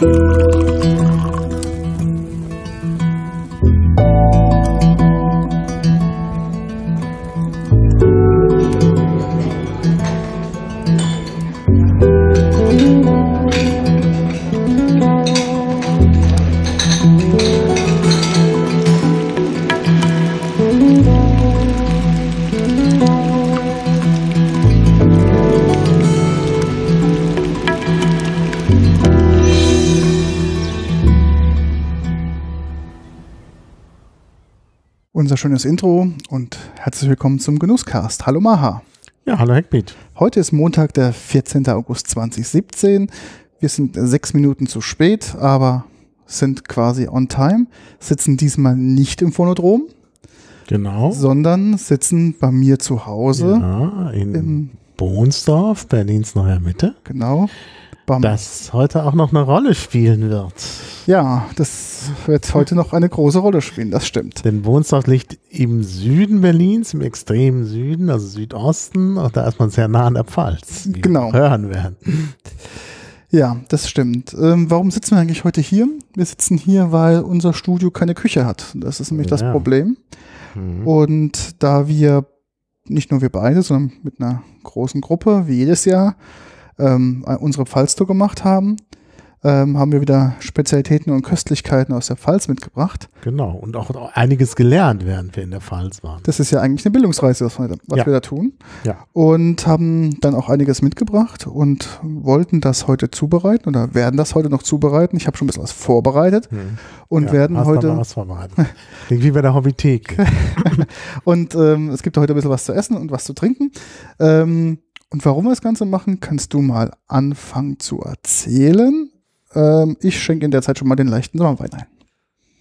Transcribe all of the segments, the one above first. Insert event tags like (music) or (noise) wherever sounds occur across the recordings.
unser schönes Intro und herzlich willkommen zum Genusscast. Hallo Maha. Ja, hallo Heckbeat. Heute ist Montag, der 14. August 2017. Wir sind sechs Minuten zu spät, aber sind quasi on time. Sitzen diesmal nicht im Phonodrom. Genau. Sondern sitzen bei mir zu Hause. Ja, in Bohnsdorf, Berlins neuer Mitte. Genau. Bam. Das heute auch noch eine Rolle spielen wird. Ja, das wird heute noch eine große Rolle spielen, das stimmt. Denn Bohnsdorf liegt im Süden Berlins, im extremen Süden, also Südosten, und da ist man sehr nah an der Pfalz. Wie genau. Wir hören werden. Ja, das stimmt. Ähm, warum sitzen wir eigentlich heute hier? Wir sitzen hier, weil unser Studio keine Küche hat. Das ist nämlich ja. das Problem. Mhm. Und da wir, nicht nur wir beide, sondern mit einer großen Gruppe, wie jedes Jahr, ähm, unsere Pfalztour gemacht haben, ähm, haben wir wieder Spezialitäten und Köstlichkeiten aus der Pfalz mitgebracht. Genau, und auch einiges gelernt, während wir in der Pfalz waren. Das ist ja eigentlich eine Bildungsreise, was, wir, was ja. wir da tun. Ja. Und haben dann auch einiges mitgebracht und wollten das heute zubereiten oder werden das heute noch zubereiten. Ich habe schon ein bisschen was vorbereitet hm. und ja, werden heute. was vorbereitet. Klingt wie bei der Hobbythek. (laughs) und ähm, es gibt heute ein bisschen was zu essen und was zu trinken. Ähm, und warum wir das Ganze machen, kannst du mal anfangen zu erzählen. Ähm, ich schenke in der Zeit schon mal den leichten Sommerwein ein.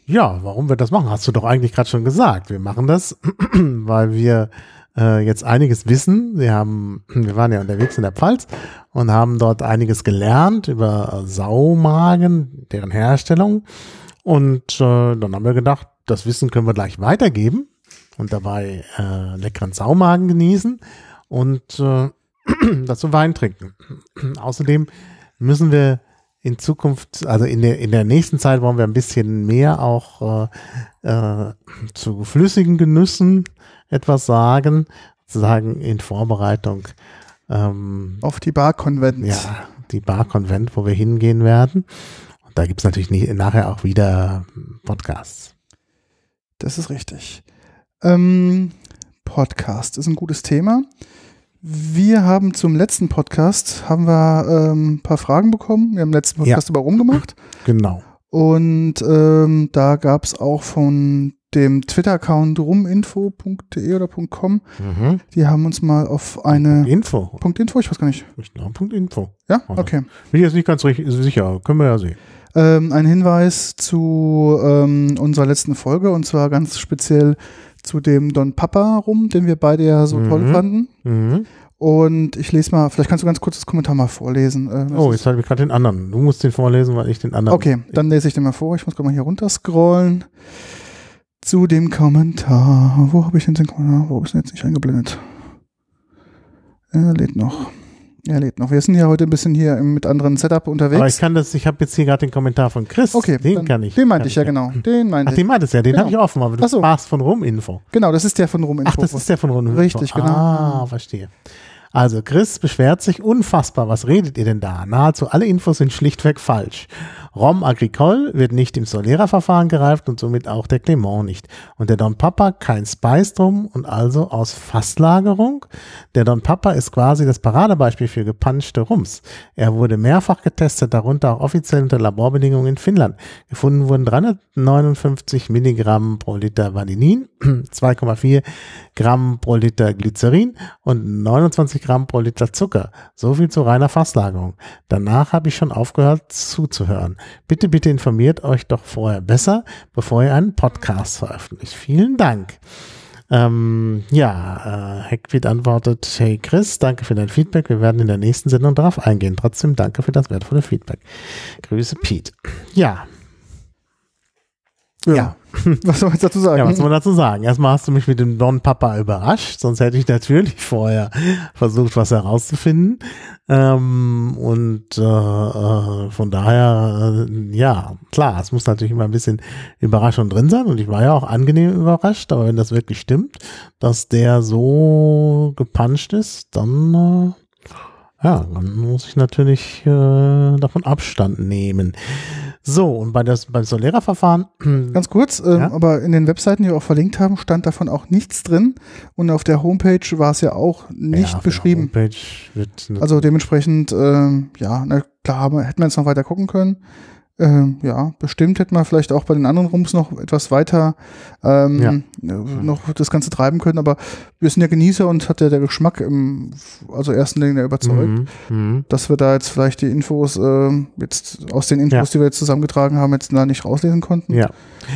Ja, warum wir das machen, hast du doch eigentlich gerade schon gesagt. Wir machen das, (clears throat) weil wir äh, jetzt einiges wissen. Wir haben, (clears throat) wir waren ja unterwegs in der Pfalz und haben dort einiges gelernt über Saumagen, deren Herstellung. Und äh, dann haben wir gedacht, das Wissen können wir gleich weitergeben und dabei äh, leckeren Saumagen genießen und äh, (clears throat) dazu Wein trinken. Außerdem müssen wir in Zukunft, also in der, in der nächsten Zeit wollen wir ein bisschen mehr auch äh, äh, zu flüssigen Genüssen etwas sagen, sozusagen in Vorbereitung ähm, auf die Barkonvent. Ja, die Barkonvent, wo wir hingehen werden. Und da gibt es natürlich nicht, nachher auch wieder Podcasts. Das ist richtig. Ähm, Podcast ist ein gutes Thema. Wir haben zum letzten Podcast haben wir ähm, ein paar Fragen bekommen. Wir haben im letzten Podcast ja. über rumgemacht. Genau. Und ähm, da gab es auch von dem Twitter-Account ruminfo.de oder .com. Mhm. Die haben uns mal auf eine Info. Punkt Info, ich weiß gar nicht. Ich glaube Punkt Info. Ja, okay. Bin ich jetzt nicht ganz sicher, können wir ja sehen. Ähm, ein Hinweis zu ähm, unserer letzten Folge und zwar ganz speziell zu dem Don Papa rum, den wir beide ja so mhm. toll fanden. Mhm. Und ich lese mal, vielleicht kannst du ganz kurz das Kommentar mal vorlesen. Äh, oh, jetzt habe ich gerade den anderen. Du musst den vorlesen, weil ich den anderen. Okay, dann lese ich den mal vor. Ich muss gerade mal hier runter scrollen. Zu dem Kommentar. Wo habe ich denn den Kommentar? Wo ist denn jetzt nicht eingeblendet? Er lädt noch. Er lädt noch. Wir sind ja heute ein bisschen hier mit anderen Setup unterwegs. Aber ich kann das, ich habe jetzt hier gerade den Kommentar von Chris. Okay, den kann ich. Den meinte ich ja, genau. Den meinte Ach, den meintest ja, den genau. habe ich offen, aber du so. warst von Ruminfo. Genau, das ist der von Ruminfo. Ach, das ist der von Ruminfo. Richtig, genau. Ah, verstehe. Also Chris beschwert sich unfassbar. Was redet ihr denn da? Nahezu alle Infos sind schlichtweg falsch. Rom Agricole wird nicht im Solera-Verfahren gereift und somit auch der Clement nicht. Und der Don Papa kein Spice drum und also aus Fasslagerung. Der Don Papa ist quasi das Paradebeispiel für gepanschte Rums. Er wurde mehrfach getestet, darunter auch offiziell unter Laborbedingungen in Finnland. Gefunden wurden 359 Milligramm pro Liter Vanillin, (clears throat) 2,4 Gramm pro Liter Glycerin und 29 Gramm pro Liter Zucker. So viel zu reiner Fasslagerung. Danach habe ich schon aufgehört zuzuhören. Bitte, bitte informiert euch doch vorher besser, bevor ihr einen Podcast veröffentlicht. Vielen Dank. Ähm, ja, äh, Heckwied antwortet, hey Chris, danke für dein Feedback. Wir werden in der nächsten Sendung darauf eingehen. Trotzdem danke für das wertvolle Feedback. Grüße Pete. Ja. Ja. ja. (laughs) Was soll man dazu sagen? Ja, was soll man dazu sagen? Erstmal hast du mich mit dem Don Papa überrascht, sonst hätte ich natürlich (laughs) vorher versucht, was herauszufinden. Ähm, und äh, äh, von daher, äh, ja, klar, es muss natürlich immer ein bisschen Überraschung drin sein und ich war ja auch angenehm überrascht, aber wenn das wirklich stimmt, dass der so gepuncht ist, dann äh, ja, dann muss ich natürlich äh, davon Abstand nehmen. So, und bei das, beim Solera-Verfahren. (clears throat) Ganz kurz, äh, ja? aber in den Webseiten, die wir auch verlinkt haben, stand davon auch nichts drin. Und auf der Homepage war es ja auch nicht ja, beschrieben. also dementsprechend, äh, ja, na klar, hätten wir jetzt noch weiter gucken können. Ähm, ja, bestimmt hätte man vielleicht auch bei den anderen Rums noch etwas weiter ähm, ja. noch das Ganze treiben können, aber wir sind ja Genießer und hat ja der Geschmack im, also ersten Dingen überzeugt, mhm. Mhm. dass wir da jetzt vielleicht die Infos äh, jetzt aus den Infos, ja. die wir jetzt zusammengetragen haben, jetzt da nicht rauslesen konnten. Ja.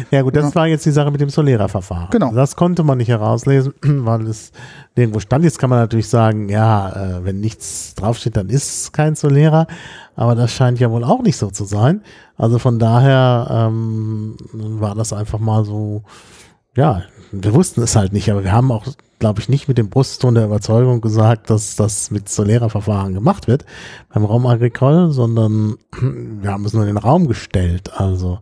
Ja gut, das ja. war jetzt die Sache mit dem Solera-Verfahren. Genau. Das konnte man nicht herauslesen, (clears throat) weil es nirgendwo stand. Jetzt kann man natürlich sagen, ja, äh, wenn nichts draufsteht, dann ist es kein Solera. Aber das scheint ja wohl auch nicht so zu sein. Also von daher ähm, war das einfach mal so, ja, wir wussten es halt nicht, aber wir haben auch, glaube ich, nicht mit dem Brustton der Überzeugung gesagt, dass das mit Solera-Verfahren gemacht wird beim Raum Agricole, sondern (clears throat) wir haben es nur in den Raum gestellt. Also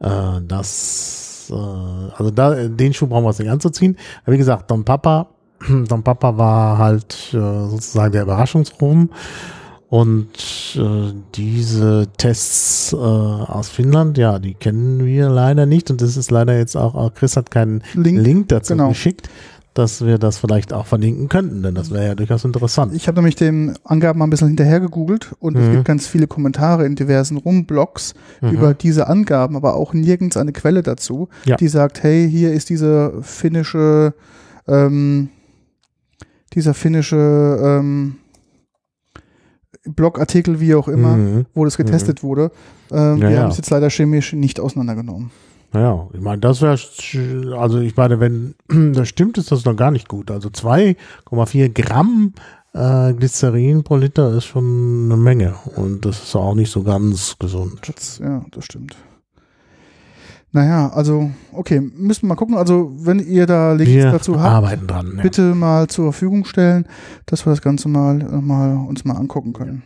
äh, das, äh, also da, den Schuh brauchen wir uns nicht anzuziehen. Aber wie gesagt, Don Papa, (clears throat) Don Papa war halt äh, sozusagen der Überraschungsruhm. Und äh, diese Tests äh, aus Finnland, ja, die kennen wir leider nicht. Und das ist leider jetzt auch, auch Chris hat keinen Link, Link dazu genau. geschickt dass wir das vielleicht auch verlinken könnten, denn das wäre ja durchaus interessant. Ich habe nämlich den Angaben mal ein bisschen hinterher gegoogelt und mhm. es gibt ganz viele Kommentare in diversen Rumblogs mhm. über diese Angaben, aber auch nirgends eine Quelle dazu, ja. die sagt, hey, hier ist diese finnische, ähm, dieser finnische ähm, Blogartikel, wie auch immer, mhm. wo das getestet mhm. wurde. Ähm, ja, wir ja. haben es jetzt leider chemisch nicht auseinandergenommen. Naja, ich meine, das wäre, also ich meine, wenn (clears throat) das stimmt, ist das noch gar nicht gut. Also 2,4 Gramm äh, Glycerin pro Liter ist schon eine Menge und das ist auch nicht so ganz gesund. Das, ja, das stimmt. Naja, also, okay, müssen wir mal gucken. Also, wenn ihr da Links wir dazu habt, dran, ja. bitte mal zur Verfügung stellen, dass wir das Ganze mal, mal uns mal angucken können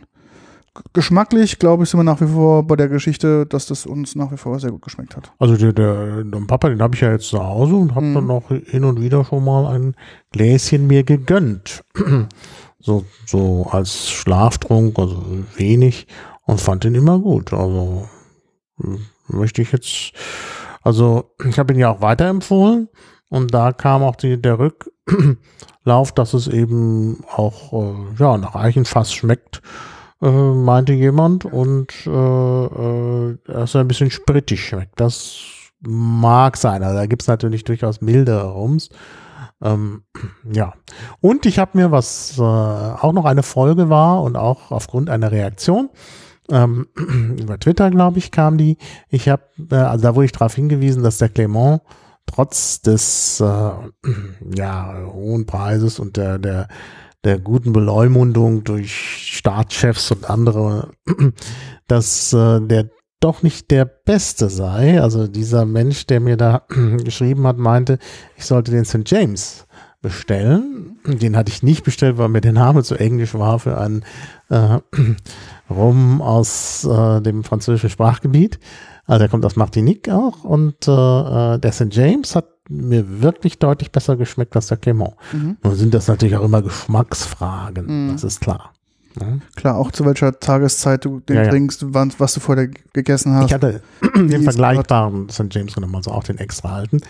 geschmacklich, glaube ich, sind wir nach wie vor bei der Geschichte, dass das uns nach wie vor sehr gut geschmeckt hat. Also der, der, der Papa, den habe ich ja jetzt zu Hause und habe mhm. dann noch hin und wieder schon mal ein Gläschen mir gegönnt. (clears throat) so, so als Schlaftrunk, also wenig und fand den immer gut. Also möchte ich jetzt, also ich habe ihn ja auch weiterempfohlen und da kam auch die, der Rücklauf, dass es eben auch äh, ja nach Eichenfass schmeckt äh, meinte jemand. Und äh, äh, dass er ein bisschen sprittig schmeckt. Das mag sein. Also da gibt es natürlich durchaus mildere Rums. Ähm, ja. Und ich habe mir, was äh, auch noch eine Folge war und auch aufgrund einer Reaktion, ähm, (clears throat) über Twitter, glaube ich, kam die. Ich habe, äh, also da wurde ich darauf hingewiesen, dass der Clement trotz des äh, (clears throat) ja, hohen Preises und der, der der guten Beleumundung durch Staatschefs und andere, (clears throat) dass äh, der doch nicht der Beste sei. Also dieser Mensch, der mir da geschrieben hat, meinte, ich sollte den St. James bestellen. Den hatte ich nicht bestellt, weil mir der Name zu englisch war für einen äh, (clears throat) Rum aus äh, dem französischen Sprachgebiet. Also der kommt aus Martinique auch und äh, äh der St. James hat mir wirklich deutlich besser geschmeckt als der Clement. Mhm. Nun sind das natürlich auch immer Geschmacksfragen, mhm. das ist klar. Ja. Ne? Klar, auch zu welcher Tageszeit du den ja, trinkst, ja. was du vorher gegessen hast. Ich hatte (clears throat) den vergleichbaren St. James genommen, also auch den extra alten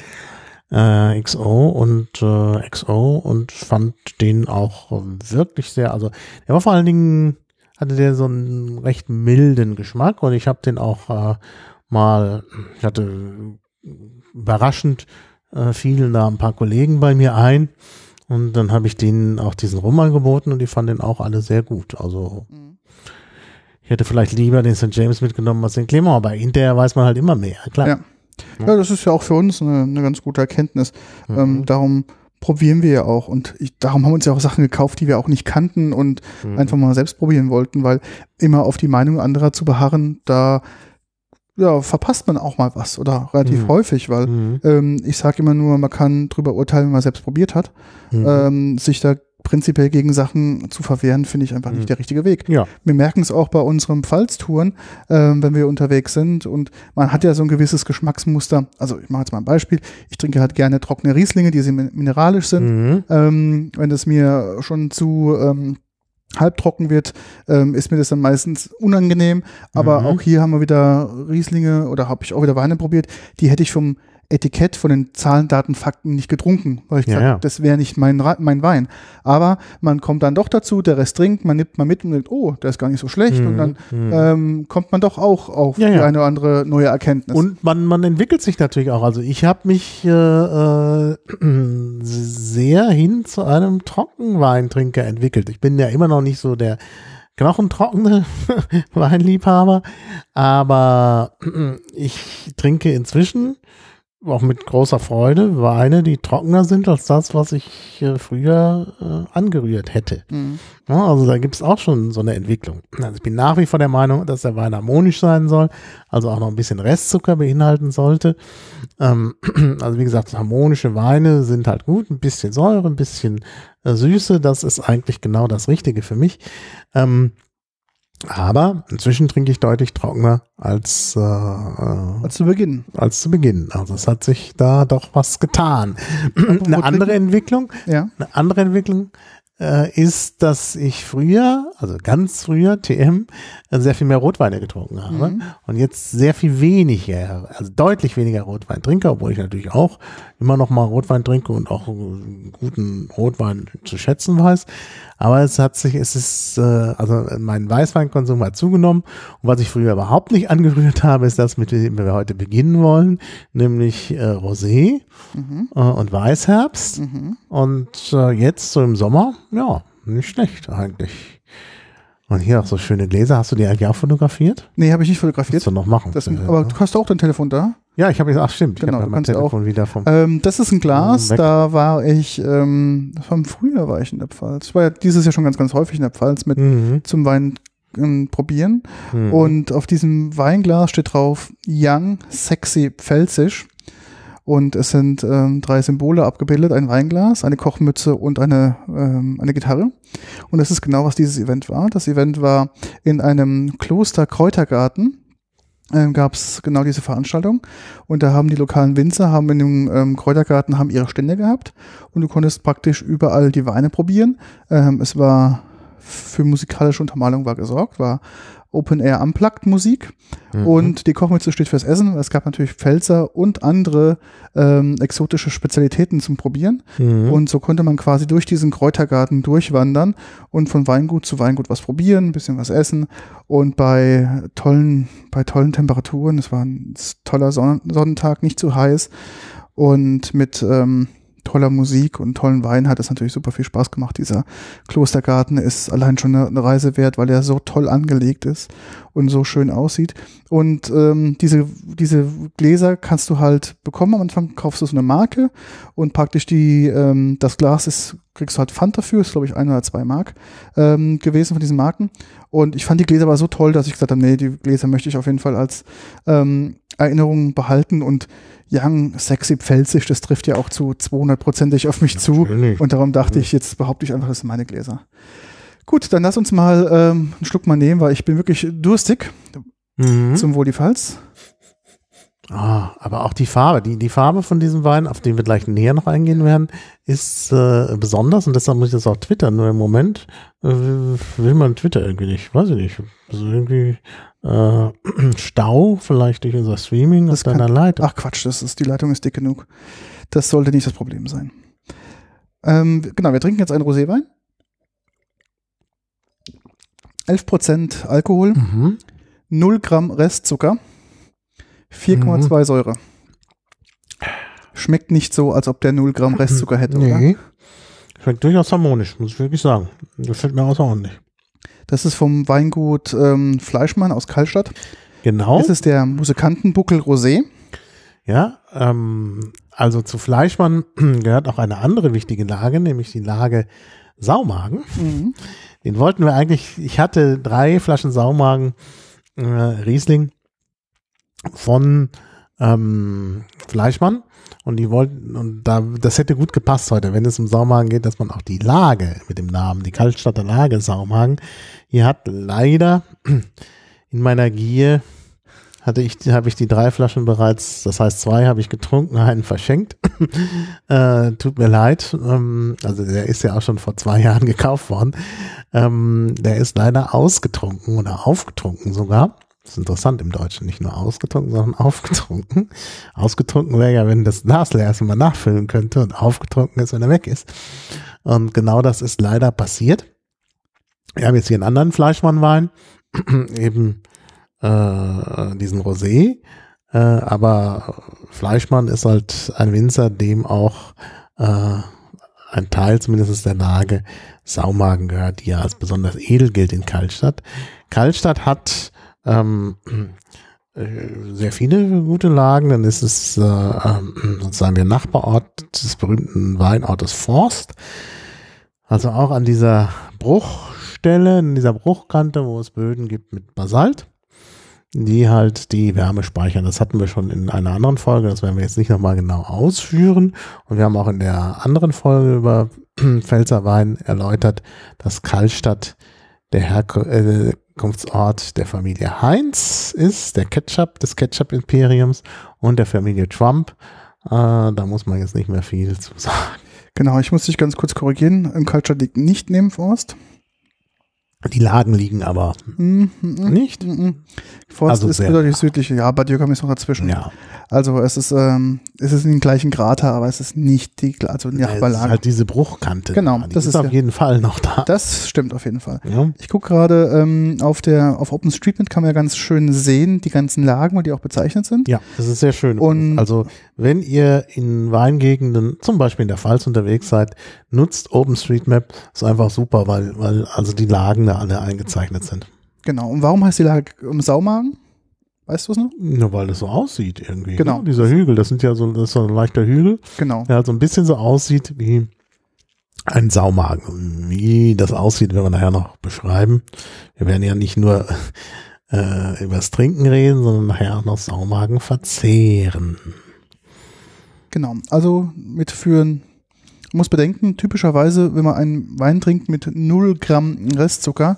äh, XO und äh, XO und fand den auch wirklich sehr, also der war vor allen Dingen, hatte der so einen recht milden Geschmack und ich habe den auch äh, mal, ich hatte überraschend äh, fielen da ein paar Kollegen bei mir ein. Und dann habe ich denen auch diesen Rum angeboten und die fanden den auch alle sehr gut. Also mhm. ich hätte vielleicht lieber den St. James mitgenommen als den Clement, aber hinterher weiß man halt immer mehr, klar. Ja, ja das ist ja auch für uns eine, eine ganz gute Erkenntnis. Mhm. Ähm, darum probieren wir ja auch und ich, darum haben wir uns ja auch Sachen gekauft, die wir auch nicht kannten und mhm. einfach mal selbst probieren wollten, weil immer auf die Meinung anderer zu beharren, da ja, verpasst man auch mal was oder relativ mhm. häufig, weil mhm. ähm, ich sage immer nur, man kann drüber urteilen, wenn man selbst probiert hat. Mhm. Ähm, sich da prinzipiell gegen Sachen zu verwehren, finde ich einfach nicht mhm. der richtige Weg. Ja. Wir merken es auch bei unseren Pfalztouren, ähm, wenn wir unterwegs sind und man hat ja so ein gewisses Geschmacksmuster. Also ich mache jetzt mal ein Beispiel. Ich trinke halt gerne trockene Rieslinge, die mineralisch sind. Mhm. Ähm, wenn es mir schon zu ähm, halbtrocken wird, ähm, ist mir das dann meistens unangenehm. Aber mhm. auch hier haben wir wieder Rieslinge oder habe ich auch wieder Weine probiert, die hätte ich vom Etikett von den Zahlen, Daten, Fakten nicht getrunken, weil ich ja, gesagt, ja. das wäre nicht mein, mein Wein. Aber man kommt dann doch dazu, der Rest trinkt, man nimmt mal mit und denkt, oh, der ist gar nicht so schlecht mhm. und dann mhm. ähm, kommt man doch auch auf ja, eine oder andere neue Erkenntnis. Und man, man entwickelt sich natürlich auch. Also ich habe mich äh, äh, (clears throat) sehr hin zu einem Trockenweintrinker entwickelt. Ich bin ja immer noch nicht so der knochentrockene (laughs) Weinliebhaber, aber (clears throat) ich trinke inzwischen auch mit großer Freude Weine, die trockener sind als das, was ich äh, früher äh, angerührt hätte. Mhm. Ja, also da gibt es auch schon so eine Entwicklung. Also ich bin nach wie vor der Meinung, dass der Wein harmonisch sein soll, also auch noch ein bisschen Restzucker beinhalten sollte. Ähm, (clears throat) also wie gesagt, harmonische Weine sind halt gut, ein bisschen Säure, ein bisschen äh, Süße, das ist eigentlich genau das Richtige für mich. Ähm, aber inzwischen trinke ich deutlich trockener als, äh, äh, als zu Beginn. Als zu Beginn. Also es hat sich da doch was getan. (clears throat) eine andere Entwicklung, ja. eine andere Entwicklung äh, ist, dass ich früher, also ganz früher, TM, äh, sehr viel mehr Rotweine getrunken habe mhm. und jetzt sehr viel weniger, also deutlich weniger Rotwein trinke, obwohl ich natürlich auch immer noch mal Rotwein trinke und auch guten Rotwein zu schätzen weiß. Aber es hat sich, es ist, äh, also mein Weißweinkonsum hat zugenommen und was ich früher überhaupt nicht angerührt habe, ist das, mit dem wir heute beginnen wollen, nämlich äh, Rosé mhm. äh, und Weißherbst. Mhm. Und äh, jetzt so im Sommer ja, nicht schlecht eigentlich. Und hier auch so schöne Gläser. Hast du die eigentlich auch fotografiert? Nee, habe ich nicht fotografiert. Kannst du noch machen. Das, aber du hast auch dein Telefon da? Ja, ich habe jetzt, ach stimmt, genau, ich habe mein Telefon auch, wieder vom. Ähm, das ist ein Glas, da war ich, ähm, vom Frühjahr war ich in der Pfalz. Ich war ja dieses Jahr schon ganz, ganz häufig in der Pfalz mit mhm. zum Wein ähm, probieren. Mhm. Und auf diesem Weinglas steht drauf Young, Sexy, Pfälzisch. Und es sind ähm, drei Symbole abgebildet, ein Weinglas, eine Kochmütze und eine, ähm, eine Gitarre. Und das ist genau, was dieses Event war. Das Event war in einem Kloster Kräutergarten ähm, gab es genau diese Veranstaltung und da haben die lokalen Winzer haben in dem ähm, Kräutergarten haben ihre Stände gehabt und du konntest praktisch überall die Weine probieren. Ähm, es war für musikalische Untermalung war gesorgt, war Open Air Unplugged Musik mhm. und die Kochmütze steht fürs Essen. Es gab natürlich Pfälzer und andere ähm, exotische Spezialitäten zum Probieren mhm. und so konnte man quasi durch diesen Kräutergarten durchwandern und von Weingut zu Weingut was probieren, ein bisschen was essen und bei tollen, bei tollen Temperaturen, es war ein toller Sonnentag, nicht zu heiß und mit ähm, toller Musik und tollen Wein hat es natürlich super viel Spaß gemacht. Dieser Klostergarten ist allein schon eine, Reise wert, weil er so toll angelegt ist und so schön aussieht. Und ähm, diese, diese Gläser kannst du halt bekommen. Am Anfang kaufst du so eine Marke und praktisch die, ähm, das Glas ist, kriegst du halt Pfand dafür, ist glaube ich ein oder zwei Mark ähm, gewesen von diesen Marken. Und ich fand die Gläser aber so toll, dass ich gesagt habe, nee, die Gläser möchte ich auf jeden Fall als ähm, Erinnerung behalten und Young, sexy, pfälzig, das trifft ja auch zu 200%ig auf mich Natürlich. zu. Und darum dachte ich, jetzt behaupte ich einfach, das sind meine Gläser. Gut, dann lass uns mal ähm, einen Schluck mal nehmen, weil ich bin wirklich durstig. Mhm. Zum Wohl die Pfalz. Ah, aber auch die Farbe, die, die Farbe von diesem Wein, auf den wir gleich näher noch eingehen werden, ist äh, besonders und deshalb muss ich das auch twittern. Nur im Moment äh, will man Twitter irgendwie nicht, weiß ich nicht. Also irgendwie äh, (clears throat) Stau, vielleicht durch unser Streaming das auf deiner Leitung. Ach Quatsch, das ist, die Leitung ist dick genug. Das sollte nicht das Problem sein. Ähm, genau, wir trinken jetzt einen Roséwein. 11% Alkohol, mhm. 0 Gramm Restzucker, 4,2 mhm. Säure. Schmeckt nicht so, als ob der 0 Gramm Restzucker hätte, nee. oder? Schmeckt durchaus harmonisch, muss ich wirklich sagen. Gefällt mir außerordentlich. Das ist vom Weingut ähm, Fleischmann aus Kallstadt. Genau. Das ist der Musikantenbuckel Rosé. Ja, ähm, also zu Fleischmann (clears throat) gehört auch eine andere wichtige Lage, nämlich die Lage Saumagen. Mhm. Den wollten wir eigentlich, ich hatte drei Flaschen Saumagen äh, Riesling von ähm, Fleischmann. Und die wollten, und da, das hätte gut gepasst heute, wenn es um Saumagen geht, dass man auch die Lage mit dem Namen, die Kaltstadter Lage Saumagen, hier hat leider in meiner Gier hatte ich, habe ich die drei Flaschen bereits, das heißt zwei habe ich getrunken, einen verschenkt. (laughs) äh, tut mir leid. Ähm, also der ist ja auch schon vor zwei Jahren gekauft worden. Ähm, der ist leider ausgetrunken oder aufgetrunken sogar. Das ist interessant im Deutschen, nicht nur ausgetrunken, sondern (laughs) aufgetrunken. Ausgetrunken wäre ja, wenn das Glas leer ist und man nachfüllen könnte und aufgetrunken ist, wenn er weg ist. Und genau das ist leider passiert. Wir haben jetzt hier einen anderen Fleischmannwein, (clears throat) eben äh, diesen Rosé. Äh, aber Fleischmann ist halt ein Winzer, dem auch äh, ein Teil zumindest der Lage Saumagen gehört, die ja als besonders edel gilt in Kaltstadt. Kaltstadt hat ähm, äh, sehr viele gute Lagen. Dann ist es äh, ähm, sozusagen der Nachbarort des berühmten Weinortes Forst. Also auch an dieser Bruchstelle, in dieser Bruchkante, wo es Böden gibt mit Basalt, die halt die Wärme speichern. Das hatten wir schon in einer anderen Folge, das werden wir jetzt nicht nochmal genau ausführen. Und wir haben auch in der anderen Folge über (clears throat) Pfälzerwein erläutert, dass Kaltstadt der Herk äh, Herkunftsort der Familie Heinz ist, der Ketchup des Ketchup-Imperiums und der Familie Trump. Äh, da muss man jetzt nicht mehr viel zu sagen. Genau, ich muss dich ganz kurz korrigieren. Im Culture liegt nicht neben Forst. Die Lagen liegen aber mm, mm, nicht. Mm, Forst also ist bedeutlich südlich. Ja, Bad Jürgen ist noch dazwischen. Ja. Also es ist, ähm, es ist in den gleichen Grad, aber es ist nicht die, also die Nachbarlage. Es ist halt diese Bruchkante. Genau, da. das ist, ist auf ja, jeden Fall noch da. Das stimmt auf jeden Fall. Ja. Ich gucke gerade ähm, auf der auf OpenStreetMap kann man ja ganz schön sehen die ganzen Lagen, weil die auch bezeichnet sind. Ja, das ist sehr schön. Und also wenn ihr in Weingegenden, zum Beispiel in der Pfalz unterwegs seid, nutzt OpenStreetMap. Ist einfach super, weil weil also die Lagen da alle eingezeichnet sind. Genau. Und warum heißt die Lage um Saumagen? Weißt du es noch? Nur weil das so aussieht irgendwie. Genau. Ne? Dieser Hügel, das sind ja so, das ist so ein leichter Hügel. Genau. Der halt so ein bisschen so aussieht wie ein Saumagen. Wie das aussieht, werden wir nachher noch beschreiben. Wir werden ja nicht nur äh, über das Trinken reden, sondern nachher auch noch Saumagen verzehren. Genau. Also mitführen muss bedenken, typischerweise, wenn man einen Wein trinkt mit 0 Gramm Restzucker,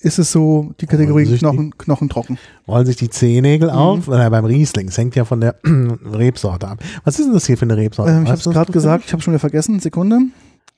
ist es so die Kategorie Knochen, die, Knochen trocken. Rollen sich die Zehennägel mhm. auf? Äh, beim Riesling. Es hängt ja von der (clears throat) Rebsorte ab. Was ist denn das hier für eine Rebsorte? Ähm, ich habe es gerade gesagt, ich habe schon wieder vergessen. Sekunde.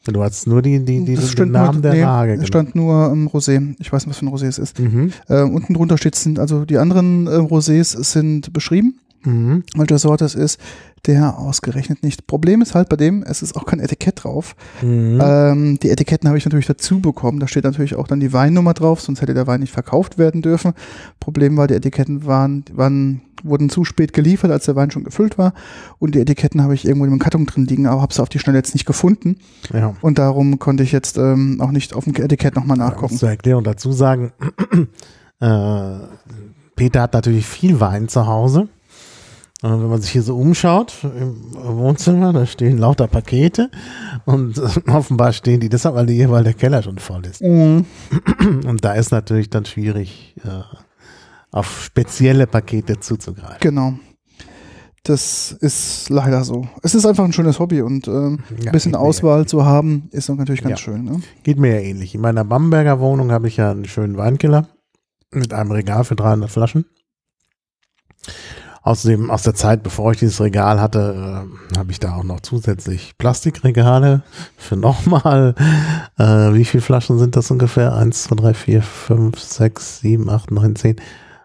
Du hast nur die, die, die, den Namen nur, der nee, Lage. Es stand nur ähm, Rosé. Ich weiß nicht, was für ein Rosé es ist. Mhm. Äh, unten drunter steht, sind, also die anderen äh, Rosés sind beschrieben mhm. welche Sorte es ist, der ausgerechnet nicht. Problem ist halt bei dem, es ist auch kein Etikett drauf. Mhm. Ähm, die Etiketten habe ich natürlich dazu bekommen. Da steht natürlich auch dann die Weinnummer drauf, sonst hätte der Wein nicht verkauft werden dürfen. Problem war, die Etiketten waren, waren wurden zu spät geliefert, als der Wein schon gefüllt war. Und die Etiketten habe ich irgendwo in einem Karton drin liegen, aber habe sie auf die Schnelle jetzt nicht gefunden. Ja. Und darum konnte ich jetzt ähm, auch nicht auf dem Etikett nochmal nachgucken. Ja, zur Erklärung dazu sagen, (clears throat) äh, Peter hat natürlich viel Wein zu Hause. Äh, wenn man sich hier so umschaut im Wohnzimmer, da stehen lauter Pakete und offenbar stehen die deshalb, weil, die, weil der Keller schon voll ist. Mhm. Und da ist natürlich dann schwierig, äh, auf spezielle Pakete zuzugreifen. Genau. Das ist leider so. Es ist einfach ein schönes Hobby und äh, ein ja, bisschen Auswahl zu haben, ist natürlich ganz ja. schön. Ne? Geht mir ja ähnlich. In meiner Bamberger Wohnung habe ich ja einen schönen Weinkeller mit einem Regal für 300 Flaschen. Außerdem aus der Zeit, bevor ich dieses Regal hatte, äh, habe ich da auch noch zusätzlich Plastikregale für (laughs) nochmal, äh, wie viele Flaschen sind das ungefähr? Eins, zwei, drei, vier, fünf, sechs, sieben, acht, neun, zehn.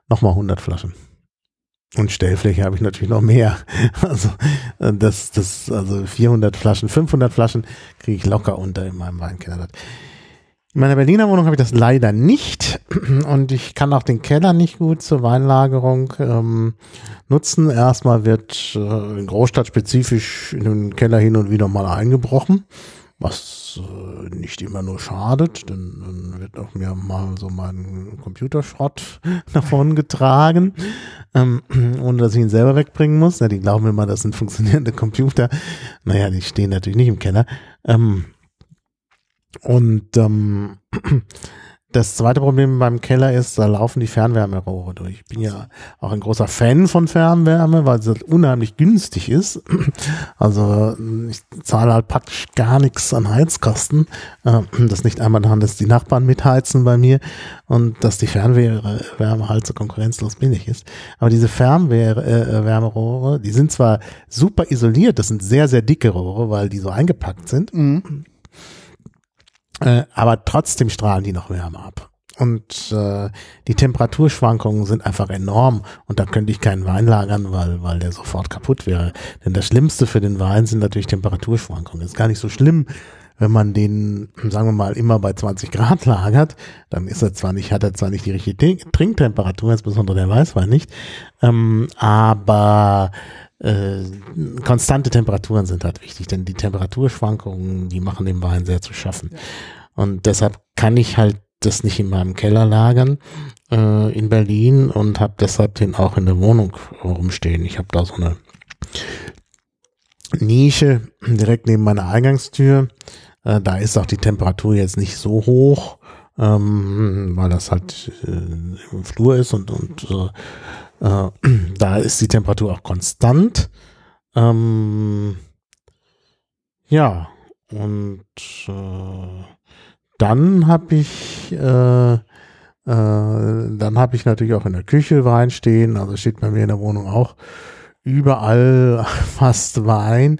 Nochmal 100 Flaschen. Und Stellfläche habe ich natürlich noch mehr. (laughs) Also äh, das, das, also 400 Flaschen, 500 Flaschen kriege ich locker unter in meinem Weinkeller. In meiner Berliner Wohnung habe ich das leider nicht (clears throat) und ich kann auch den Keller nicht gut zur Weinlagerung ähm, nutzen. Erstmal wird äh, in Großstadt spezifisch in den Keller hin und wieder mal eingebrochen, was äh, nicht immer nur schadet, denn dann wird auch mir mal so mein Computerschrott (laughs) davon getragen, ähm, (clears throat) ohne dass ich ihn selber wegbringen muss. Ja, die glauben immer, das sind funktionierende Computer. Naja, die stehen natürlich nicht im Keller. Ähm, und ähm, (clears throat) das zweite Problem beim Keller ist, da laufen die Fernwärmerohre durch. Ich bin ja auch ein großer Fan von Fernwärme, weil es halt unheimlich günstig ist. (clears throat) Also ich zahle halt praktisch gar nichts an Heizkosten. Äh, (clears throat) das nicht einmal daran, dass die Nachbarn mitheizen bei mir und dass die Fernwärme halt so konkurrenzlos billig ist. Aber diese Fernwärmerohre, die sind zwar super isoliert, das sind sehr, sehr dicke Rohre, weil die so eingepackt sind. Mhm äh, aber trotzdem strahlen die noch Wärme ab. Und äh, die Temperaturschwankungen sind einfach enorm und da könnte ich keinen Wein lagern, weil, weil der sofort kaputt wäre. Denn das Schlimmste für den Wein sind natürlich Temperaturschwankungen. ist gar nicht so schlimm, wenn man den, sagen wir mal, immer bei 20 Grad lagert, dann ist er zwar nicht, hat er zwar nicht die richtige Trinktemperatur, insbesondere der Weißwein nicht, ähm, aber äh, konstante Temperaturen sind halt wichtig, denn die Temperaturschwankungen, die machen dem Wein sehr zu schaffen. Ja. Und deshalb kann ich halt das nicht in meinem Keller lagern äh, in Berlin und habe deshalb den auch in der Wohnung rumstehen. Ich habe da so eine Nische direkt neben meiner Eingangstür. Äh, da ist auch die Temperatur jetzt nicht so hoch, ähm, weil das halt äh, im Flur ist und, und äh, äh, (clears throat) da ist die Temperatur auch konstant. Ähm, ja, und äh, dann habe ich äh, äh, dann habe ich natürlich auch in der Küche Wein stehen, also steht bei mir in der Wohnung auch überall (laughs) fast Wein.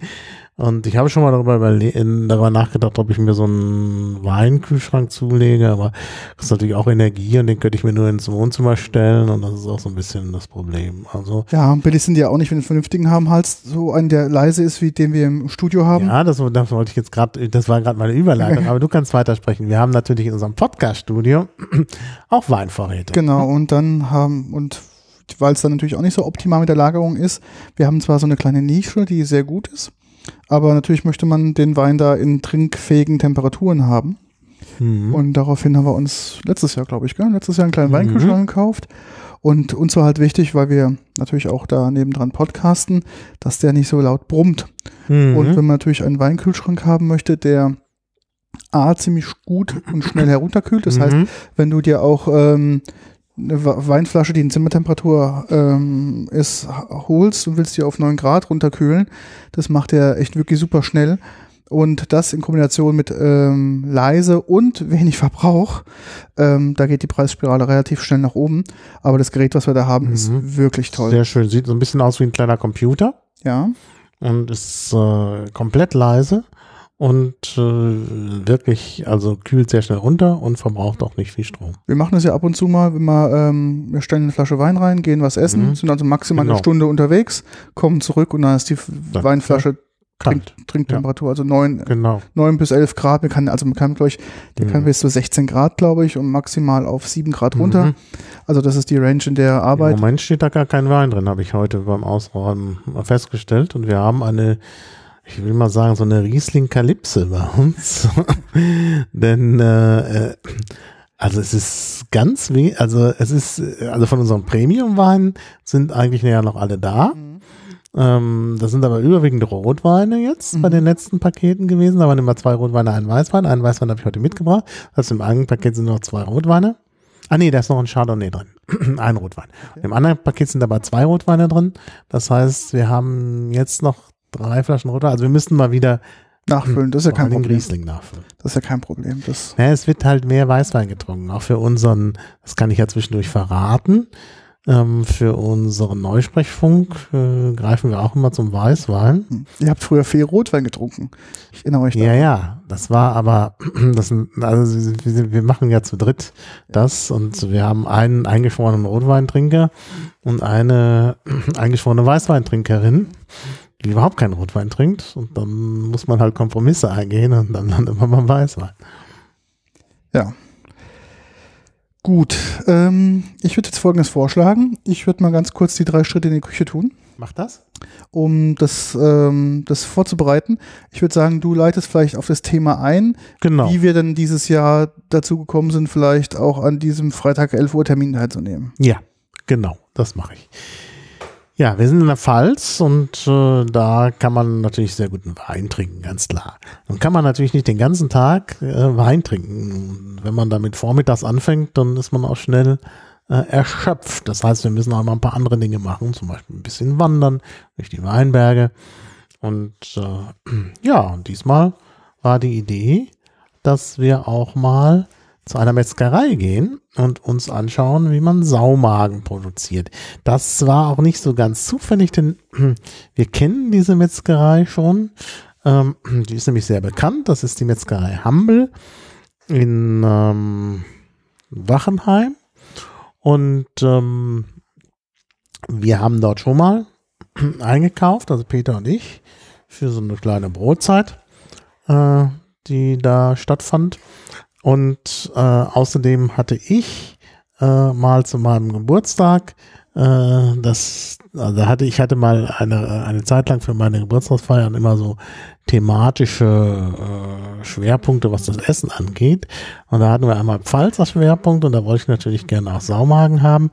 Und ich habe schon mal darüber, darüber nachgedacht, ob ich mir so einen Weinkühlschrank zulege, aber das ist natürlich auch Energie und den könnte ich mir nur ins Wohnzimmer stellen und das ist auch so ein bisschen das Problem. Also ja, billig sind die ja auch nicht, wenn du einen vernünftigen haben, halt so einen, der leise ist, wie den wir im Studio haben. Ja, das, das wollte ich jetzt gerade, das war gerade meine Überleitung, (laughs) aber du kannst weitersprechen. Wir haben natürlich in unserem Podcast-Studio (clears throat) auch Weinvorräte. Genau, und dann haben, und weil es dann natürlich auch nicht so optimal mit der Lagerung ist, wir haben zwar so eine kleine Nische, die sehr gut ist, aber natürlich möchte man den Wein da in trinkfähigen Temperaturen haben. Mhm. Und daraufhin haben wir uns letztes Jahr, glaube ich, gell? letztes Jahr einen kleinen mhm. Weinkühlschrank gekauft. Und uns war halt wichtig, weil wir natürlich auch da nebendran podcasten, dass der nicht so laut brummt. Mhm. Und wenn man natürlich einen Weinkühlschrank haben möchte, der A, ziemlich gut und schnell herunterkühlt. Das mhm. heißt, wenn du dir auch ähm, eine Weinflasche, die in Zimmertemperatur ähm, ist, holst und willst die auf 9 Grad runterkühlen, das macht er echt wirklich super schnell. Und das in Kombination mit ähm, leise und wenig Verbrauch, ähm, da geht die Preisspirale relativ schnell nach oben. Aber das Gerät, was wir da haben, mhm. ist wirklich toll. Sehr schön. Sieht so ein bisschen aus wie ein kleiner Computer. Ja. Und ist äh, komplett leise und äh, wirklich, also kühlt sehr schnell runter und verbraucht auch nicht viel Strom. Wir machen das ja ab und zu mal, wenn wir, ähm, wir stellen eine Flasche Wein rein, gehen was essen, mhm. sind also maximal genau. eine Stunde unterwegs, kommen zurück und dann ist die dann Weinflasche Trink, Trinktemperatur, ja. also neun, genau. neun bis elf Grad. Man kann, also man kann, glaube ich, der mhm. kann bis zu 16 Grad, glaube ich, und maximal auf sieben Grad runter. Mhm. Also das ist die Range, in der Arbeit. Im Moment steht da gar kein Wein drin, habe ich heute beim Ausräumen festgestellt. Und wir haben eine ich will mal sagen, so eine Riesling-Kalypse bei uns. (laughs) Denn äh, äh, also es ist ganz weh, also es ist, also von unseren Premium-Weinen sind eigentlich ja noch alle da. Mhm. Ähm, das sind aber überwiegend Rotweine jetzt mhm. bei den letzten Paketen gewesen. Da waren immer zwei Rotweine, ein Weißwein. Einen Weißwein habe ich heute mitgebracht. Also im einen Paket sind noch zwei Rotweine. Ah nee, da ist noch ein Chardonnay drin. (clears throat) ein Rotwein. Okay. Im anderen Paket sind aber zwei Rotweine drin. Das heißt, wir haben jetzt noch drei Flaschen runter. Also wir müssten mal wieder nachfüllen. Das ist ja kein Problem. Riesling nachfüllen. Das ist ja kein Problem. Das ja, es wird halt mehr Weißwein getrunken. Auch für unseren, das kann ich ja zwischendurch verraten. Ähm, für unseren Neusprechfunk äh, greifen wir auch immer zum Weißwein. Hm. Ihr habt früher viel Rotwein getrunken. Ich erinnere euch daran. Ja, ja, das war aber, (clears throat) das, also wir machen ja zu dritt das und wir haben einen eingeschworenen Rotweintrinker und eine (clears throat) eingeschworene Weißweintrinkerin überhaupt keinen Rotwein trinkt. Und dann muss man halt Kompromisse eingehen und dann landet man beim Weißwein. Ja. Gut. Ähm, ich würde jetzt Folgendes vorschlagen. Ich würde mal ganz kurz die drei Schritte in die Küche tun. Mach das. Um das, ähm, das vorzubereiten. Ich würde sagen, du leitest vielleicht auf das Thema ein, genau. wie wir denn dieses Jahr dazu gekommen sind, vielleicht auch an diesem Freitag 11 Uhr Termin teilzunehmen. Ja, genau, das mache ich. Ja, wir sind in der Pfalz und äh, da kann man natürlich sehr guten Wein trinken, ganz klar. Dann kann man natürlich nicht den ganzen Tag äh, Wein trinken. Wenn man damit vormittags anfängt, dann ist man auch schnell äh, erschöpft. Das heißt, wir müssen auch mal ein paar andere Dinge machen, zum Beispiel ein bisschen wandern durch die Weinberge. Und äh, (clears throat) ja, diesmal war die Idee, dass wir auch mal zu einer Metzgerei gehen und uns anschauen, wie man Saumagen produziert. Das war auch nicht so ganz zufällig, denn (clears throat) wir kennen diese Metzgerei schon. Ähm, (clears throat) die ist nämlich sehr bekannt. Das ist die Metzgerei Hambel in ähm, Wachenheim. Und ähm, wir haben dort schon mal (clears throat) eingekauft, also Peter und ich, für so eine kleine Brotzeit, äh, die da stattfand. Und äh, außerdem hatte ich äh, mal zu meinem Geburtstag äh, das, also hatte ich hatte mal eine eine Zeit lang für meine Geburtstagsfeiern immer so thematische äh, Schwerpunkte, was das Essen angeht. Und da hatten wir einmal Pfalzer Schwerpunkt und da wollte ich natürlich gerne auch Saumagen haben.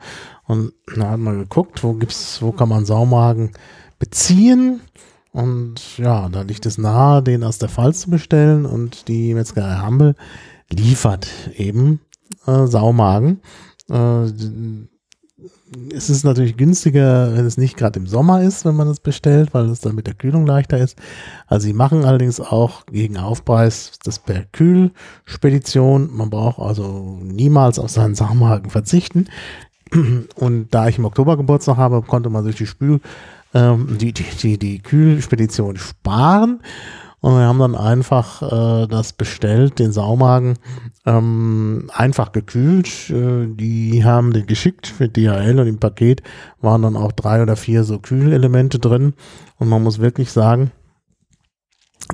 Und da hat man geguckt, wo gibt's, wo kann man Saumagen beziehen? Und ja, da liegt es nahe, den aus der Pfalz zu bestellen und die Metzgerei Hambel liefert eben äh, Saumagen. Äh, es ist natürlich günstiger, wenn es nicht gerade im Sommer ist, wenn man es bestellt, weil es dann mit der Kühlung leichter ist. Also sie machen allerdings auch gegen Aufpreis das per Kühlspedition. Man braucht also niemals auf seinen Saumagen verzichten. Und da ich im Oktober Geburtstag habe, konnte man sich die Spül, ähm, die, die, die, die Kühlspedition sparen. Und wir haben dann einfach äh, das bestellt, den Saumagen, ähm, einfach gekühlt. Äh, die haben den geschickt mit DHL und im Paket waren dann auch drei oder vier so Kühlelemente drin. Und man muss wirklich sagen,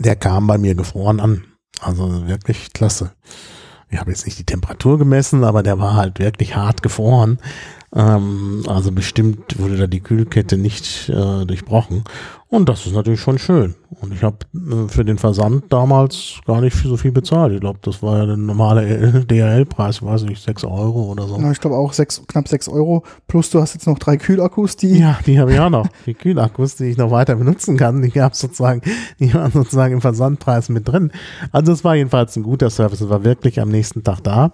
der kam bei mir gefroren an. Also wirklich klasse. Ich habe jetzt nicht die Temperatur gemessen, aber der war halt wirklich hart gefroren. Ähm, also bestimmt wurde da die Kühlkette nicht äh, durchbrochen. Und das ist natürlich schon schön. Und ich habe äh, für den Versand damals gar nicht so viel bezahlt. Ich glaube, das war ja der normale (laughs) DHL-Preis, weiß nicht, 6 Euro oder so. Ja, ich glaube auch sechs, knapp 6 Euro. Plus du hast jetzt noch drei Kühlakkus, die. Ja, die habe ich auch noch. Die Kühlakkus, die ich noch weiter benutzen kann, die gab sozusagen, die waren sozusagen im Versandpreis mit drin. Also es war jedenfalls ein guter Service. Es war wirklich am nächsten Tag da.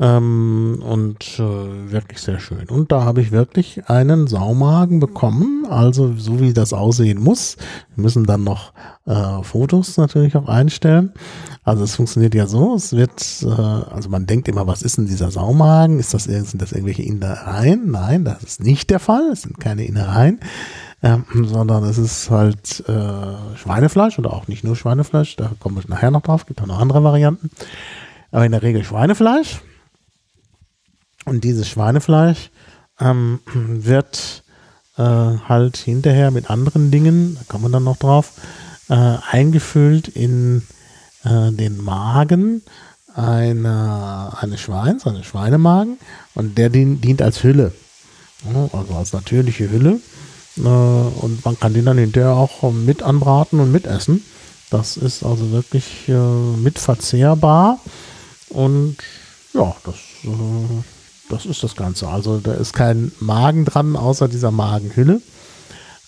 Ähm, und äh, wirklich sehr schön. Und da habe ich wirklich einen Saumagen bekommen, also so wie das aussehen muss. Wir müssen dann noch äh, Fotos natürlich auch einstellen. Also es funktioniert ja so, es wird, äh, also man denkt immer, was ist denn dieser Saumagen? Ist das, sind das irgendwelche Innereien? Nein, das ist nicht der Fall. Es sind keine Innereien. Ähm, sondern es ist halt äh, Schweinefleisch oder auch nicht nur Schweinefleisch, da komme ich nachher noch drauf, gibt auch noch andere Varianten. Aber in der Regel Schweinefleisch und dieses Schweinefleisch ähm, wird äh, halt hinterher mit anderen Dingen, da kommen wir dann noch drauf, äh, eingefüllt in äh, den Magen einer, eines Schweins, eines Schweinemagen. Und der dient, dient als Hülle, also als natürliche Hülle. Äh, und man kann den dann hinterher auch mit anbraten und mitessen. Das ist also wirklich äh, mitverzehrbar. Und ja, das äh, das ist das Ganze. Also da ist kein Magen dran, außer dieser Magenhülle,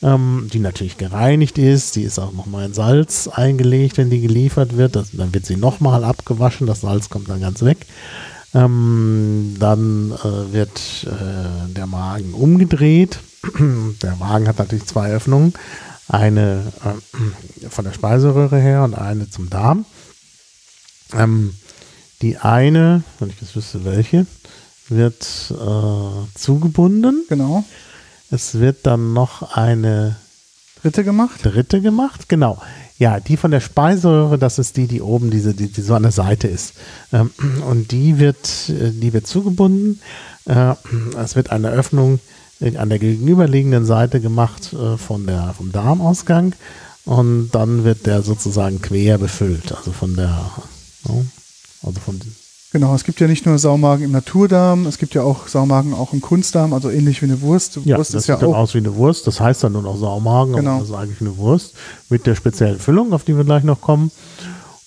ähm, die natürlich gereinigt ist. Die ist auch nochmal in Salz eingelegt, wenn die geliefert wird. Das, dann wird sie nochmal abgewaschen. Das Salz kommt dann ganz weg. Ähm, dann äh, wird äh, der Magen umgedreht. (clears throat) der Magen hat natürlich zwei Öffnungen. Eine äh, von der Speiseröhre her und eine zum Darm. Ähm, die eine, wenn ich jetzt wüsste welche, wird äh, zugebunden. Genau. Es wird dann noch eine dritte gemacht. Dritte gemacht, genau. Ja, die von der Speiseröhre, das ist die, die oben diese, die, die so an der Seite ist. Ähm, und die wird, äh, die wird zugebunden. Äh, es wird eine Öffnung an der gegenüberliegenden Seite gemacht äh, von der, vom Darmausgang. Und dann wird der sozusagen quer befüllt. Also von der, also von Genau, es gibt ja nicht nur Saumagen im Naturdarm, es gibt ja auch Saumagen auch im Kunstdarm, also ähnlich wie eine Wurst. Ja, Wurst das ist ja sieht auch, dann aus wie eine Wurst, das heißt dann nur noch Saumagen, genau. aber das ist eigentlich eine Wurst mit der speziellen Füllung, auf die wir gleich noch kommen.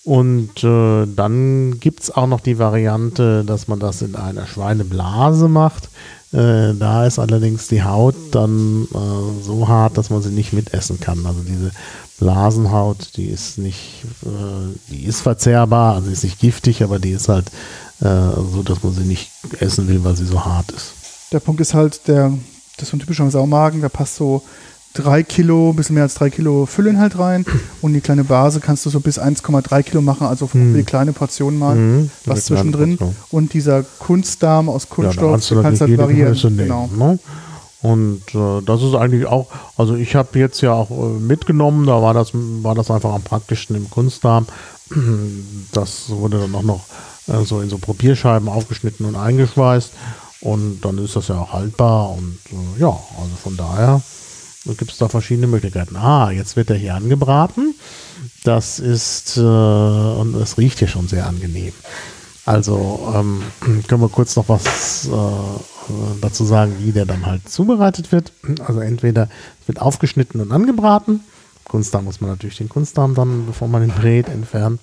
Und äh, dann gibt es auch noch die Variante, dass man das in einer Schweineblase macht. Äh, da ist allerdings die Haut dann äh, so hart, dass man sie nicht mitessen kann. Also diese Blasenhaut, die ist nicht, äh, die ist verzehrbar, also ist nicht giftig, aber die ist halt äh, so, dass man sie nicht essen will, weil sie so hart ist. Der Punkt ist halt, der, das ist so ein typischer Saumagen, da passt so drei Kilo, ein bisschen mehr als drei Kilo Füllenhalt rein (clears throat) und die kleine Base kannst du so bis 1,3 Kilo machen, also für mhm. die kleine Portion mal mhm, was zwischendrin. Und dieser Kunstdarm aus Kunststoff, ja, kannst du halt variieren. Genau. ne? Und äh, das ist eigentlich auch, also ich habe jetzt ja auch äh, mitgenommen, da war das, war das einfach am praktischsten im Kunstdarm. (clears throat) Das wurde dann auch noch äh, so in so Probierscheiben aufgeschnitten und eingeschweißt. Und dann ist das ja auch haltbar. Und äh, ja, also von daher gibt es da verschiedene Möglichkeiten. Ah, jetzt wird er hier angebraten. Das ist, äh, und es riecht hier schon sehr angenehm. Also ähm, (clears throat) können wir kurz noch was äh, dazu sagen, wie der dann halt zubereitet wird. Also entweder wird aufgeschnitten und angebraten. Kunstdarm muss man natürlich den Kunstdarm dann, bevor man ihn brät, entfernen.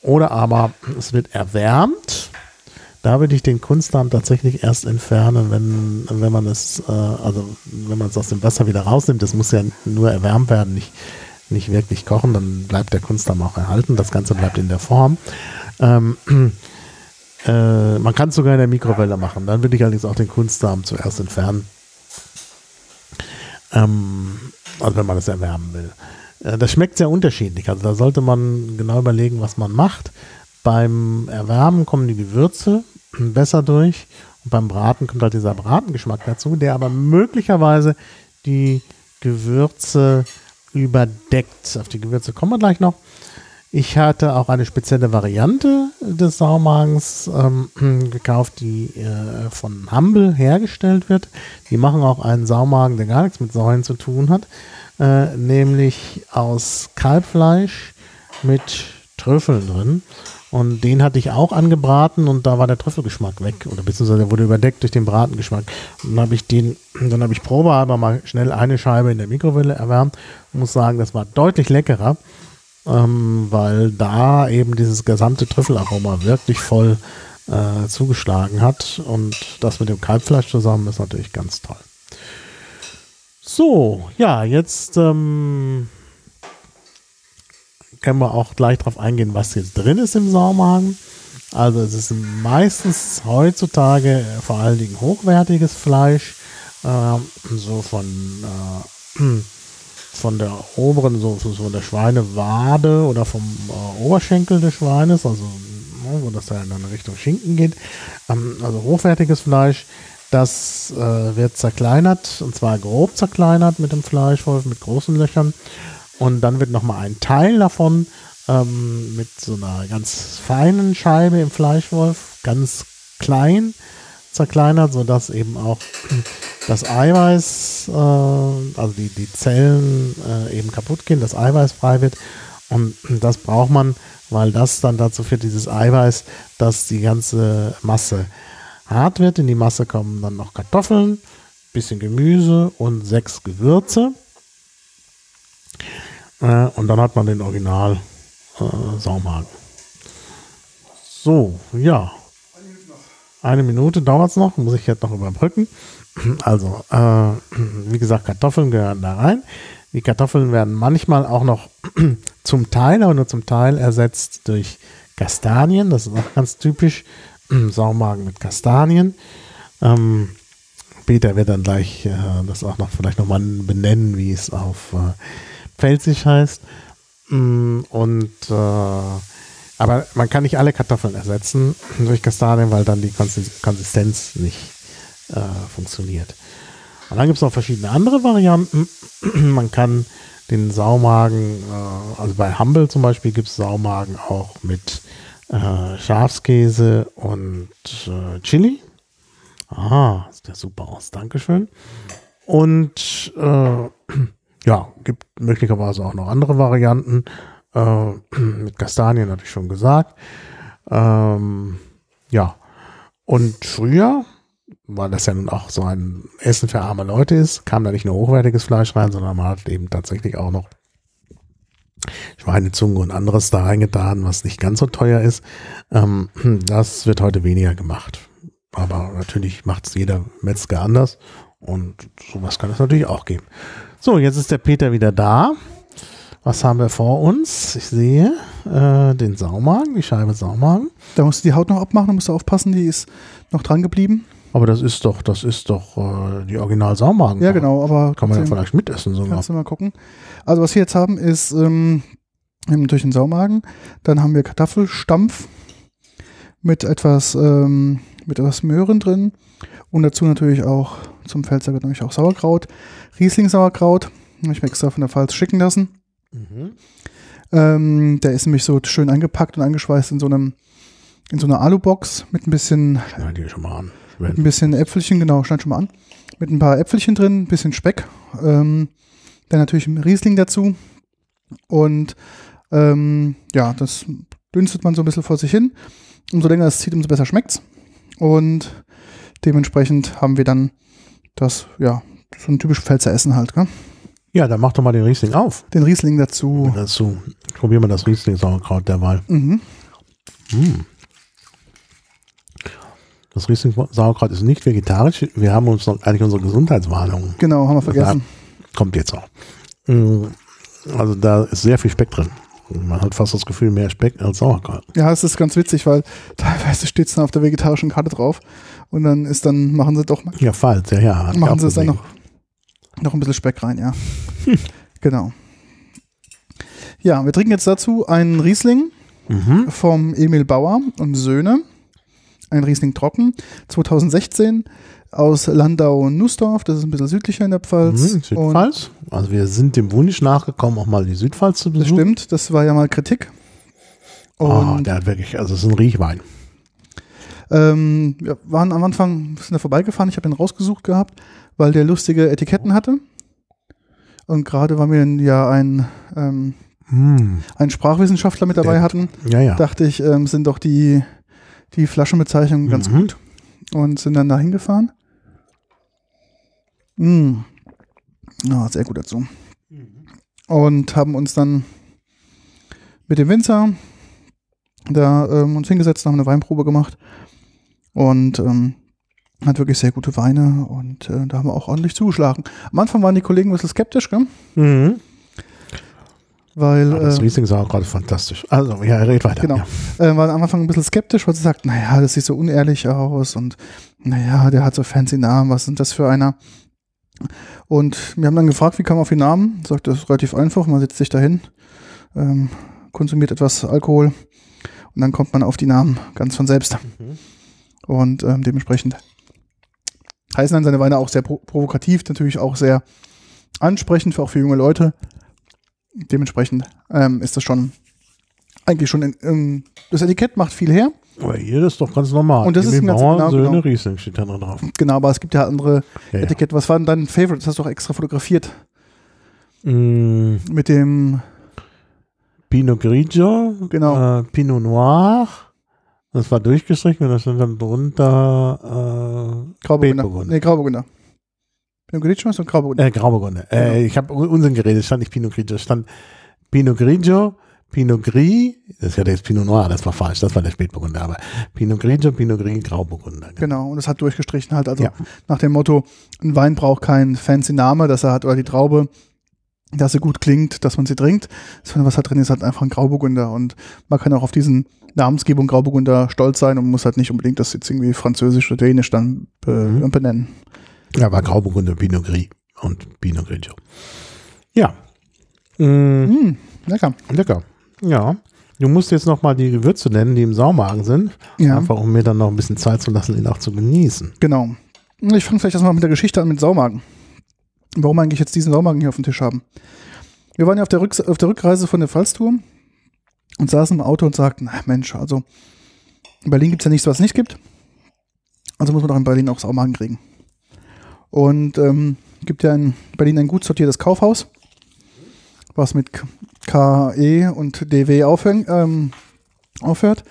Oder aber es wird erwärmt da würde ich den Kunstdarm tatsächlich erst entfernen, wenn, wenn man es, äh, also wenn man es aus dem Wasser wieder rausnimmt. Das muss ja nur erwärmt werden, nicht, nicht wirklich kochen, dann bleibt der Kunstdarm auch erhalten. Das Ganze bleibt in der Form. Ähm, (clears throat) äh, man kann es sogar in der Mikrowelle machen. Dann würde ich allerdings auch den Kunstdarm zuerst entfernen. Ähm, also wenn man es erwärmen will. Äh, das schmeckt sehr unterschiedlich. Also da sollte man genau überlegen, was man macht. Beim Erwärmen kommen die Gewürze besser durch. Und beim Braten kommt halt dieser Bratengeschmack dazu, der aber möglicherweise die Gewürze überdeckt. Auf die Gewürze kommen wir gleich noch. Ich hatte auch eine spezielle Variante des Saumagens ähm, (clears throat) gekauft, die äh, von Humble hergestellt wird. Die machen auch einen Saumagen, der gar nichts mit Säulen zu tun hat, äh, nämlich aus Kalbfleisch mit Trüffeln drin. Und den hatte ich auch angebraten und da war der Trüffelgeschmack weg. Oder beziehungsweise der wurde überdeckt durch den Bratengeschmack. Und dann habe ich den, dann habe ich probehalber mal schnell eine Scheibe in der Mikrowelle erwärmt. Ich muss sagen, das war deutlich leckerer, ähm, weil da eben dieses gesamte Trüffelaroma wirklich voll äh, zugeschlagen hat. Und das mit dem Kalbfleisch zusammen ist natürlich ganz toll. So, ja, jetzt ähm, können wir auch gleich darauf eingehen, was jetzt drin ist im Saumagen. Also es ist meistens heutzutage vor allen Dingen hochwertiges Fleisch, äh, so von, äh, (clears throat) von der oberen, so von der Schweinewade oder vom äh, Oberschenkel des Schweines, also ne, wo das dann in Richtung Schinken geht. Ähm, also hochwertiges Fleisch, das äh, wird zerkleinert und zwar grob zerkleinert mit dem Fleischwolf, mit großen Löchern und dann wird nochmal ein Teil davon ähm, mit so einer ganz feinen Scheibe im Fleischwolf ganz klein zerkleinert, sodass eben auch das Eiweiß, äh, also die, die Zellen äh, eben kaputt gehen, das Eiweiß frei wird. Und das braucht man, weil das dann dazu führt, dieses Eiweiß, dass die ganze Masse hart wird. In die Masse kommen dann noch Kartoffeln, bisschen Gemüse und sechs Gewürze. Und dann hat man den Original äh, Saumagen. So, ja. Eine Minute dauert es noch, muss ich jetzt noch überbrücken. Also, äh, wie gesagt, Kartoffeln gehören da rein. Die Kartoffeln werden manchmal auch noch (clears throat) zum Teil, aber nur zum Teil ersetzt durch Kastanien. Das ist auch ganz typisch. (clears throat) Saumagen mit Kastanien. Ähm, Peter wird dann gleich äh, das auch noch vielleicht nochmal benennen, wie es auf äh, Pfälzisch heißt. Mm, und äh, aber man kann nicht alle Kartoffeln ersetzen durch Kastanien, weil dann die Konsistenz nicht äh, funktioniert. Und dann gibt es noch verschiedene andere Varianten. (clears throat) man kann den Saumagen, äh, also bei Humble zum Beispiel gibt es Saumagen auch mit äh, Schafskäse und äh, Chili. Ah, sieht ja super aus, Dankeschön. Und äh, (clears throat) ja, gibt möglicherweise auch noch andere Varianten. Äh, (clears throat) mit Kastanien hatte ich schon gesagt. Ähm, ja, und früher, weil das ja nun auch so ein Essen für arme Leute ist, kam da nicht nur hochwertiges Fleisch rein, sondern man hat eben tatsächlich auch noch Schweinezunge und anderes da reingetan, was nicht ganz so teuer ist. Ähm, (clears throat) das wird heute weniger gemacht. Aber natürlich macht es jeder Metzger anders und sowas kann es natürlich auch geben. So, jetzt ist der Peter wieder da. Was haben wir vor uns? Ich sehe äh, den Saumagen, die Scheibe Saumagen. Da musst du die Haut noch abmachen, da musst du aufpassen, die ist noch dran geblieben. Aber das ist doch, das ist doch äh, die Original Saumagen. Ja, genau, aber kann man ja vielleicht mitessen sogar. Kannst du mal gucken. Also was wir jetzt haben ist ähm, natürlich den Saumagen, dann haben wir Kartoffelstampf mit etwas ähm, mit etwas Möhren drin und dazu natürlich auch zum Pfälzer natürlich auch Sauerkraut, Riesling-Sauerkraut. Habe ich mir extra von der Pfalz schicken lassen. Mhm. Ähm, der ist nämlich so schön eingepackt und eingeschweißt in so einem in so einer Alubox mit ein bisschen Schneid die schon mal an. Ein bisschen Äpfelchen, genau, schneid schon mal an. Mit ein paar Äpfelchen drin, ein bisschen Speck. Ähm, dann natürlich ein Riesling dazu. Und ähm, ja, das dünstet man so ein bisschen vor sich hin. Umso länger es zieht, umso besser schmeckt's. Und dementsprechend haben wir dann das, ja, so ein typisch Pfälzer Essen halt, gell? Ja, dann mach doch mal den Riesling auf. Den Riesling dazu. Dazu. Probieren wir das Riesling-Sauerkraut derweil. Mhm. Mm. Das Riesling-Sauerkraut ist nicht vegetarisch. Wir haben uns noch eigentlich unsere Gesundheitswarnung. Genau, haben wir vergessen. kommt jetzt auch. Mm. Also da ist sehr viel Speck drin. Man hat fast das Gefühl, mehr Speck als Sauerkraut. Ja, es ist ganz witzig, weil (laughs) teilweise steht es dann auf der vegetarischen Karte drauf und dann ist dann, machen sie doch mal. Ja, falsch, ja, ja. Machen sie es dann noch, noch ein bisschen Speck rein, ja. genau. Ja, wir trinken jetzt dazu einen Riesling mhm. vom Emil Bauer und Söhne. Ein Riesling trocken, 2016 aus Landau-Nussdorf, das ist ein bisschen südlicher in der Pfalz. Mhm, Südpfalz. Also wir sind dem Wunsch nachgekommen, auch mal die Südpfalz zu besuchen. Das stimmt, das war ja mal Kritik. Ah, Und oh, der hat wirklich, also es ist ein Riechwein. Ähm, wir waren am Anfang, sind da vorbeigefahren, ich habe ihn rausgesucht gehabt, weil der lustige Etiketten hatte. Und gerade weil wir ja ein, ähm, hm. einen Sprachwissenschaftler mit dabei hatten, ja, ja. dachte ich, ähm, sind doch die, die Flaschenbezeichnungen ganz mhm. gut. Und sind dann da hingefahren. Mm. Oh, sehr gut dazu. Und haben uns dann mit dem Winzer da ähm, uns hingesetzt, haben eine Weinprobe gemacht und ähm, hat wirklich sehr gute Weine und äh, da haben wir auch ordentlich zugeschlagen. Am Anfang waren die Kollegen ein bisschen skeptisch, gell? Mhm. Weil, ja, das äh, Riesling sah auch gerade fantastisch. Also, ja, red weiter. Genau. Ja. Äh, waren am Anfang ein bisschen skeptisch, weil sie sagt, naja, das sieht so unehrlich aus und naja, der hat so fancy Namen, was sind das für einer? Und wir haben dann gefragt, wie kam man auf den Namen? Sagt, das ist relativ einfach, man setzt sich dahin, ähm, konsumiert etwas Alkohol und dann kommt man auf die Namen ganz von selbst. Mhm. Und ähm, dementsprechend heißen dann seine Weine auch sehr pro provokativ, natürlich auch sehr ansprechend, für auch für junge Leute dementsprechend ähm, ist das schon eigentlich schon in, in, das Etikett macht viel her. Aber hier ist doch ganz normal. Und das ist ein ganz genau, Söhne genau. Riesling steht da drauf. Genau, aber es gibt ja andere ja, Etikette. Was war denn dein Favorite? Das hast du doch extra fotografiert. Mm. Mit dem Pinot Grigio, genau. Äh, Pinot Noir. Das war durchgestrichen und da stand dann drunter äh, Grauburgunder. Nee, Grauburgunder. Pinot Grigio ist und Grauburgunder. Äh, Grauburgunder. Äh, genau. ich habe Unsinn geredet, stand nicht Pinot Grigio, stand Pinot Grigio, Pinot Gris, das ist ja jetzt Pinot Noir, das war falsch, das war der Spätburgunder, aber Pinot Grigio, Pinot Gris, Grauburgunder. Genau. genau, und das hat durchgestrichen halt, also ja. nach dem Motto, ein Wein braucht keinen fancy Name, dass er hat, oder die Traube, dass sie gut klingt, dass man sie trinkt, sondern was halt drin ist, halt einfach ein Grauburgunder und man kann auch auf diesen Namensgebung Grauburgunder stolz sein und muss halt nicht unbedingt das jetzt irgendwie französisch oder dänisch dann mhm. benennen. Ja, war Grauburgunder, Pinot Gris und Pinot Grigio. Ja. Mm, lecker. Lecker. Ja. Du musst jetzt noch mal die Gewürze nennen, die im Saumagen sind. Ja. Einfach, um mir dann noch ein bisschen Zeit zu lassen, ihn auch zu genießen. Genau. Ich fange vielleicht erstmal mit der Geschichte an mit Saumagen. Warum eigentlich jetzt diesen Saumagen hier auf dem Tisch haben? Wir waren ja auf der, Rück auf der Rückreise von der Pfalztour und saßen im Auto und sagten, ach Mensch, also in Berlin gibt es ja nichts, was es nicht gibt. Also muss man doch in Berlin auch Saumagen kriegen. Und ähm, gibt ja in Berlin ein gut sortiertes Kaufhaus, was mit KE und DW ähm, aufhört.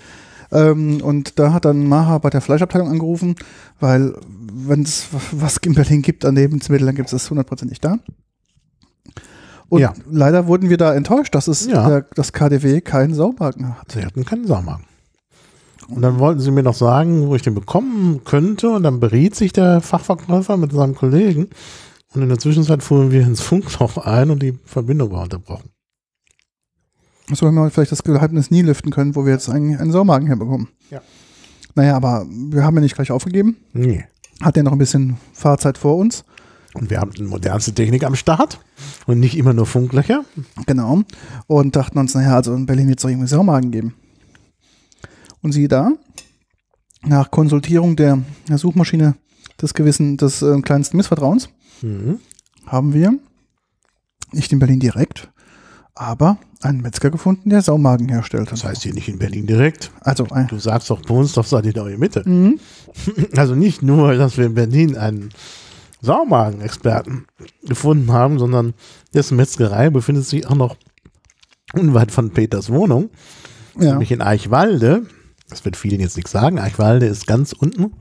Ähm, und da hat dann Maha bei der Fleischabteilung angerufen, weil wenn es was in Berlin gibt an Lebensmitteln, dann gibt es das hundertprozentig da. Und ja. leider wurden wir da enttäuscht, dass es ja. der, das KDW keinen Saumagen hat. Sie hatten keinen Saumagen. Und dann wollten sie mir noch sagen, wo ich den bekommen könnte. Und dann beriet sich der Fachverkäufer mit seinem Kollegen. Und in der Zwischenzeit fuhren wir ins Funkloch ein und die Verbindung war unterbrochen. So haben wir vielleicht das Geheimnis nie lüften können, wo wir jetzt eigentlich einen Saumagen herbekommen. Ja. Naja, aber wir haben ja nicht gleich aufgegeben. Nee. Hat ja noch ein bisschen Fahrzeit vor uns. Und wir haben eine modernste Technik am Start und nicht immer nur Funklöcher. Genau. Und dachten uns, naja, also in Berlin wird es doch irgendwie Saumagen geben. Und siehe da, nach Konsultierung der, der Suchmaschine des gewissen, des äh, kleinsten Missvertrauens, mhm. haben wir nicht in Berlin direkt, aber einen Metzger gefunden, der Saumagen herstellt. Das heißt hier nicht in Berlin direkt. Also du sagst doch, Bohnsdorf sei die neue Mitte. Mhm. (laughs) Also nicht nur, dass wir in Berlin einen Saumagen-Experten gefunden haben, sondern dessen Metzgerei befindet sich auch noch unweit von Peters Wohnung, ja. nämlich in Eichwalde. Das wird vielen jetzt nichts sagen. Eichwalde ist ganz unten,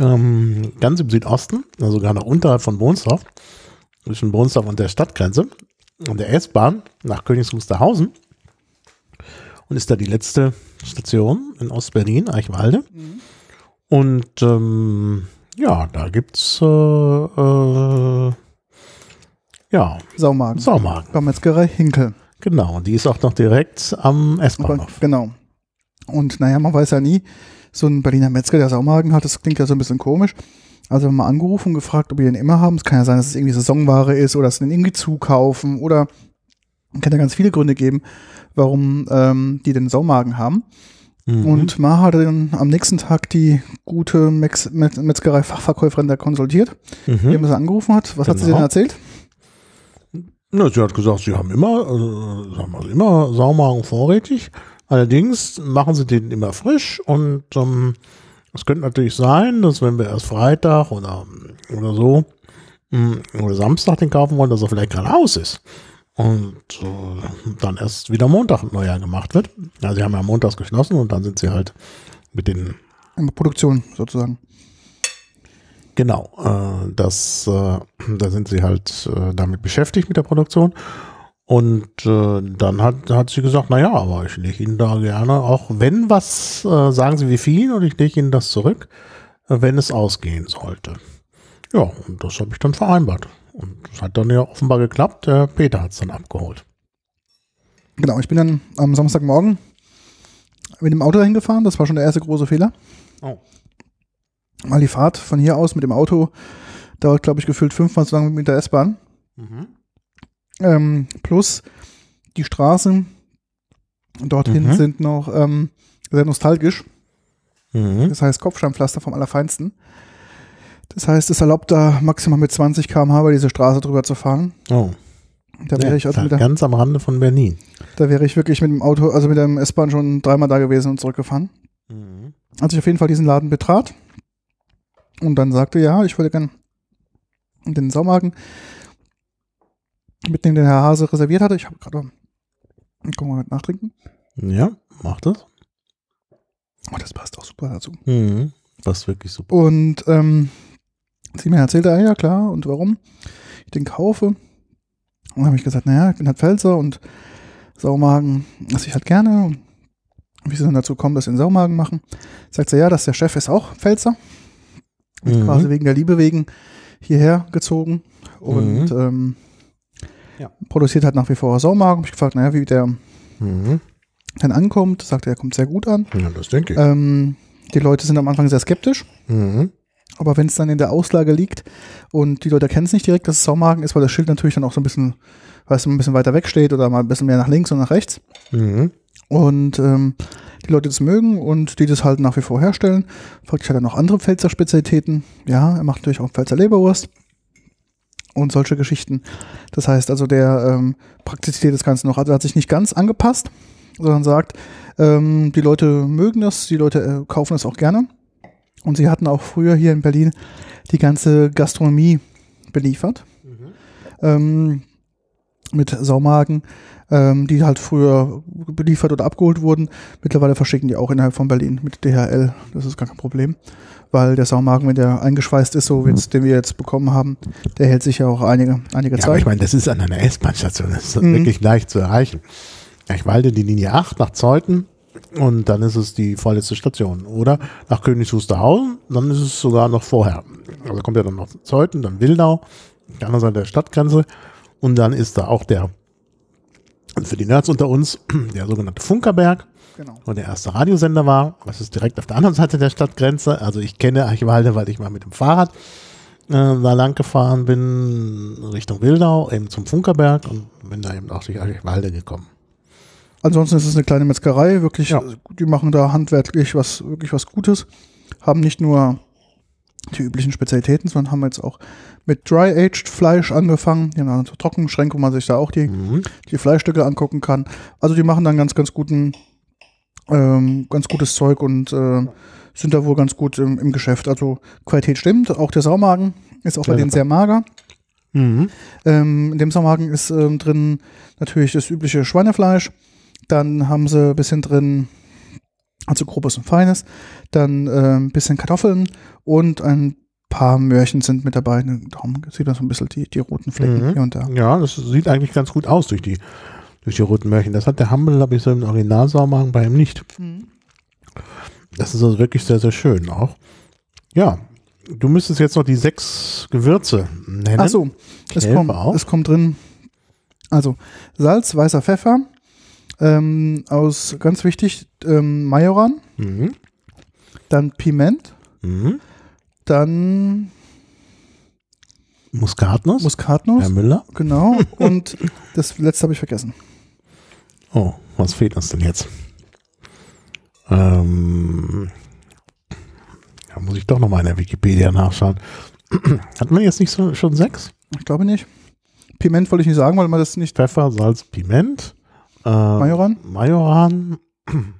ähm, ganz im Südosten, also sogar noch unterhalb von Bohnsdorf, zwischen Bohnsdorf und der Stadtgrenze, und der S-Bahn nach Königs Wusterhausen. Und ist da die letzte Station in Ostberlin, Eichwalde. Mhm. Und ähm, ja, da gibt's äh, äh, ja Saumagen. Saumagen. Bei Metzgerei Hinkel. Genau, und die ist auch noch direkt am S-Bahnhof. Genau. Und naja, man weiß ja nie, so ein Berliner Metzger, der Saumagen hat, das klingt ja so ein bisschen komisch. Also haben wir mal angerufen und gefragt, ob wir den immer haben. Es kann ja sein, dass es irgendwie Saisonware ist oder dass sie den irgendwie zukaufen oder kann ja ganz viele Gründe geben, warum ähm, die den Saumagen haben. Mhm. Und Ma hat dann am nächsten Tag die gute Mex Metzgerei-Fachverkäuferin da konsultiert, mhm. die sie angerufen hat. Was genau. hat sie denn genau. erzählt? Na, sie hat gesagt, sie haben immer, äh, sagen wir, immer Saumagen vorrätig. Allerdings machen sie den immer frisch und ähm, es könnte natürlich sein, dass wenn wir erst Freitag oder, oder so hm, oder Samstag den kaufen wollen, dass er vielleicht gerade aus ist. Und äh, dann erst wieder Montag Neujahr gemacht wird. Also sie haben ja montags geschlossen und dann sind sie halt mit den in der Produktion sozusagen. Genau, äh, das, äh, da sind sie halt äh, damit beschäftigt mit der Produktion. Und äh, dann hat, hat sie gesagt, naja, aber ich lege Ihnen da gerne, auch wenn was, äh, sagen Sie wie viel, und ich lege Ihnen das zurück, äh, wenn es ausgehen sollte. Ja, und das habe ich dann vereinbart. Und das hat dann ja offenbar geklappt. Der Peter hat es dann abgeholt. Genau, ich bin dann am Samstagmorgen mit dem Auto hingefahren. Das war schon der erste große Fehler. Oh. Weil die Fahrt von hier aus mit dem Auto dauert, glaube ich, gefühlt fünfmal so lange mit der S-Bahn. Mhm. Ähm, plus die Straßen dorthin mhm. sind noch ähm, sehr nostalgisch. Mhm. Das heißt Kopfsteinpflaster vom Allerfeinsten. Das heißt, es erlaubt da maximal mit 20 km/h über diese Straße drüber zu fahren. Oh. Da wäre ja, ich also der, ganz am Rande von Berlin. Da wäre ich wirklich mit dem Auto, also mit dem S-Bahn schon dreimal da gewesen und zurückgefahren. Mhm. Als ich auf jeden Fall diesen Laden betrat und dann sagte, ja, ich würde gern den Saumagen mitnehmen, den Herr Hase reserviert hatte. Ich habe gerade. Gucken wir mal mit nachtrinken. Ja, mach das. Oh, das passt auch super dazu. Mhm, passt wirklich super. Und ähm, sie mir erzählte, ah, ja klar, und warum ich den kaufe. Und dann habe ich gesagt, naja, ich bin halt Pfälzer und Saumagen esse ich halt gerne. Und wie sie dann dazu kommen, dass sie den Saumagen machen. Sagt sie, ja, dass der Chef ist auch Pfälzer. Mhm. Quasi wegen der Liebe wegen hierher gezogen. Und mhm. ähm. Produziert halt nach wie vor Saumagen. Hab ich gefragt, naja, wie der mhm. dann ankommt. Sagt er, er kommt sehr gut an. Ja, das denke ich. Ähm, die Leute sind am Anfang sehr skeptisch. Mhm. Aber wenn es dann in der Auslage liegt und die Leute kennen es nicht direkt, dass es Saumagen ist, weil das Schild natürlich dann auch so ein bisschen, weißt du, ein bisschen weiter weg steht oder mal ein bisschen mehr nach links und nach rechts. Mhm. Und ähm, die Leute das mögen und die das halt nach wie vor herstellen. Folgt hat er noch andere Pfälzer Spezialitäten. Ja, er macht natürlich auch Pfälzer Leberwurst und solche Geschichten. Das heißt also, der ähm, Praktizität des Ganzen noch, also hat sich nicht ganz angepasst, sondern sagt, ähm, die Leute mögen das, die Leute äh, kaufen es auch gerne. Und sie hatten auch früher hier in Berlin die ganze Gastronomie beliefert. Mhm. Ähm, mit Saumagen, ähm, die halt früher beliefert oder abgeholt wurden. Mittlerweile verschicken die auch innerhalb von Berlin mit DHL. Das ist gar kein Problem. Weil der Saumagen, wenn der eingeschweißt ist, so wie mhm. den wir jetzt bekommen haben, der hält sich ja auch einige, einige ja, Zeit. Aber ich meine, das ist an einer S-Bahn-Station. Das ist mhm. wirklich leicht zu erreichen. Ich walde die Linie 8 nach Zeuthen und dann ist es die vorletzte Station. Oder nach Königs Wusterhausen, dann ist es sogar noch vorher. Also kommt ja dann noch Zeuthen, dann Wildau, die andere Seite der Stadtgrenze. Und dann ist da auch der, für die Nerds unter uns, (clears throat) der sogenannte Funkerberg. Genau. Und der erste Radiosender war, was ist direkt auf der anderen Seite der Stadtgrenze. Also ich kenne Archwalde, weil ich mal mit dem Fahrrad äh, da lang gefahren bin, Richtung Wildau, eben zum Funkerberg und bin da eben auch durch Archwalde gekommen. Ansonsten ist es eine kleine Metzgerei, wirklich, ja. die machen da handwerklich was, wirklich was Gutes. Haben nicht nur die üblichen Spezialitäten, sondern haben jetzt auch mit Dry-Aged Fleisch angefangen. Die haben dann so Trockenschränke, wo man sich da auch die, mhm. die Fleischstücke angucken kann. Also die machen dann ganz, ganz guten, ähm, ganz gutes Zeug und äh, sind da wohl ganz gut im, im, Geschäft. Also Qualität stimmt. Auch der Saumagen ist auch bei denen sehr mager. Mhm. Ähm, in dem Saumagen ist ähm, drin natürlich das übliche Schweinefleisch. Dann haben sie ein bisschen drin, also grobes und feines. Dann äh, ein bisschen Kartoffeln und ein paar Möhrchen sind mit dabei. Darum sieht man so ein bisschen die, die roten Flecken mhm. hier und da. Ja, das sieht eigentlich ganz gut aus durch die, durch die roten Möhrchen. Das hat der Hammel, glaube ich, so im Originalsaumagen bei ihm nicht. Mhm. Das ist also wirklich sehr, sehr schön auch. Ja, du müsstest jetzt noch die sechs Gewürze nennen. Achso, es, kommt, es kommt drin, also Salz, weißer Pfeffer, ähm, aus, ganz wichtig, ähm, Majoran, mhm. dann Piment, mhm. dann Muskatnuss. Muskatnuss. Herr Müller. Genau. Und das letzte habe ich vergessen. Oh, was fehlt uns denn jetzt? Ähm, da muss ich doch nochmal in der Wikipedia nachschauen. (clears throat) Hat man jetzt nicht so, schon sechs? Ich glaube nicht. Piment wollte ich nicht sagen, weil man das nicht. Pfeffer, Salz, Piment. Äh, Majoran? Majoran. (clears throat)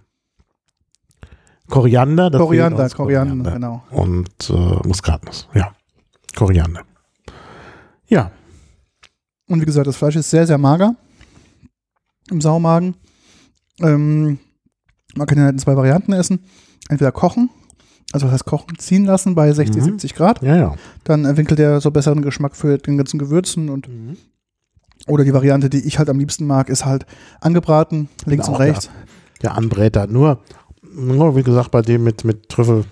Koriander. Das Koriander, Koriander, genau. Und äh, Muskatnuss, ja. Koriander. Ja. Und wie gesagt, das Fleisch ist sehr, sehr mager im Saumagen. Ähm, man kann ja halt in zwei Varianten essen. Entweder kochen, also das heißt kochen, ziehen lassen bei 60, mhm. 70 Grad. Ja, ja. Dann entwickelt er so besseren Geschmack für den ganzen Gewürzen und mhm. oder die Variante, die ich halt am liebsten mag, ist halt angebraten, links und, und rechts. Der, der Anbräter. Nur, nur, wie gesagt, bei dem mit, mit Trüffel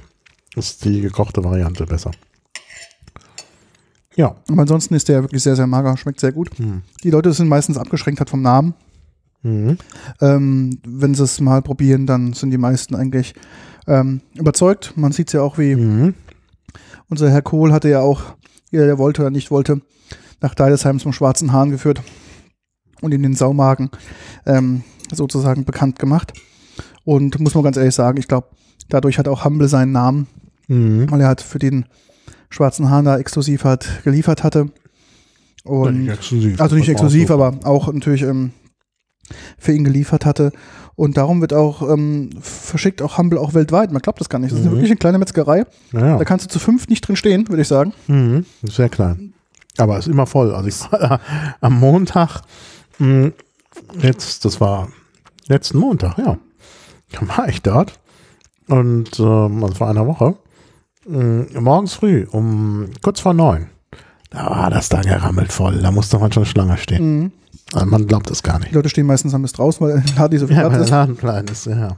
ist die gekochte Variante besser. Ja. Aber ansonsten ist der wirklich sehr, sehr mager, schmeckt sehr gut. Mhm. Die Leute sind meistens abgeschränkt halt vom Namen. Mhm. Ähm, wenn sie es mal probieren, dann sind die meisten eigentlich ähm, überzeugt. Man sieht es ja auch, wie mhm. unser Herr Kohl hatte ja auch, jeder, der wollte oder nicht wollte, nach Deidesheim zum Schwarzen Hahn geführt und in den Saumagen ähm, sozusagen bekannt gemacht. Und muss man ganz ehrlich sagen, ich glaube, dadurch hat auch Humble seinen Namen, mhm. weil er halt für den Schwarzen Hahn da exklusiv hat, geliefert hatte. Und, nicht exklusiv, also nicht exklusiv, aber auch natürlich ähm, für ihn geliefert hatte. Und darum wird auch ähm, verschickt auch Humble auch weltweit. Man glaubt das gar nicht. Das mhm. ist wirklich eine kleine Metzgerei. Ja. Da kannst du zu fünf nicht drin stehen, würde ich sagen. Mhm. Sehr klein. Aber ist immer voll. Also ich war da am Montag, mh, hm, jetzt, das war letzten Montag, ja. Da war ich dort. Und ähm, also vor einer Woche. Mh, hm, morgens früh, um kurz vor neun. Da war das da gerammelt voll. Da musste man schon Schlange stehen. Mhm. Also man glaubt es gar nicht. Die Leute stehen meistens am Mist draußen, weil (laughs) der Laden so viel ja, Platz ist. Laden klein ist, ja.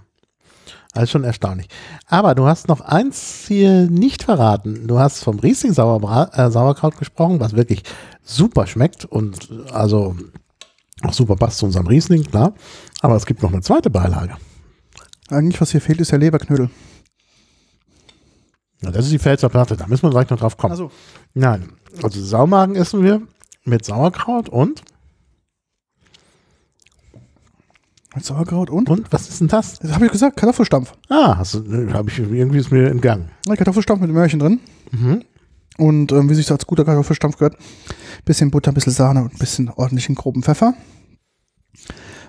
Also schon erstaunlich. Aber du hast noch eins hier nicht verraten. Du hast vom Riesling Sauerbra äh, Sauerkraut gesprochen, was wirklich super schmeckt und also auch super passt zu unserem Riesling, klar. Aber es gibt noch eine zweite Beilage. Eigentlich, was hier fehlt, ist der Leberknödel. Ja, das ist die Pfälzer Platte, da müssen wir gleich noch drauf kommen. Also. Nein, also Saumagen essen wir mit Sauerkraut und Mit Sauerkraut und? Und was ist denn das? Das habe ich gesagt, Kartoffelstampf. Ah, du, habe ich irgendwie ist mir entgangen. Kartoffelstampf mit Möhrchen drin. Mhm. Und ähm, wie sich als guter Kartoffelstampf gehört, bisschen Butter, ein bisschen Sahne und ein bisschen ordentlichen groben Pfeffer.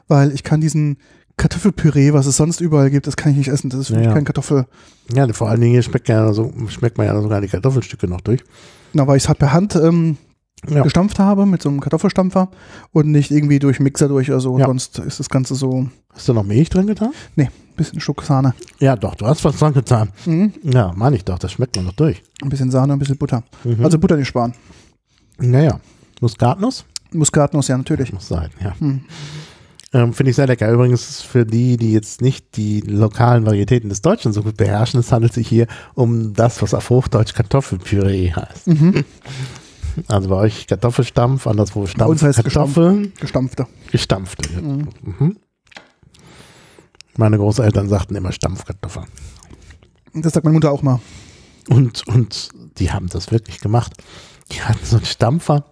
Weil ich kann diesen Kartoffelpüree, was es sonst überall gibt, das kann ich nicht essen. Das ist für ja, mich kein Kartoffel. Ja, vor allen Dingen schmeckt, ja so, schmeckt man ja sogar die Kartoffelstücke noch durch. Na, weil ich es halt per Hand ähm, ja. gestampft habe mit so einem Kartoffelstampfer und nicht irgendwie durch Mixer durch oder so. Ja. Sonst ist das Ganze so. Hast du noch Milch drin getan? Nee, bisschen Schluck Sahne. Ja, doch, du hast was dran getan. Mhm. Ja, meine ich doch, das schmeckt man noch durch. Ein bisschen Sahne, ein bisschen Butter. Mhm. Also Butter nicht sparen. Naja, Muskatnuss? Muskatnuss, ja, natürlich. Muss sein, ja. Mhm. Ähm, Finde ich sehr lecker. Übrigens für die, die jetzt nicht die lokalen Varietäten des Deutschen so gut beherrschen, es handelt sich hier um das, was auf Hochdeutsch Kartoffelpüree heißt. Mhm. (laughs) Also bei euch Kartoffelstampf, anderswo Stampf, heißt Kartoffeln. Gestampfte. Gestampfte. Mhm. Mhm. Meine Großeltern sagten immer Stampfkartoffeln. Das sagt meine Mutter auch mal. Und, und die haben das wirklich gemacht. Die hatten so einen Stampfer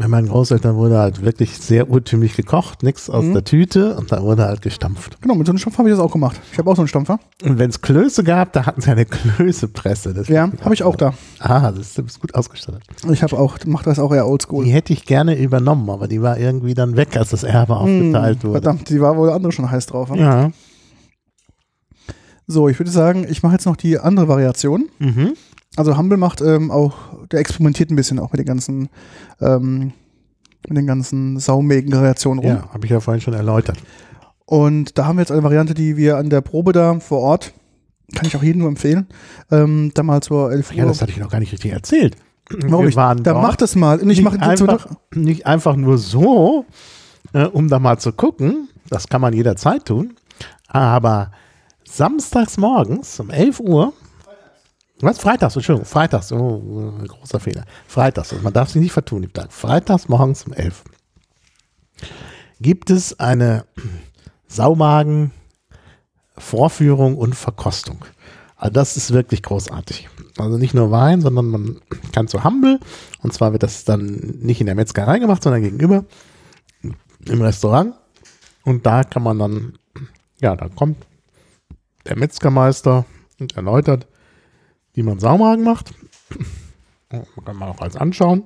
bei meinen Großeltern wurde halt wirklich sehr urtümlich gekocht, nichts aus mhm. der Tüte und da wurde halt gestampft. Genau, mit so einem Stampfer habe ich das auch gemacht. Ich habe auch so einen Stampfer. Und wenn es Klöße gab, da hatten sie eine Klößepresse. ja, habe ich auch da. Ah, das ist, gut ausgestattet. Ich habe auch, mache das auch eher oldschool. Die hätte ich gerne übernommen, aber die war irgendwie dann weg, als das Erbe mhm, aufgeteilt wurde. Verdammt, die war wohl andere schon heiß drauf. Ja. So, ich würde sagen, ich mache jetzt noch die andere Variation. Mhm. Also Humble macht ähm, auch, der experimentiert ein bisschen auch mit den ganzen, ähm, mit den ganzen saumägen Kreationen rum. Ja, habe ich ja vorhin schon erläutert. Und da haben wir jetzt eine Variante, die wir an der Probe da vor Ort, kann ich auch jedem nur empfehlen, ähm, da mal zur 11 Uhr. Ja, das hatte ich noch gar nicht richtig erzählt. Warum ich? Da mach das mal. Und ich mache einfach, nicht einfach nur so, äh, um da mal zu gucken. Das kann man jederzeit tun. Aber samstags morgens um 11 Uhr was? Freitags, Entschuldigung, freitags, oh, großer Fehler. Freitags, man darf sich nicht vertun, im Tag. Freitags morgens um 11 gibt es eine (clears throat) Saumagen Vorführung und Verkostung. Also das ist wirklich großartig. Also nicht nur Wein, sondern man (clears throat) kann zu Humble und zwar wird das dann nicht in der Metzgerei gemacht, sondern gegenüber im Restaurant und da kann man dann, ja, da kommt der Metzgermeister und erläutert, wie man Saumagen macht. Man (clears throat) kann man auch alles anschauen.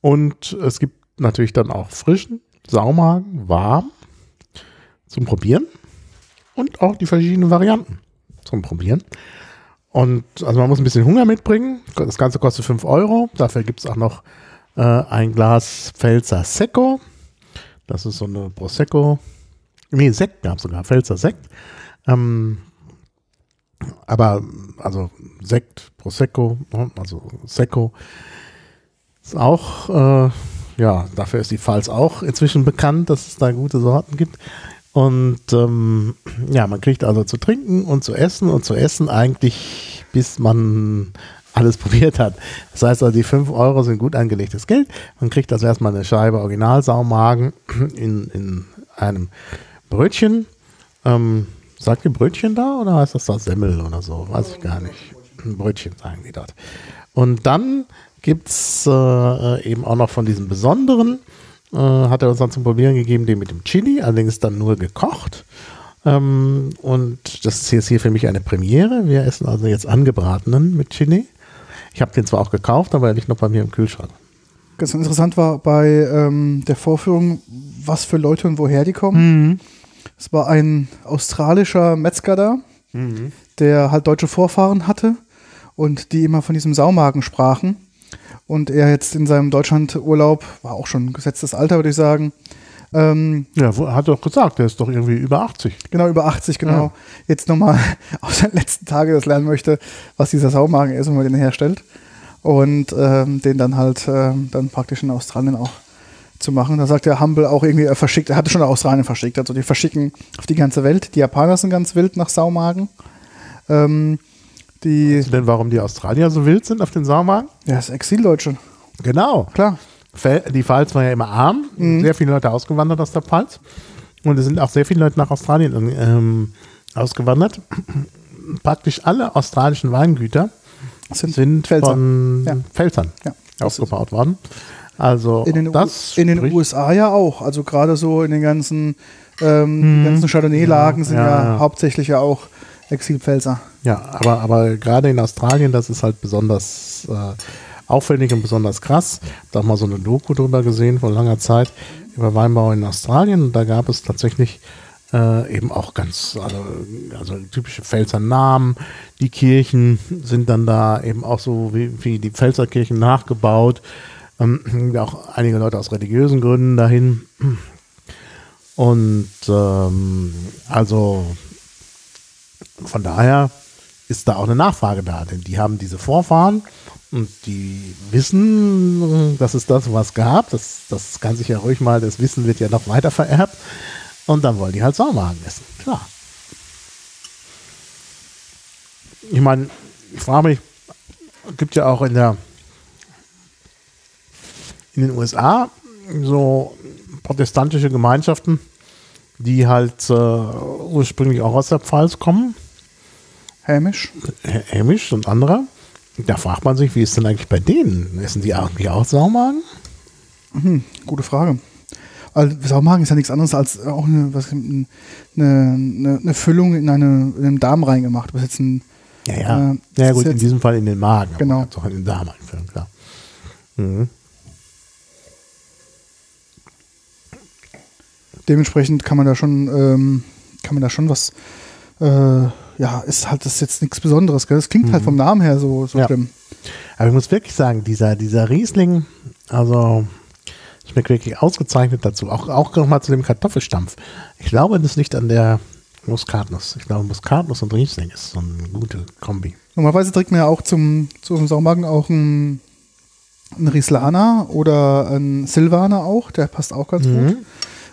Und es gibt natürlich dann auch frischen Saumagen, warm zum Probieren und auch die verschiedenen Varianten zum Probieren. Und also man muss ein bisschen Hunger mitbringen. Das Ganze kostet 5 Euro. Dafür gibt es auch noch äh, ein Glas Pfälzer Secco. Das ist so eine Prosecco. Nee, Sekt gab es sogar, Pfälzer Sekt. Ähm, aber also Sekt, Prosecco, ne, also Secco ist auch, äh, ja, dafür ist die Pfalz auch inzwischen bekannt, dass es da gute Sorten gibt. Und ähm, ja, man kriegt also zu trinken und zu essen und zu essen eigentlich, bis man alles (laughs) probiert hat. Das heißt also, die 5 Euro sind gut angelegtes Geld. Man kriegt also erstmal eine Scheibe Originalsaumagen in, in einem Brötchen. Ähm, Sagt ihr Brötchen da oder heißt das da Semmel oder so? Weiß ich gar nicht. Ein Brötchen sagen die dort. Und dann gibt es äh, eben auch noch von diesem besonderen, äh, hat er uns dann zum Probieren gegeben, den mit dem Chili, allerdings dann nur gekocht. Ähm, und das ist jetzt hier für mich eine Premiere. Wir essen also jetzt angebratenen mit Chili. Ich habe den zwar auch gekauft, aber er liegt noch bei mir im Kühlschrank. Ganz interessant war bei ähm, der Vorführung, was für Leute und woher die kommen. Mhm. Es war ein australischer Metzger da, mhm. der halt deutsche Vorfahren hatte und die immer von diesem Saumagen sprachen. Und er jetzt in seinem Deutschlandurlaub, war auch schon gesetztes Alter, würde ich sagen. Ähm, ja, hat er doch gesagt, der ist doch irgendwie über 80. Genau, über 80, genau. Ja. Jetzt nochmal (laughs) auf seinen letzten Tage das lernen möchte, was dieser Saumagen ist und man den herstellt. Und ähm, den dann halt ähm, dann praktisch in Australien auch zu machen. Da sagt der Humble auch irgendwie, er verschickt, er hatte schon Australien verschickt, also die verschicken auf die ganze Welt. Die Japaner sind ganz wild nach Saumagen. Ähm, die weißt du denn, warum die Australier so wild sind auf den Saumagen? Ja, das Exildeutsche. Genau. Klar. Die Pfalz war ja immer arm, mhm. sehr viele Leute ausgewandert aus der Pfalz. Und es sind auch sehr viele Leute nach Australien ähm, ausgewandert. Praktisch alle australischen Weingüter sind, sind Pfälzer. von ja. Pfälzern ja, ausgebaut worden. Also in den, das in den USA ja auch. Also gerade so in den ganzen, ähm, hm. ganzen Chardonnay-Lagen ja, sind ja, ja, hauptsächlich ja auch Exilpfälzer. Ja, aber, aber gerade in Australien, das ist halt besonders äh, auffällig und besonders krass. Da haben wir so eine Doku drüber gesehen vor langer Zeit über Weinbau in Australien und da gab es tatsächlich Äh, eben auch ganz, also, also typische Pfälzer Namen. Die Kirchen sind dann da eben auch so wie, wie die Pfälzer Kirchen nachgebaut. Ähm, auch einige Leute aus religiösen Gründen dahin. Und ähm, also von daher ist da auch eine Nachfrage da, denn die haben diese Vorfahren und die wissen, dass es das was gab. Das, das kann sich ja ruhig mal, das Wissen wird ja noch weiter vererbt. Und dann wollen die halt Saumagen essen, klar. Ich meine, ich frage mich, gibt ja auch in der in den USA so protestantische Gemeinschaften, die halt äh, ursprünglich auch aus der Pfalz kommen. Hämisch. Hämisch und andere. Da fragt man sich, wie ist denn eigentlich bei denen? Essen die eigentlich auch Saumagen? Mhm, gute Frage. Also Saumagen ist ja nichts anderes als auch eine, was, eine, eine, eine Füllung in, eine, in einen Darm reingemacht. Was jetzt ein, ja, ja. Äh, ja gut, in diesem Fall in den Magen. Genau. Auch in den Darm einführen, klar. Mhm. Dementsprechend kann man da schon, ähm, kann man da schon was, äh, ja, ist halt das jetzt nichts Besonderes. Gell? Das klingt halt mhm. halt vom Namen her so, so ja. schlimm. Aber ich muss wirklich sagen, dieser, dieser Riesling, also schmeckt wirklich ausgezeichnet dazu. Auch, auch nochmal zu dem Kartoffelstampf. Ich glaube, das liegt an der Muskatnuss. Ich glaube, Muskatnuss und Riesling ist so eine gute Kombi. Normalerweise trinkt man ja auch zum, zum Saumagen auch ein, ein Rieslaner oder ein Silvaner auch. Der passt auch ganz mhm. gut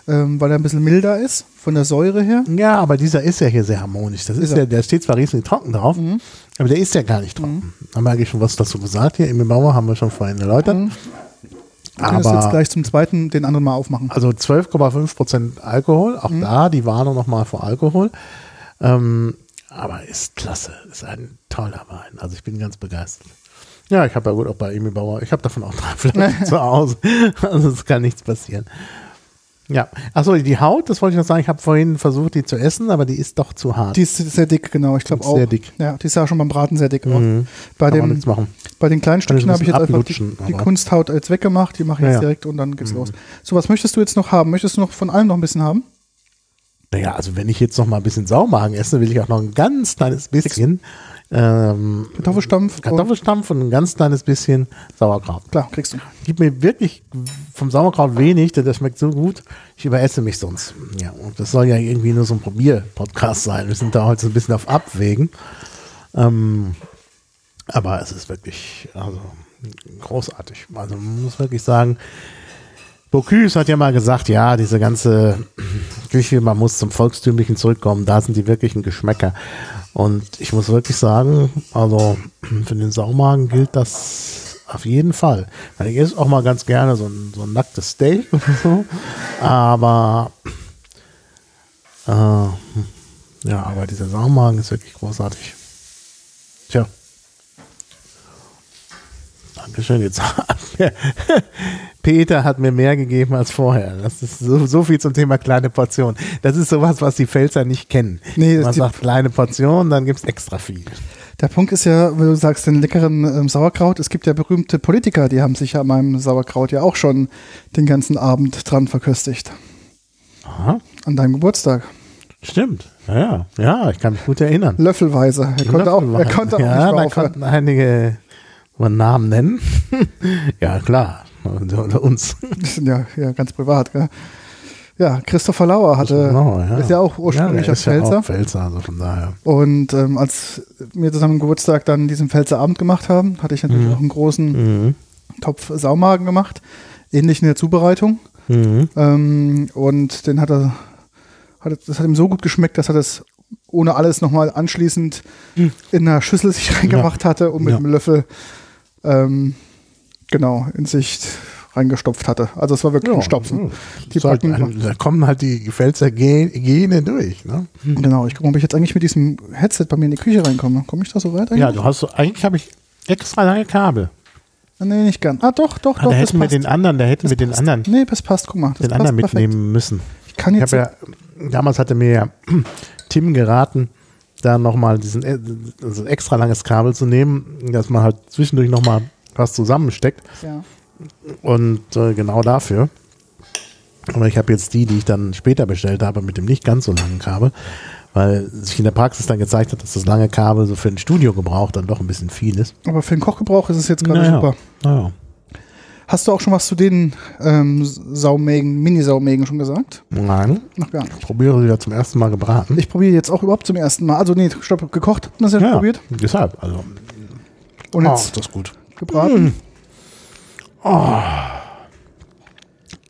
ähm, weil er ein bisschen milder ist, von der Säure her. Ja, aber dieser ist ja hier sehr harmonisch. Das ist, ist ja, der steht zwar riesig trocken drauf, mhm. aber der ist ja gar nicht trocken. Mhm. Haben wir eigentlich schon was dazu gesagt hier? Im Bauer haben wir schon vorhin erläutert. Mhm. Wir aber jetzt gleich zum zweiten den anderen mal aufmachen. Also 12,5 Prozent Alkohol, auch mhm. da die Warnung nochmal vor Alkohol. Ähm, aber ist klasse, ist ein toller Wein. Also ich bin ganz begeistert. Ja, ich habe ja gut auch bei Emil Bauer, ich habe davon auch drei (laughs) Flaschen (laughs) zu Hause. Also es kann nichts passieren. Ja, achso, die Haut, das wollte ich noch sagen, ich habe vorhin versucht, die zu essen, aber die ist doch zu hart. Die ist sehr dick, genau, ich glaube auch. Sehr dick. Ja, die ist ja schon beim Braten sehr dick. Mhm. Bei, dem, bei den kleinen Stückchen habe ich jetzt einfach die, die Kunsthaut jetzt weggemacht, die mache ich jetzt ja, direkt und dann geht's mhm. los. So, was möchtest du jetzt noch haben? Möchtest du noch von allem noch ein bisschen haben? Naja, also wenn ich jetzt noch mal ein bisschen Saumagen esse, will ich auch noch ein ganz kleines bisschen. Ähm, Kartoffelstampf. Kartoffelstampf und ein ganz kleines bisschen Sauerkraut. Klar, kriegst du. Gib mir wirklich vom Sauerkraut wenig, denn das schmeckt so gut. Ich überesse mich sonst. Ja, und das soll ja irgendwie nur so ein Probier-Podcast sein. Wir sind da heute so ein bisschen auf Abwägen. Ähm, aber es ist wirklich also, großartig. Also man muss wirklich sagen, Bocuse hat ja mal gesagt, ja, diese ganze Küche, man muss zum Volkstümlichen zurückkommen, da sind die wirklichen Geschmäcker. Und ich muss wirklich sagen, also (clears throat) für den Saumagen gilt das auf jeden Fall. Weil ich esse auch mal ganz gerne so ein, so ein nacktes Steak oder so. (laughs) Aber äh, ja, aber dieser Saumagen ist wirklich großartig. Tja. Dankeschön. Jetzt (laughs) hat mir, Peter hat mir mehr gegeben als vorher. Das ist so, so viel zum Thema kleine Portion. Das ist sowas, was die Pfälzer nicht kennen. Nee, Man sagt kleine Portion, dann gibt es extra viel. Der Punkt ist ja, wenn du sagst, den leckeren ähm, Sauerkraut, es gibt ja berühmte Politiker, die haben sich ja an meinem Sauerkraut ja auch schon den ganzen Abend dran verköstigt. Aha. An deinem Geburtstag. Stimmt. Ja, ja, ich kann mich gut erinnern. Löffelweise. Er konnte Löffelweise. auch, er konnte auch ja, da konnten einige Namen nennen. (laughs) ja, klar. Unter uns. ja, ja, ganz privat, gell? Ja, Christopher Lauer hatte, genau, ja. ist ja auch ursprünglich ja, aus Pfälzer. Ja auch Pfälzer, also von daher. Und ähm, als wir zusammen Geburtstag dann diesen Pfälzer Abend gemacht haben, hatte ich natürlich mhm. auch einen großen mhm. Topf Saumagen gemacht, ähnlich in der Zubereitung. Mhm. Ähm, und den hat er, hat, das hat ihm so gut geschmeckt, dass er das ohne alles nochmal anschließend mhm. in einer Schüssel sich (laughs) reingemacht hatte und mit einem Löffel ähm, genau in sich reingestopft hatte. Also es war wirklich ja, ein Stopfen. Die halt ein, da kommen halt die Pfälzer Gene durch. Ne? Genau, ich gucke, ob ich jetzt eigentlich mit diesem Headset bei mir in die Küche reinkomme. Komme ich da so weiter? Ja, du hast so, eigentlich habe ich extra lange Kabel. Ah, nee, nicht ganz. Ah, doch, doch, ah, doch. Da hätten wir den anderen, da hätten das wir den anderen. Nee, das passt, guck mal. den anderen mitnehmen perfekt. müssen. Ich kann jetzt. Ich ja, damals hatte mir ja (clears throat) Tim geraten, da nochmal diesen also extra langes Kabel zu nehmen, dass man halt zwischendurch nochmal was zusammensteckt. Ja. Und äh, genau dafür. Aber ich habe jetzt die, die ich dann später bestellt habe, mit dem nicht ganz so langen Kabel, weil sich in der Praxis dann gezeigt hat, dass das lange Kabel so für ein Studiogebrauch dann doch ein bisschen viel ist. Aber für den Kochgebrauch ist es jetzt gerade Naja. super. Naja. Hast du auch schon was zu den ähm, Saumägen, Mini-Saumägen schon gesagt? Nein, Noch gar nicht. ich probiere sie ja zum ersten Mal gebraten. Ich probiere jetzt auch überhaupt zum ersten Mal. Also nee, stopp, gekocht hat man es ja, schon probiert. Deshalb, also. Und Oh, jetzt das ist gut. gebraten.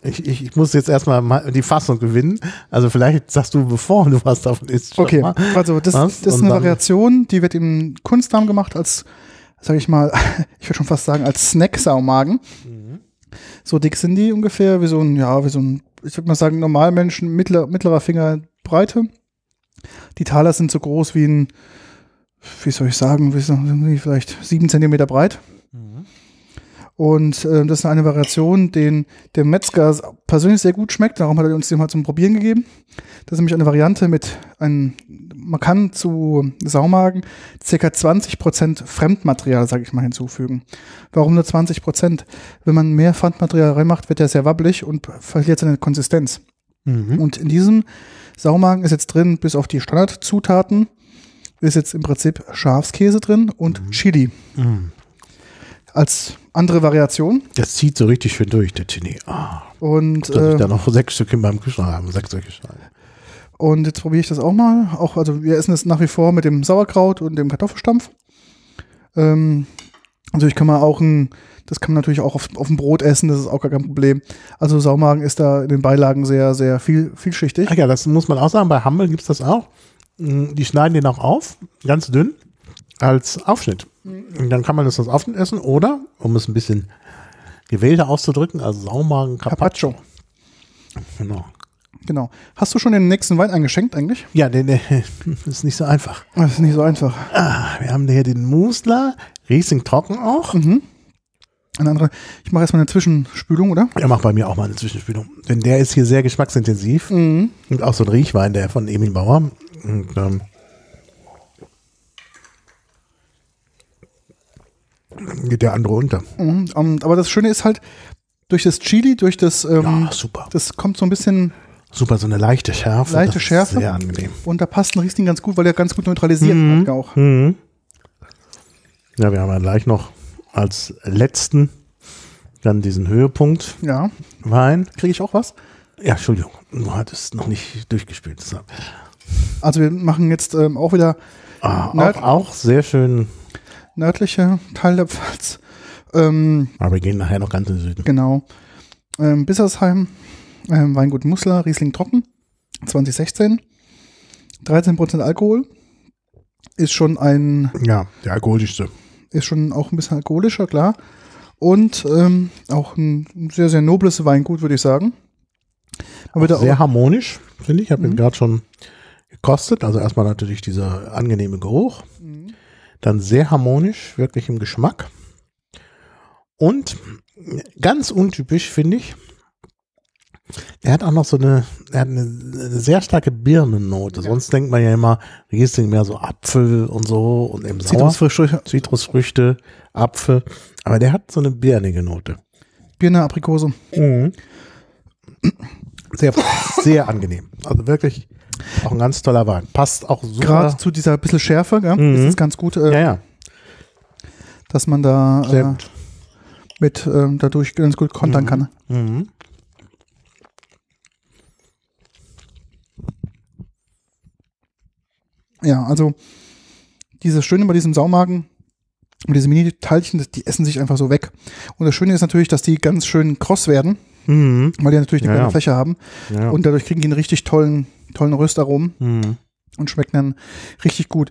Ich, ich, ich muss jetzt erstmal mal die Fassung gewinnen. Also vielleicht sagst du, bevor du was davon isst. Okay, mal. also das, das ist eine Variation, die wird im Kunstdarm gemacht als, sage ich mal, (laughs) ich würde schon fast sagen, als Snack-Saumagen. Mhm. So dick sind die ungefähr, wie so ein, ja, wie so ein, ich würde mal sagen, Normalmenschen, mittler, mittlerer Fingerbreite. Die Taler sind so groß wie ein, wie soll ich sagen, vielleicht sieben Zentimeter breit. Und äh, das ist eine Variation, den der Metzger persönlich sehr gut schmeckt. Darum hat er uns den mal zum Probieren gegeben. Das ist nämlich eine Variante mit einem, man kann zu Saumagen ca. 20% Fremdmaterial, sage ich mal, hinzufügen. Warum nur 20%? Wenn man mehr Fremdmaterial reinmacht, wird der sehr wabbelig und verliert seine Konsistenz. Mhm. Und in diesem Saumagen ist jetzt drin, bis auf die Standardzutaten, ist jetzt im Prinzip Schafskäse drin und Chili. Mhm. Als andere Variation. Das zieht so richtig schön durch, der Chili. Ah, Und, dass ich äh, da noch sechs Stück in meinem Kühlschrank habe. Sechs solche. Und jetzt probiere ich das auch mal. Auch, also wir essen es nach wie vor mit dem Sauerkraut und dem Kartoffelstampf. Ähm, also ich kann mal auch ein, das kann man natürlich auch auf, auf dem Brot essen, das ist auch gar kein Problem. Also Saumagen ist da in den Beilagen sehr, sehr viel, vielschichtig. Ach ja, das muss man auch sagen. Bei Hammel gibt es das auch. Mm, Die schneiden den auch auf, ganz dünn, als Aufschnitt. Und dann kann man das als Aufschnitt essen oder, um es ein bisschen gewählter auszudrücken, als Saumagen Carpaccio. Carpaccio. Genau. Genau. Hast du schon den nächsten Wein eingeschenkt eigentlich? Ja, den, äh, (laughs) ist nicht so einfach. Das ist nicht so einfach. Ah, wir haben hier den Musler, Riesling trocken auch. Mhm. Eine andere. Ich mache erstmal eine Zwischenspülung, oder? Er macht bei mir auch mal eine Zwischenspülung. Denn der ist hier sehr geschmacksintensiv. Mhm. Und auch so ein Riechwein, der von Emil Bauer. Und, ähm, geht der andere unter. Mhm. Um, aber das Schöne ist halt, durch das Chili, durch das, ähm, Ja, super. das kommt so ein bisschen, Super, so eine leichte Schärfe. Leichte Schärfe. Sehr angenehm. und da passt ein Riesling ganz gut, weil der ganz gut neutralisiert Mhm. wird auch. Mhm. Ja, wir haben ja gleich noch als letzten dann diesen Höhepunkt Ja. Wein. Kriege ich auch was? Ja, Entschuldigung, du hattest noch nicht durchgespielt. Also wir machen jetzt ähm, auch wieder Ah, auch, auch sehr schön. nördliche Teil der Pfalz. Ähm, Aber wir gehen nachher noch ganz in den Süden. genau. Ähm, Bissersheim, ähm, Weingut Musler, Riesling Trocken, 2016. 13% Alkohol. Ist schon ein, Ja, der alkoholischste. ist schon auch ein bisschen alkoholischer, klar. Und ähm, auch ein sehr, sehr nobles Weingut, würde ich sagen. Wird Auch sehr auch, harmonisch, finde ich. Ich habe Mhm. ihn gerade schon gekostet. Also erstmal natürlich dieser angenehme Geruch. Mhm. Dann sehr harmonisch, wirklich im Geschmack. Und ganz untypisch, finde ich, er hat auch noch so eine, er hat eine, eine sehr starke Birnennote. Sonst denkt man ja immer, Riesling mehr so Apfel und so und eben. Zitrusfrüchte, Zitrusfrüchte, Apfel. Aber der hat so eine birnige Note. Birne, Aprikose. Sehr, sehr angenehm. Also wirklich auch ein ganz toller Wein. Passt auch super. Gerade zu dieser bisschen Schärfe, gell? Mhm. ist es ganz gut, äh, ja, ja, dass man da äh, mit ähm, dadurch ganz gut kontern Mhm. kann. Mhm. Ja, also dieses Schöne bei diesem Saumagen, und diese Mini-Teilchen, die essen sich einfach so weg. Und das Schöne ist natürlich, dass die ganz schön kross werden, Mhm. weil die natürlich eine Ja, kleine ja. Fläche haben. Ja. Und dadurch kriegen die einen richtig tollen, tollen Röstaromen mhm. und schmecken dann richtig gut.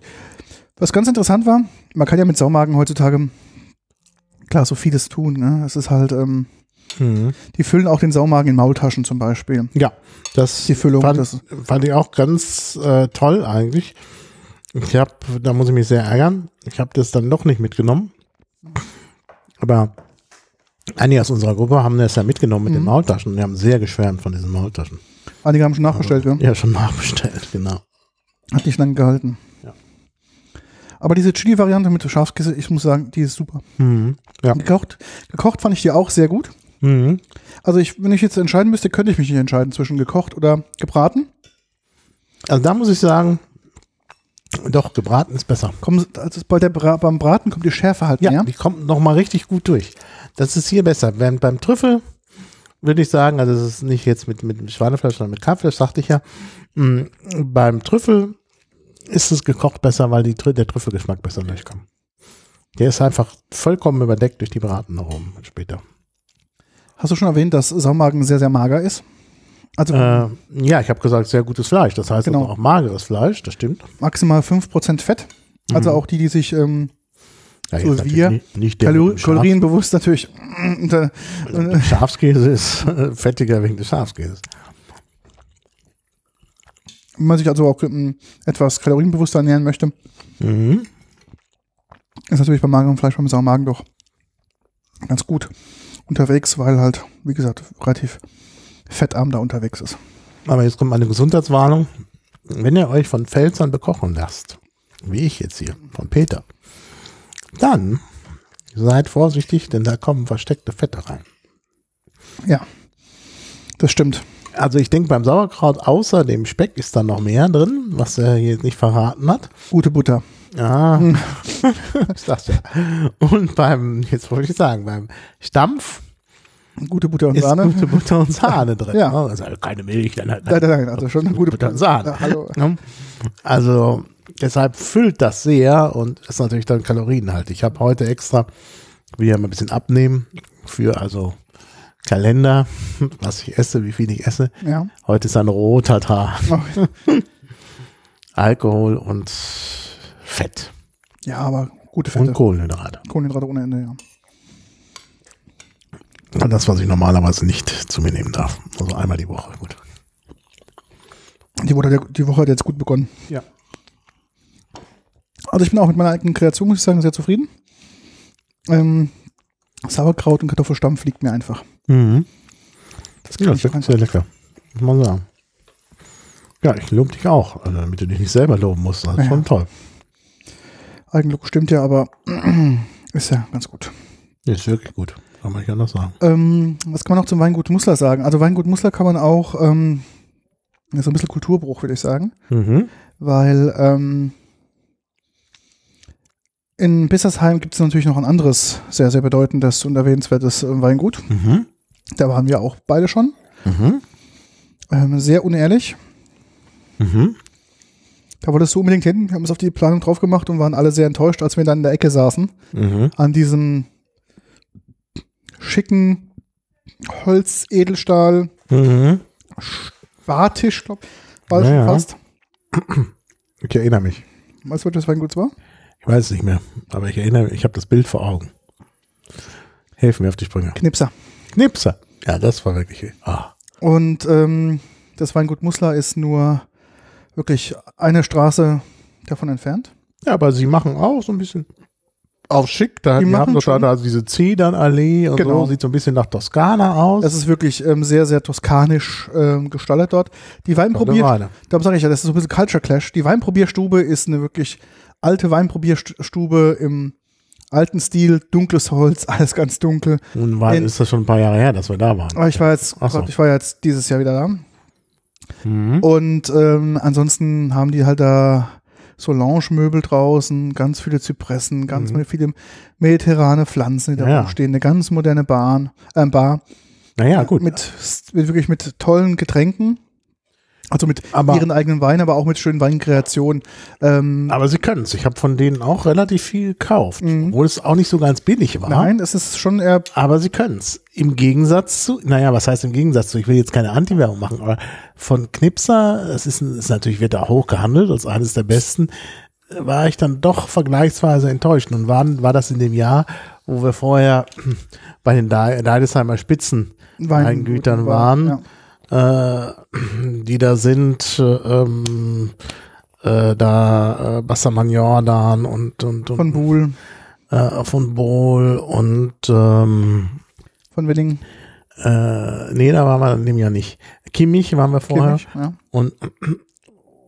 Was ganz interessant war, man kann ja mit Saumagen heutzutage klar so vieles tun. Ne? Es ist halt, ähm, Mhm. die füllen auch den Saumagen in Maultaschen zum Beispiel. Ja, das Die Füllung, fand, das- fand ich auch ganz äh, toll eigentlich. Ich habe, da muss ich mich sehr ärgern, ich habe das dann doch nicht mitgenommen. Aber einige aus unserer Gruppe haben das ja mitgenommen mit den Mhm. Maultaschen und die haben sehr geschwärmt von diesen Maultaschen. Einige haben schon nachbestellt, ja. Ja, schon nachbestellt, genau. Hat nicht lange gehalten. Ja. Aber diese Chili-Variante mit Schafskäse, ich muss sagen, die ist super. Mhm. Ja. Gekocht, gekocht fand ich die auch sehr gut. Mhm. Also ich, wenn ich jetzt entscheiden müsste, könnte ich mich nicht entscheiden zwischen gekocht oder gebraten. Also da muss ich sagen, doch, gebraten ist besser. Komm, also bei der beim Braten kommt die Schärfe halt ja, mehr. die kommt nochmal richtig gut durch. Das ist hier besser. Während beim Trüffel würde ich sagen, also es ist nicht jetzt mit, mit Schweinefleisch, sondern mit Kalbfleisch, sagte ich ja. Mh, beim Trüffel ist es gekocht besser, weil die, der Trüffelgeschmack besser durchkommt. Der ist einfach vollkommen überdeckt durch die Braten nach oben später. Hast du schon erwähnt, dass Saumagen sehr, sehr mager ist? Also, äh, ja, ich habe gesagt, sehr gutes Fleisch. Das heißt genau. auch mageres Fleisch, das stimmt. Maximal 5% Fett. Also mhm. auch die, die sich ähm, ja, so wir nicht, nicht Kalor kalorienbewusst natürlich. Äh, äh, Schafskäse ist fettiger wegen des Schafskäses. Wenn man sich also auch ähm, etwas kalorienbewusster ernähren möchte, mhm. ist natürlich beim magerem Fleisch beim Saumagen doch ganz gut unterwegs, weil halt, wie gesagt, relativ fettarm da unterwegs ist. Aber jetzt kommt eine Gesundheitswarnung. Wenn ihr euch von Pfälzern bekochen lasst, wie ich jetzt hier, von Peter, dann seid vorsichtig, denn da kommen versteckte Fette rein. Ja, das stimmt. Also ich denke beim Sauerkraut außer dem Speck ist da noch mehr drin, was er hier nicht verraten hat. Gute Butter. Ah, ich ja. (laughs) Und beim, jetzt wollte ich sagen, beim Stampf Gute Butter und ist Sahne. Gute Butter und Sahne (laughs) drin. ja. Also keine Milch, dann halt. Nein, nein, nein, also schon eine gute Butter und Sahne. Ja, hallo. Also deshalb füllt das sehr und ist natürlich dann kalorienhaltig. Ich habe heute extra wieder mal ein bisschen abnehmen für also Kalender, (laughs) was ich esse, wie viel ich esse. Ja. Heute ist ein roter Tag. Oh. (laughs) Alkohol und Fett. Ja, aber gute Fette. Und Kohlenhydrate. Kohlenhydrate ohne Ende, ja. Das, was ich normalerweise nicht zu mir nehmen darf. Also einmal die Woche, gut. Die Woche, die Woche hat jetzt gut begonnen. Ja. Also ich bin auch mit meiner eigenen Kreation, muss ich sagen, sehr zufrieden. Ähm, Sauerkraut und Kartoffelstampf liegt mir einfach. Mhm. Das ja, schmeckt sehr lecker. Muss man sagen. Ja, ich lobe dich auch, also damit du dich nicht selber loben musst. Das ist ja. schon toll. Eigenlob stimmt ja, aber (clears throat) ist ja ganz gut. Ist wirklich gut. Kann man nicht anders sagen. Ähm, was kann man noch zum Weingut Musler sagen? Also Weingut Musler kann man auch, ähm, so ein bisschen Kulturbruch, würde ich sagen. Mhm. Weil ähm, in Bissersheim gibt es natürlich noch ein anderes sehr, sehr bedeutendes und erwähnenswertes äh, Weingut. Mhm. Da waren wir auch beide schon. Mhm. Ähm, sehr unehrlich. Mhm. Da wolltest du unbedingt hin. Wir haben uns auf die Planung drauf gemacht und waren alle sehr enttäuscht, als wir dann in der Ecke saßen. Mhm. An diesem schicken Holz-Edelstahl mhm. Glaube ich, war ja, schon fast. Ich erinnere mich. Weißt du, was das Weingut war? Ich weiß es nicht mehr, aber ich erinnere mich, ich habe das Bild vor Augen. Helfen mir auf die Sprünge. Knipser. Knipser. Ja, das war wirklich. Ah. Und ähm, das Weingut Musler ist nur wirklich eine Straße davon entfernt. Ja, aber sie machen auch so ein bisschen auf schick. Da, die, die haben doch da also diese Zedernallee und genau. so. Sieht so ein bisschen nach Toskana aus. Das ist wirklich ähm, sehr, sehr toskanisch ähm, gestaltet dort. Die Weinprobier, da sage ich ja, das ist so ein bisschen Culture Clash. Die Weinprobierstube ist eine wirklich alte Weinprobierstube im alten Stil, dunkles Holz, (laughs) alles ganz dunkel. Und war, In, ist das schon ein paar Jahre her, dass wir da waren? Ich war jetzt, so. Gott, ich war jetzt dieses Jahr wieder da. Mhm. Und ähm, ansonsten haben die halt da so Lounge-Möbel draußen, ganz viele Zypressen, ganz mhm. viele mediterrane Pflanzen, die da ja. rumstehen, eine ganz moderne Bahn, äh, Bar. Naja, gut. Mit, mit, wirklich mit tollen Getränken. Also mit aber, ihren eigenen Weinen, aber auch mit schönen Weinkreationen. Ähm, aber sie können es. Ich habe von denen auch relativ viel gekauft, mhm. obwohl es auch nicht so ganz billig war. Nein, es ist schon eher. Aber sie können es. Im Gegensatz zu, naja, was heißt im Gegensatz zu, ich will jetzt keine Anti-Werbung machen, aber von Knipser, es ist, ist natürlich, wird da hoch gehandelt als eines der besten, war ich dann doch vergleichsweise enttäuscht. Nun war, war das in dem Jahr, wo wir vorher bei den Deidesheimer Spitzen Weingütern waren. Ja äh, (clears throat) die da sind, ähm, äh, da äh, Bassermann Jordan und, und, und von Buhl. Äh, von Bohl und ähm, von Willingen. Äh, nee, da waren wir in dem Jahr nicht. Kimmich waren wir vorher. Kimmich, ja. Und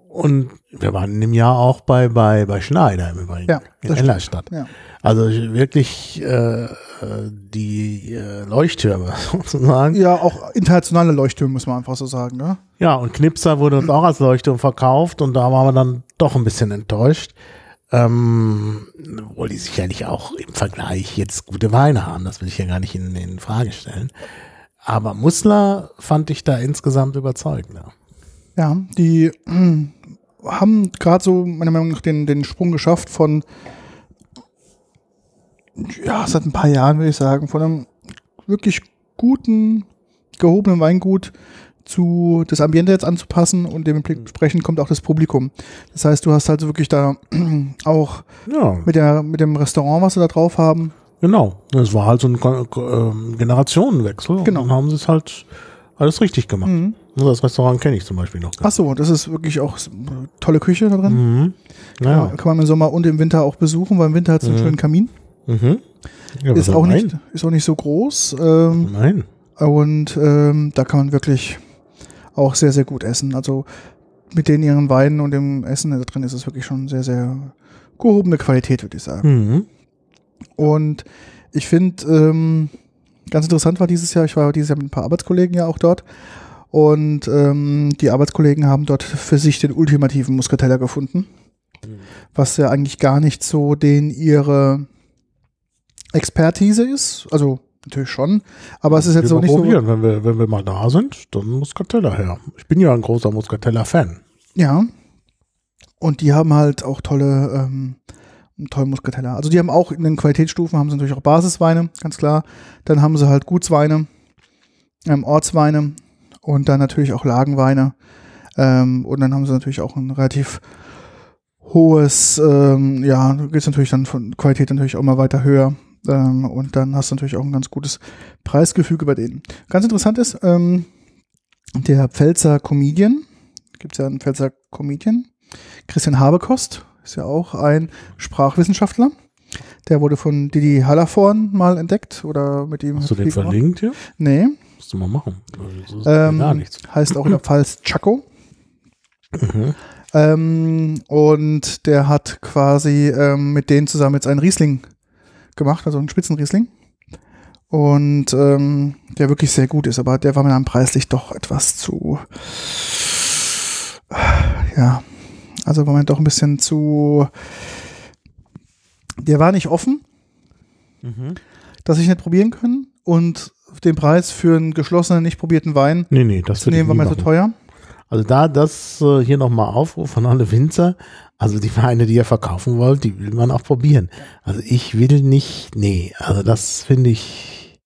Und wir waren in dem Jahr auch bei, bei, bei Schneider im Übrigen. Ja, in Ellerstadt. Ja. Also wirklich äh, die äh, Leuchttürme (laughs) sozusagen. Ja, auch internationale Leuchttürme, muss man einfach so sagen. Ne? Ja, und Knipser wurde uns auch als Leuchtturm verkauft und da waren wir dann doch ein bisschen enttäuscht. Ähm, obwohl die sicherlich auch im Vergleich jetzt gute Weine haben, das will ich ja gar nicht in, in Frage stellen. Aber Musler fand ich da insgesamt überzeugender. Ja, die äh, haben gerade so meiner Meinung nach den, den Sprung geschafft von ja, seit ein paar Jahren würde ich sagen, von einem wirklich guten, gehobenen Weingut zu das Ambiente jetzt anzupassen und dementsprechend kommt auch das Publikum. Das heißt, du hast halt wirklich da (clears throat) auch ja. mit, der, mit dem Restaurant, was sie da drauf haben. Genau, das war halt so ein äh, Generationenwechsel. Genau. Und dann haben sie es halt alles richtig gemacht. Mhm. Also das Restaurant kenne ich zum Beispiel noch. Ach so, das ist wirklich auch tolle Küche da drin. Mhm. Ja. Kann man im Sommer und im Winter auch besuchen, weil im Winter hat es einen mhm. schönen Kamin. Mhm. Ja, ist, auch nicht, ist auch nicht so groß. Ähm, Nein. Und ähm, da kann man wirklich auch sehr, sehr gut essen. Also mit den ihren Weinen und dem Essen da drin ist es wirklich schon sehr, sehr gehobene Qualität, würde ich sagen. Mhm. Und ich finde, ähm, ganz interessant war dieses Jahr, ich war dieses Jahr mit ein paar Arbeitskollegen ja auch dort. Und ähm, die Arbeitskollegen haben dort für sich den ultimativen Muscatella gefunden. Mhm. Was ja eigentlich gar nicht so den ihre Expertise ist. Also natürlich schon, aber es ist jetzt so nicht probieren. so. Wenn wir, wenn wir mal da sind, dann Muscatella her. Ich bin ja ein großer Muscatella-Fan. Ja. Und die haben halt auch tolle, ähm, tolle Muscatella. Also die haben auch in den Qualitätsstufen haben sie natürlich auch Basisweine, ganz klar. Dann haben sie halt Gutsweine, ähm, Ortsweine und dann natürlich auch Lagenweine. Ähm, und dann haben sie natürlich auch ein relativ hohes, ähm, ja, geht es natürlich dann von Qualität natürlich auch mal weiter höher. Ähm, und dann hast du natürlich auch ein ganz gutes Preisgefüge bei denen. Ganz interessant ist, ähm, der Pfälzer Comedian, gibt es ja einen Pfälzer Comedian, Christian Habekost, ist ja auch ein Sprachwissenschaftler. Der wurde von Didi Hallervorn mal entdeckt oder mit ihm. Hast du den verlinkt hier? Nee. Musst du mal machen. Ähm, gar nichts. Heißt auch in der (laughs) Pfalz Chaco. Mhm. Ähm, und der hat quasi ähm, mit denen zusammen jetzt einen Riesling gemacht, also ein Spitzenriesling. Und ähm, der wirklich sehr gut ist, aber der war mir dann preislich doch etwas zu, ja, also war mir doch ein bisschen zu, der war nicht offen, mhm. dass ich nicht probieren können und den Preis für einen geschlossenen, nicht probierten Wein nee, nee, das zu nehmen, war mir zu teuer. Also da das äh, hier nochmal Aufruf an alle Winzer, also die Weine, die ihr verkaufen wollt, die will man auch probieren. Also ich will nicht, nee, also das finde ich,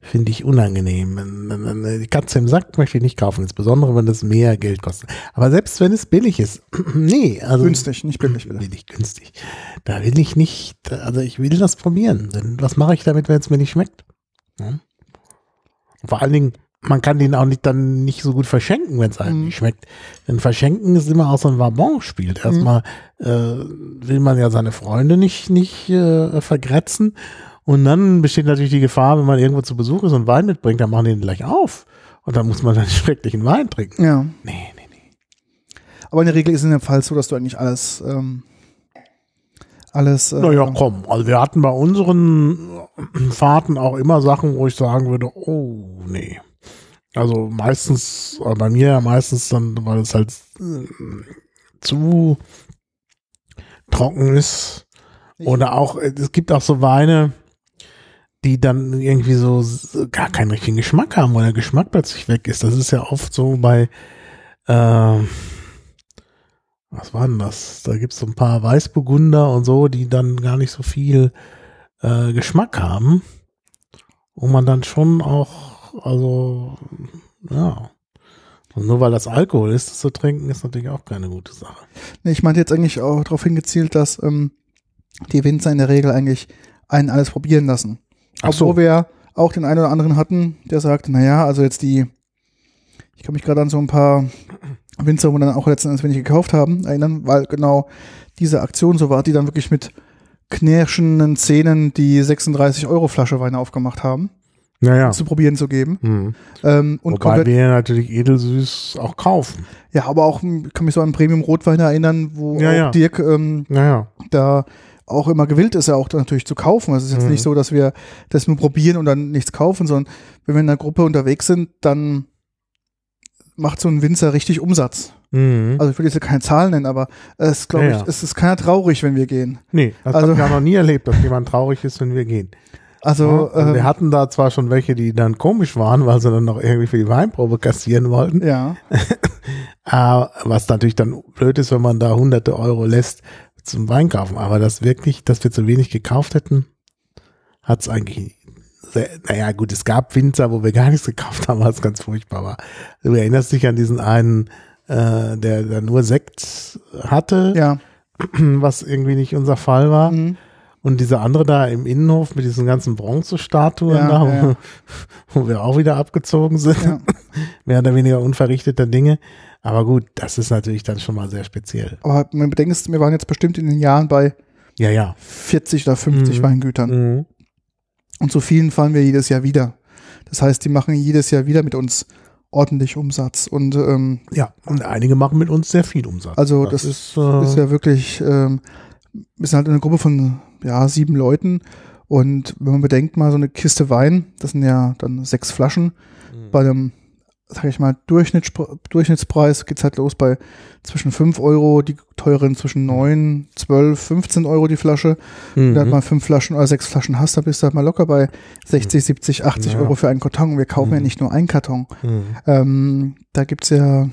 finde ich unangenehm. Die Katze im Sack möchte ich nicht kaufen, insbesondere wenn das mehr Geld kostet. Aber selbst wenn es billig ist, (clears throat) nee, also. Günstig, nicht billig, bitte. Billig, günstig. Da will ich nicht, also ich will das probieren. Denn was mache ich damit, wenn es mir nicht schmeckt? Ja? Vor allen Dingen, man kann den auch nicht dann nicht so gut verschenken, wenn es einem mhm. nicht schmeckt. Denn verschenken ist immer auch so ein Wabon-Spiel. Mhm. Erstmal äh, will man ja seine Freunde nicht, nicht äh, vergrätzen. Und dann besteht natürlich die Gefahr, wenn man irgendwo zu Besuch ist und Wein mitbringt, dann machen die den gleich auf. Und dann muss man dann (laughs) schrecklichen Wein trinken. Ja. Nee, nee, nee. Aber in der Regel ist es in dem Fall so, dass du eigentlich alles, ähm, alles. Äh, naja, komm. Also wir hatten bei unseren Fahrten auch immer Sachen, wo ich sagen würde, oh, nee. Also meistens, äh, bei mir ja meistens dann, weil es halt äh, zu trocken ist. Oder auch, äh, es gibt auch so Weine, die dann irgendwie so gar keinen richtigen Geschmack haben, weil der Geschmack plötzlich weg ist. Das ist ja oft so bei, äh, was war denn das? Da gibt es so ein paar Weißburgunder und so, die dann gar nicht so viel äh, Geschmack haben. Wo man dann schon auch also, ja. Und nur weil das Alkohol ist, das zu trinken, ist natürlich auch keine gute Sache. Nee, ich meinte jetzt eigentlich auch darauf hingezielt, dass ähm, die Winzer in der Regel eigentlich einen alles probieren lassen. Ach Obwohl so. wir auch den einen oder anderen hatten, der sagt, naja, also jetzt die, ich kann mich gerade an so ein paar Winzer, wo dann auch letztendlich wenig gekauft haben, erinnern, weil genau diese Aktion so war, die dann wirklich mit knirschenden Zähnen die 36 Euro Flasche Wein aufgemacht haben. Naja. zu probieren zu geben. Mhm. Ähm, und Wobei wir natürlich edelsüß auch kaufen. ja, aber auch, ich kann mich so an Premium Rotwein erinnern, wo Ja, auch ja. Dirk ähm, Naja. da auch immer gewillt ist, ja auch natürlich zu kaufen. Also es ist jetzt Mhm. nicht so, dass wir das nur probieren und dann nichts kaufen, sondern wenn wir in einer Gruppe unterwegs sind, dann macht so ein Winzer richtig Umsatz. Mhm. Also ich will jetzt keine Zahlen nennen, aber es glaube Ja, ich, es ist keiner traurig, wenn wir gehen. nee, das also- habe ich auch noch nie erlebt, dass jemand traurig ist, wenn wir gehen. Also, Ja, also wir ähm, hatten da zwar schon welche, die dann komisch waren, weil sie dann noch irgendwie für die Weinprobe kassieren wollten. ja, (laughs) Ah, was natürlich dann blöd ist, wenn man da hunderte Euro lässt zum Weinkaufen. Aber das wirklich, dass wir zu wenig gekauft hätten, hat es eigentlich sehr, naja gut, es gab Winzer, wo wir gar nichts gekauft haben, was ganz furchtbar war. Du erinnerst dich an diesen einen, äh, der, der nur Sekt hatte, ja. (clears throat) was irgendwie nicht unser Fall war. Mhm. Und dieser andere da im Innenhof mit diesen ganzen Bronzestatuen Ja, da, wo, ja. (laughs) wo wir auch wieder abgezogen sind. Ja. (laughs) Mehr oder weniger unverrichteter Dinge. Aber gut, das ist natürlich dann schon mal sehr speziell. Aber man bedenkt, wir waren jetzt bestimmt in den Jahren bei Ja, ja. 40 oder 50 Mhm. Weingütern. Mhm. Und so vielen fallen wir jedes Jahr wieder. Das heißt, die machen jedes Jahr wieder mit uns ordentlich Umsatz. Und ähm, Ja, und einige machen mit uns sehr viel Umsatz. Also das ist, äh, ist ja wirklich, ähm, wir sind halt eine Gruppe von ja, sieben Leuten. Und wenn man bedenkt mal, so eine Kiste Wein, das sind ja dann sechs Flaschen, Mhm. bei einem, sag ich mal, Durchschnitts Durchschnittspreis geht's halt los bei zwischen 5 Euro, die teuren zwischen 9, 12, 15 Euro die Flasche. mhm. Wenn du halt mal fünf Flaschen oder sechs Flaschen hast, da bist du halt mal locker bei 60, 70, 80 Ja. Euro für einen Karton. Wir kaufen ja Mhm. nicht nur einen Karton. Mhm. Ähm, da gibt's ja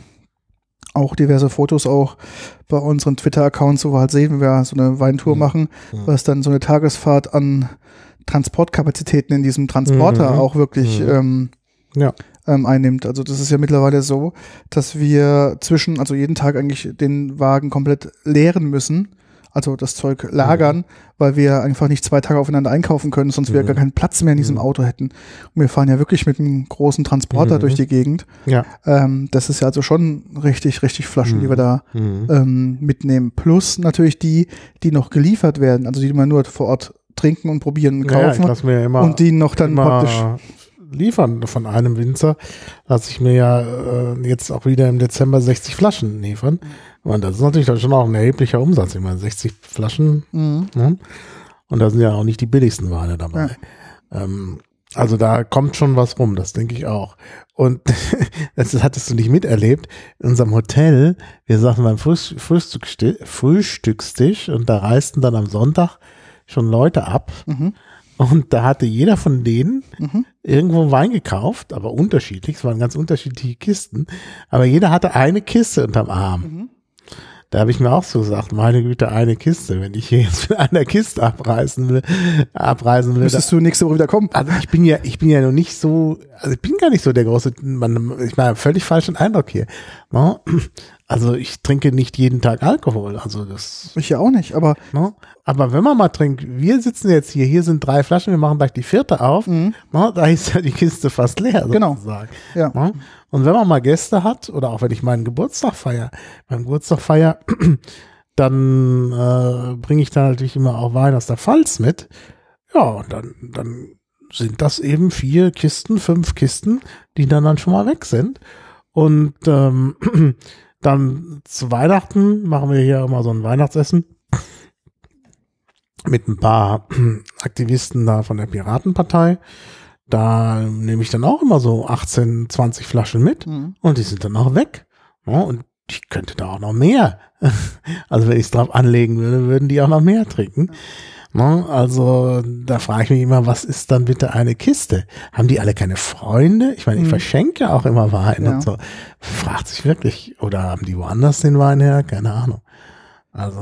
auch diverse Fotos auch bei unseren Twitter-Accounts, wo wir halt sehen, wenn wir so eine Weintour Mhm. machen, was dann so eine Tagesfahrt an Transportkapazitäten in diesem Transporter Mhm. auch wirklich Mhm. ähm, Ja. ähm, einnimmt. Also das ist ja mittlerweile so, dass wir zwischen, also jeden Tag eigentlich den Wagen komplett leeren müssen, also das Zeug lagern, weil wir einfach nicht zwei Tage aufeinander einkaufen können, sonst wir Mhm. gar keinen Platz mehr in diesem Mhm. Auto hätten. Und wir fahren ja wirklich mit einem großen Transporter Mhm. durch die Gegend. Ja. Ähm, das ist ja also schon richtig, richtig Flaschen, die Mhm. wir da Mhm. ähm, mitnehmen. Plus natürlich die, die noch geliefert werden, also die man nur vor Ort trinken und probieren und Ja, ja, kaufen ja immer, und die noch dann praktisch. Liefern von einem Winzer. Lasse ich mir ja äh, jetzt auch wieder im Dezember 60 Flaschen liefern. Und das ist natürlich dann schon auch ein erheblicher Umsatz. Ich meine, 60 Flaschen Mhm. Ne? Und da sind ja auch nicht die billigsten Weine dabei. Ähm, also da kommt schon was rum, das denke ich auch. Und (laughs) das hattest du nicht miterlebt. In unserem Hotel, wir saßen beim Frühst Frühstücksti Frühstückstisch und da reisten dann am Sonntag schon Leute ab. Mhm. Und da hatte jeder von denen Mhm. irgendwo Wein gekauft, aber unterschiedlich. Es waren ganz unterschiedliche Kisten. Aber jeder hatte eine Kiste unterm Arm. Mhm. Da habe ich mir auch so gesagt, meine Güte, eine Kiste. Wenn ich hier jetzt mit einer Kiste abreißen will, abreisen will. Müsstest du nächste Woche wieder kommen? Also ich bin ja, ich bin ja noch nicht so, also ich bin gar nicht so der große, man, ich meine, völlig falschen Eindruck hier. Ne? (clears throat) Also ich trinke nicht jeden Tag Alkohol. Also das Ich ja auch nicht, aber Ne? Aber wenn man mal trinkt, wir sitzen jetzt hier, hier sind drei Flaschen, wir machen gleich die vierte auf, Mhm. ne? da ist ja die Kiste fast leer Genau. sozusagen. ja. Und wenn man mal Gäste hat, oder auch wenn ich meinen Geburtstag feier, meinen Geburtstag feier, (clears throat) dann äh, bringe ich da natürlich immer auch Wein aus der Pfalz mit. Ja, und dann, dann sind das eben vier Kisten, fünf Kisten, die dann dann schon mal weg sind. Und ähm, (clears throat) dann zu Weihnachten machen wir hier immer so ein Weihnachtsessen mit ein paar (clears throat) Aktivisten da von der Piratenpartei. Da nehme ich dann auch immer so 18, 20 Flaschen mit Mhm. und die sind dann auch weg. Ja, und ich könnte da auch noch mehr. (laughs) Also wenn ich es drauf anlegen würde, würden die auch noch mehr trinken. Ne? Also da frage ich mich immer, was ist dann bitte eine Kiste? Haben die alle keine Freunde? Ich meine, ich Mhm. verschenke ja auch immer Wein Ja. und so. Fragt sich wirklich, oder haben die woanders den Wein her? Keine Ahnung. Also,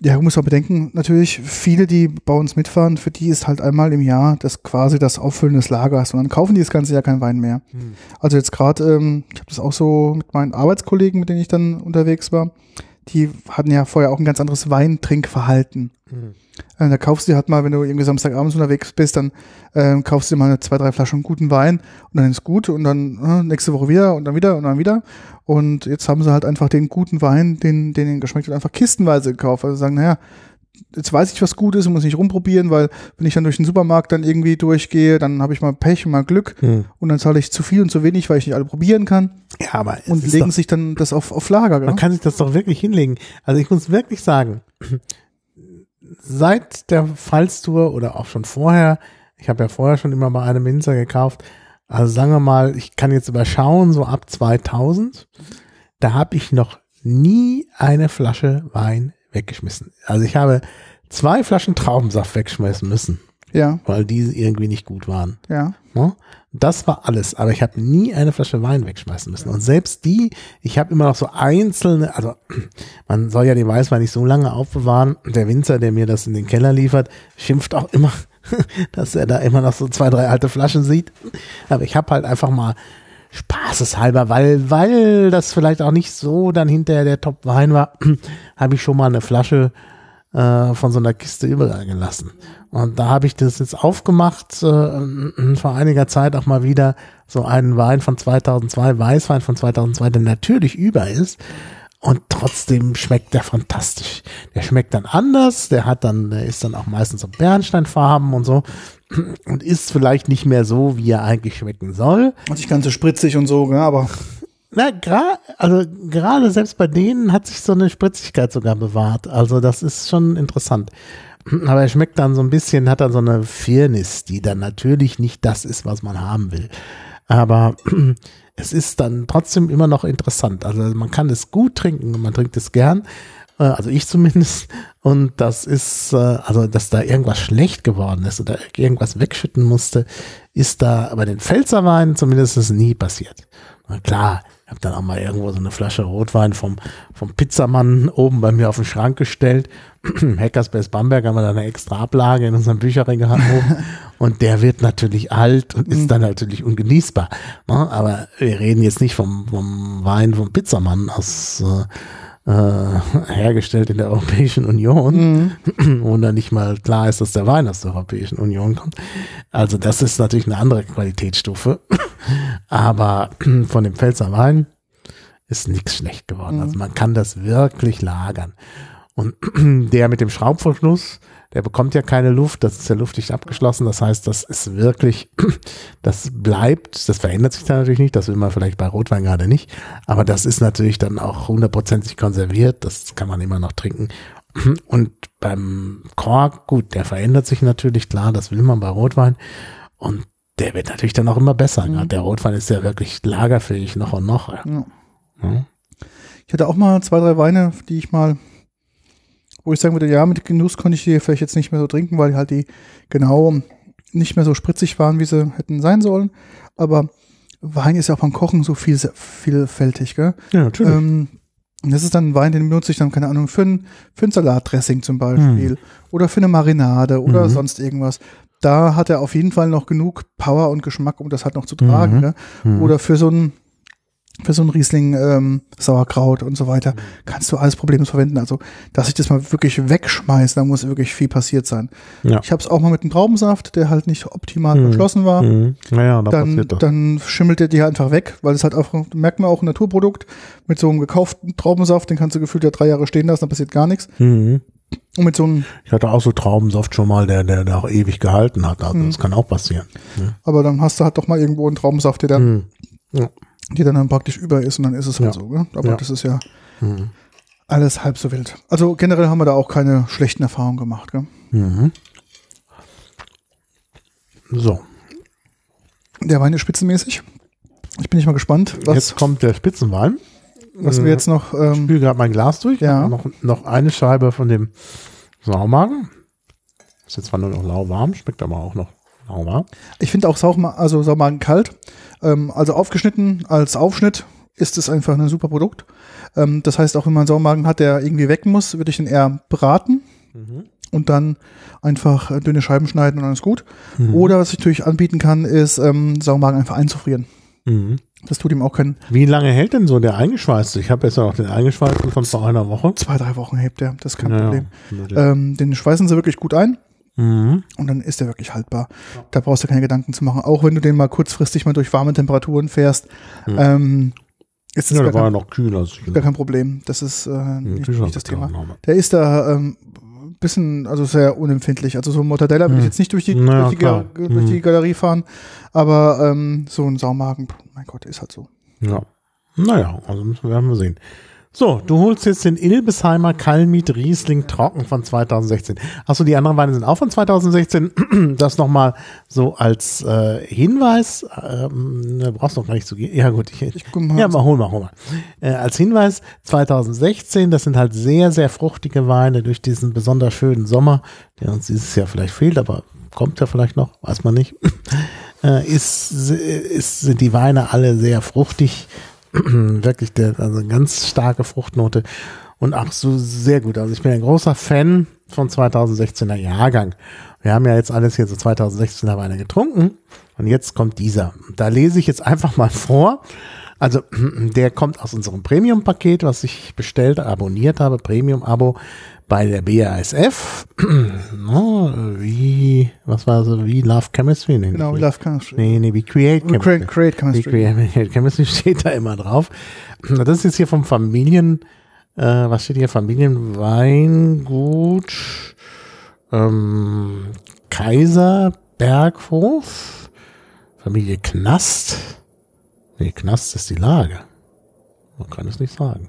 Ja, du musst auch bedenken, natürlich, viele, die bei uns mitfahren, für die ist halt einmal im Jahr das quasi das Auffüllen des Lagers und dann kaufen die das ganze Jahr keinen Wein mehr. hm. Also jetzt gerade, ähm, ich habe das auch so mit meinen Arbeitskollegen, mit denen ich dann unterwegs war, die hatten ja vorher auch ein ganz anderes Weintrinkverhalten. Hm. Äh, da kaufst du dir halt mal, wenn du irgendwie Samstagabends unterwegs bist, dann ähm, kaufst du dir mal eine, zwei, drei Flaschen guten Wein und dann ist gut und dann äh, nächste Woche wieder und dann wieder und dann wieder. Und jetzt haben sie halt einfach den guten Wein, den, den ihnen geschmeckt hat, einfach kistenweise gekauft. Also sagen, naja, jetzt weiß ich, was gut ist und muss nicht rumprobieren, weil wenn ich dann durch den Supermarkt dann irgendwie durchgehe, dann habe ich mal Pech und mal Glück hm. und dann zahle ich zu viel und zu wenig, weil ich nicht alle probieren kann. Ja, aber und legen doch, sich dann das auf, auf Lager. Man kann sich das doch wirklich hinlegen. Also ich muss wirklich sagen, seit der Fallstour oder auch schon vorher, ich habe ja vorher schon immer bei einem Winzer gekauft, also sagen wir mal, ich kann jetzt überschauen, so ab 2000, da habe ich noch nie eine Flasche Wein weggeschmissen. Also ich habe zwei Flaschen Traubensaft wegschmeißen müssen. Ja. Weil die irgendwie nicht gut waren. Ja. Ne? Das war alles, aber ich habe nie eine Flasche Wein wegschmeißen müssen. Und selbst die, ich habe immer noch so einzelne, also (clears throat) man soll ja den Weißwein nicht so lange aufbewahren. Der Winzer, der mir das in den Keller liefert, schimpft auch immer, (laughs) dass er da immer noch so zwei, drei alte Flaschen sieht. Aber ich habe halt einfach mal spaßeshalber, weil, weil das vielleicht auch nicht so dann hinterher der Top-Wein war, (clears throat) habe ich schon mal eine Flasche äh, von so einer Kiste überall gelassen. Und da habe ich das jetzt aufgemacht, äh, vor einiger Zeit auch mal wieder so einen Wein von 2002, Weißwein von 2002, der natürlich über ist. Und trotzdem schmeckt der fantastisch. Der schmeckt dann anders, der hat dann, der ist dann auch meistens so Bernsteinfarben und so und ist vielleicht nicht mehr so, wie er eigentlich schmecken soll. Und nicht ganz so spritzig und so, ja, aber. Na, gerade, also gerade selbst bei denen hat sich so eine Spritzigkeit sogar bewahrt. Also das ist schon interessant. (clears throat) Aber er schmeckt dann so ein bisschen, hat dann so eine Fairness, die dann natürlich nicht das ist, was man haben will. Aber (clears throat) es ist dann trotzdem immer noch interessant. Also man kann es gut trinken und man trinkt es gern. Äh, also ich zumindest. Und das ist, äh, also dass da irgendwas schlecht geworden ist oder irgendwas wegschütten musste, ist da bei den Pfälzerweinen zumindest nie passiert. Klar, habe dann auch mal irgendwo so eine Flasche Rotwein vom, vom Pizzamann oben bei mir auf den Schrank gestellt. (clears throat) Hackerspace Bamberg haben wir da eine extra Ablage in unserem Bücherregal oben. (laughs) und der wird natürlich alt und ist dann natürlich ungenießbar. Ne? Aber wir reden jetzt nicht vom, vom Wein vom Pizzamann aus äh, hergestellt in der Europäischen Union, mhm. wo dann nicht mal klar ist, dass der Wein aus der Europäischen Union kommt. Also das ist natürlich eine andere Qualitätsstufe. Aber von dem Pfälzer Wein ist nichts schlecht geworden. Mhm. Also man kann das wirklich lagern. Und der mit dem Schraubverschluss, der bekommt ja keine Luft, das ist ja luftdicht abgeschlossen. Das heißt, das ist wirklich, (clears throat) das bleibt, das verändert sich da natürlich nicht, das will man vielleicht bei Rotwein gerade nicht, aber das ist natürlich dann auch hundertprozentig konserviert, das kann man immer noch trinken. (clears throat) Und beim Kork, gut, der verändert sich natürlich, klar, das will man bei Rotwein. Und der wird natürlich dann auch immer besser. Mhm. Der Rotwein ist ja wirklich lagerfähig noch und noch. Ja. Ja. Ich hatte auch mal zwei, drei Weine, die ich mal wo ich sagen würde, ja, mit Genuss konnte ich die vielleicht jetzt nicht mehr so trinken, weil halt die genau nicht mehr so spritzig waren, wie sie hätten sein sollen. Aber Wein ist ja auch beim Kochen so viel, vielfältig, gell? Ja, natürlich. Ähm, das ist dann ein Wein, den benutze ich dann, keine Ahnung, für ein, für ein Salatdressing zum Beispiel. Mhm. Oder für eine Marinade oder mhm. sonst irgendwas. Da hat er auf jeden Fall noch genug Power und Geschmack, um das halt noch zu tragen. Mhm. Mhm. Oder für so ein für so ein Riesling, ähm, Sauerkraut und so weiter, kannst du alles problemlos verwenden. Also, dass ich das mal wirklich wegschmeiße, da muss wirklich viel passiert sein. Ja. Ich habe es auch mal mit einem Traubensaft, der halt nicht optimal mhm. verschlossen war. Mhm. Naja, da dann, dann schimmelt der dir einfach weg, weil es halt auch, merkt man auch ein Naturprodukt mit so einem gekauften Traubensaft, den kannst du gefühlt ja drei Jahre stehen lassen, da passiert gar nichts. Mhm. Und mit so einem ich hatte auch so Traubensaft schon mal, der, der, der auch ewig gehalten hat. Also mhm. das kann auch passieren. Ja. Aber dann hast du halt doch mal irgendwo einen Traubensaft, der dann mhm. ja die dann, dann praktisch über ist und dann ist es halt ja. so. Gell? Aber ja. das ist ja mhm. alles halb so wild. Also generell haben wir da auch keine schlechten Erfahrungen gemacht. Gell? Mhm. So. Der Wein ist spitzenmäßig. Ich bin nicht mal gespannt. Was, jetzt kommt der Spitzenwein. Was wir jetzt noch. Ähm, ich spüle gerade mein Glas durch. Ja. Noch, noch eine Scheibe von dem Saumagen. Ist jetzt zwar nur noch lauwarm, schmeckt aber auch noch lauwarm. Ich finde auch Saumagen, also Saumagen kalt ähm, also aufgeschnitten als Aufschnitt ist es einfach ein super Produkt. Ähm, das heißt, auch wenn man einen Saumagen hat, der irgendwie weg muss, würde ich den eher braten mhm. und dann einfach äh, dünne Scheiben schneiden und dann ist gut. Mhm. Oder was ich natürlich anbieten kann, ist ähm, Saumagen einfach einzufrieren. Mhm. Das tut ihm auch keinen. Wie lange hält denn so der eingeschweißte? Ich habe jetzt noch den eingeschweißten von vor einer Woche. Zwei, drei Wochen hält der, das ist kein naja, Problem. Ähm, den schweißen sie wirklich gut ein. Mhm. Und dann ist der wirklich haltbar. Ja. Da brauchst du keine Gedanken zu machen. Auch wenn du den mal kurzfristig mal durch warme Temperaturen fährst, mhm. ähm, ist das ja, gar, war kein, ja noch kühler. gar kein Problem. Das ist äh, nicht, nicht das Thema. Der ist da ähm, bisschen, also sehr unempfindlich. Also so ein Mortadella würde ich Hm. jetzt nicht durch die, Naja, durch, die klar. Ga- durch die Hm. Galerie fahren, aber ähm, so ein Saumagen, mein Gott, ist halt so. Ja. Naja, also müssen wir werden wir sehen. So, du holst jetzt den Ilbesheimer Kalmit Riesling Trocken von 2016. Achso, die anderen Weine sind auch von 2016. (clears throat) Das nochmal so als äh, Hinweis. Ähm, du brauchst noch gar nicht zu gehen. Ja gut, ich, Ich mal. ja, mal hol mal, hol mal. Äh, als Hinweis 2016, das sind halt sehr, sehr fruchtige Weine durch diesen besonders schönen Sommer, der uns dieses Jahr vielleicht fehlt, aber kommt ja vielleicht noch, weiß man nicht. (laughs) äh, ist, ist, sind die Weine alle sehr fruchtig. (clears throat) Wirklich der, also ganz starke Fruchtnote und auch so sehr gut. Also ich bin ein großer Fan von 2016er Jahrgang. Wir haben ja jetzt alles hier so 2016er Weine getrunken und jetzt kommt dieser. Da lese ich jetzt einfach mal vor. Also (clears throat) der kommt aus unserem Premium-Paket, was ich bestellt, abonniert habe, Premium-Abo bei der BASF. (clears throat) no, wie, was war so, wie Love Chemistry? Nee, Genau, wie Love Chemistry. Nee, nee, wie Create Chemistry. Create, Create Chemistry. (laughs) Create Chemistry steht da immer drauf. Das ist jetzt hier vom Familien, äh, was steht hier? Familienweingut ähm, Kaiserberghof, Familie Knast. Nee, Knast ist die Lage. Man kann es nicht sagen.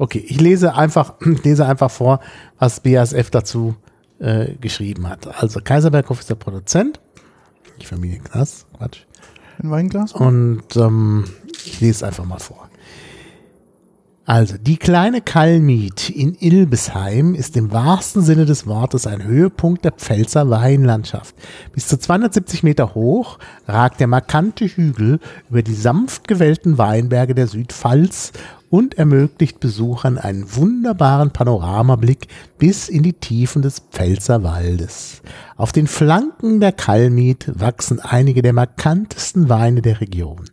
Okay, ich lese einfach, (clears throat) lese einfach vor, was BASF dazu äh, geschrieben hat. Also Kaiserberghof ist der Produzent. Die Familie Knast, Quatsch. Ein Weinglas? Und ähm, ich lese es einfach mal vor. Also, die kleine Kalmit in Ilbesheim ist im wahrsten Sinne des Wortes ein Höhepunkt der Pfälzer Weinlandschaft. Bis zu 270 Meter hoch ragt der markante Hügel über die sanft gewellten Weinberge der Südpfalz und ermöglicht Besuchern einen wunderbaren Panoramablick bis in die Tiefen des Pfälzer Waldes. Auf den Flanken der Kalmit wachsen einige der markantesten Weine der Region.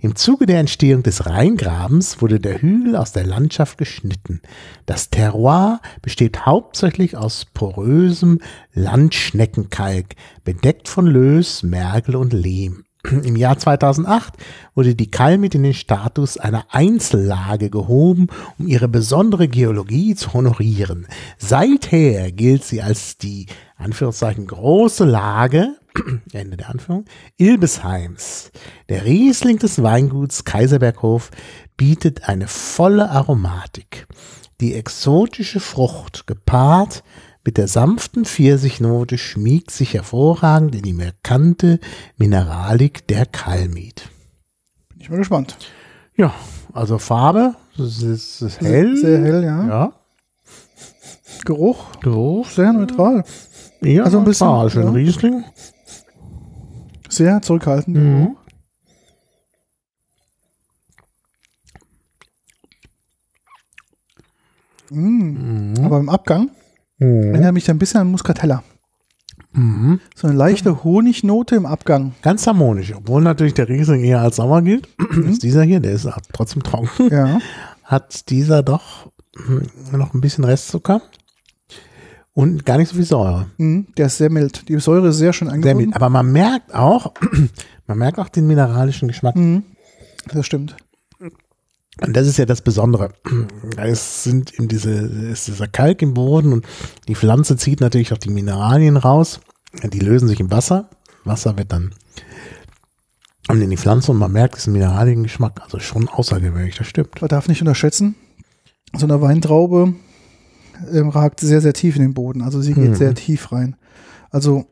Im Zuge der Entstehung des Rheingrabens wurde der Hügel aus der Landschaft geschnitten. Das Terroir besteht hauptsächlich aus porösem Landschneckenkalk, bedeckt von Löss, Mergel und Lehm. Im Jahr 2008 wurde die Kalmit in den Status einer Einzellage gehoben, um ihre besondere Geologie zu honorieren. Seither gilt sie als die Anführungszeichen große Lage, (clears throat) Ende der Anführung, Ilbesheims. Der Riesling des Weinguts Kaiserberghof bietet eine volle Aromatik. Die exotische Frucht gepaart mit der sanften Pfirsichnote schmiegt sich hervorragend in die markante Mineralik der Kalmit. Bin ich mal gespannt. Ja, also Farbe, es ist, es ist hell. Sehr hell, ja. Ja, Geruch, Geruch. sehr neutral. Ja, Also ein bisschen, neutral, schön ja. Riesling. Sehr zurückhaltend. Mhm. Mm. Aber im Abgang Mhm. erinnert mich ein bisschen an Muscatella. Mhm. So eine leichte Honignote im Abgang. Ganz harmonisch, obwohl natürlich der Riesling eher als sauer gilt. (clears throat) ist dieser hier, der ist trotzdem trocken. Ja. (laughs) Hat dieser doch hm, noch ein bisschen Restzucker und gar nicht so viel Säure. Mm, Der ist sehr mild. Die Säure ist sehr schön Sehr angebunden. mild. Aber man merkt auch, (clears throat) man merkt auch den mineralischen Geschmack. Mhm. Das stimmt. Und das ist ja das Besondere. Es sind eben diese, es ist dieser Kalk im Boden und die Pflanze zieht natürlich auch die Mineralien raus. Die lösen sich im Wasser. Wasser wird dann in die Pflanze und man merkt diesen mineralischen Geschmack. Also schon außergewöhnlich, das stimmt. Man darf nicht unterschätzen, so eine Weintraube ähm, ragt sehr, sehr tief in den Boden. Also sie geht Mhm. sehr tief rein. Also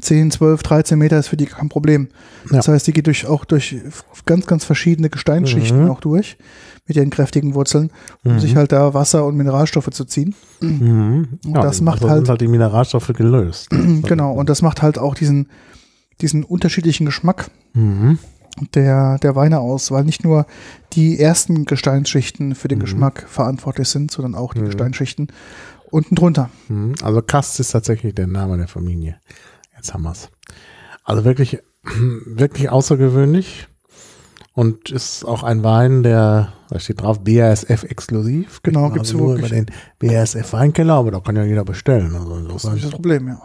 10, 12, 13 Meter ist für die kein Problem. Das heißt, die geht durch, auch durch ganz, ganz verschiedene Gesteinsschichten Mhm. auch durch mit ihren kräftigen Wurzeln, um Mhm. sich halt da Wasser und Mineralstoffe zu ziehen. Mhm. Und das macht halt- sind halt die Mineralstoffe gelöst. (clears throat) genau, und das macht halt auch diesen, diesen unterschiedlichen Geschmack Mhm. der, der Weine aus, weil nicht nur die ersten Gesteinsschichten für den Mhm. Geschmack verantwortlich sind, sondern auch die Mhm. Gesteinsschichten unten drunter. Mhm. Also Kast ist tatsächlich der Name der Familie. Jetzt haben wir's. Also wirklich, (clears throat) wirklich außergewöhnlich und ist auch ein Wein, der, da steht drauf, BASF exklusiv. Genau, man gibt's also nur über den BASF Weinkeller, aber da kann ja jeder bestellen. Also Das ist das Problem, ja.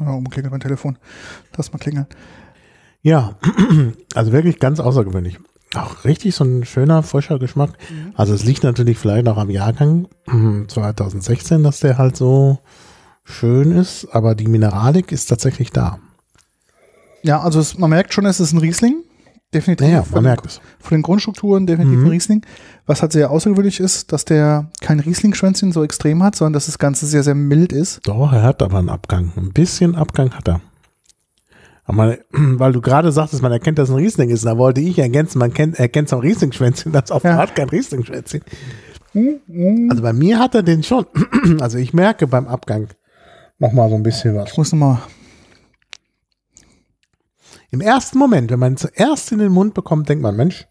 Oh, klingelt mein Telefon. Lass mal klingeln. Ja, (clears throat) also wirklich ganz außergewöhnlich. Auch richtig so ein schöner, frischer Geschmack. Mhm. Also es liegt natürlich vielleicht auch am Jahrgang (clears throat) 2016, dass der halt so schön ist, aber die Mineralik ist tatsächlich da. Ja, also es, man merkt schon, es ist ein Riesling. Definitiv. Ja, man merkt es. Von den Grundstrukturen definitiv mhm. ein Riesling. Was halt sehr außergewöhnlich ist, dass der kein Riesling-Schwänzchen so extrem hat, sondern dass das Ganze sehr, sehr mild ist. Doch, er hat aber einen Abgang. Ein bisschen Abgang hat er. Aber (clears throat) weil du gerade sagtest, man erkennt, dass ein Riesling ist, da wollte ich ergänzen, man kennt, erkennt so ein Riesling-Schwänzchen, das auf ja. hat kein Riesling-Schwänzchen. Mhm. Also bei mir hat er den schon. (clears throat) Also ich merke beim Abgang nochmal so ein bisschen was. Ich muss nochmal im ersten Moment, wenn man zuerst in den Mund bekommt, denkt man, Mensch,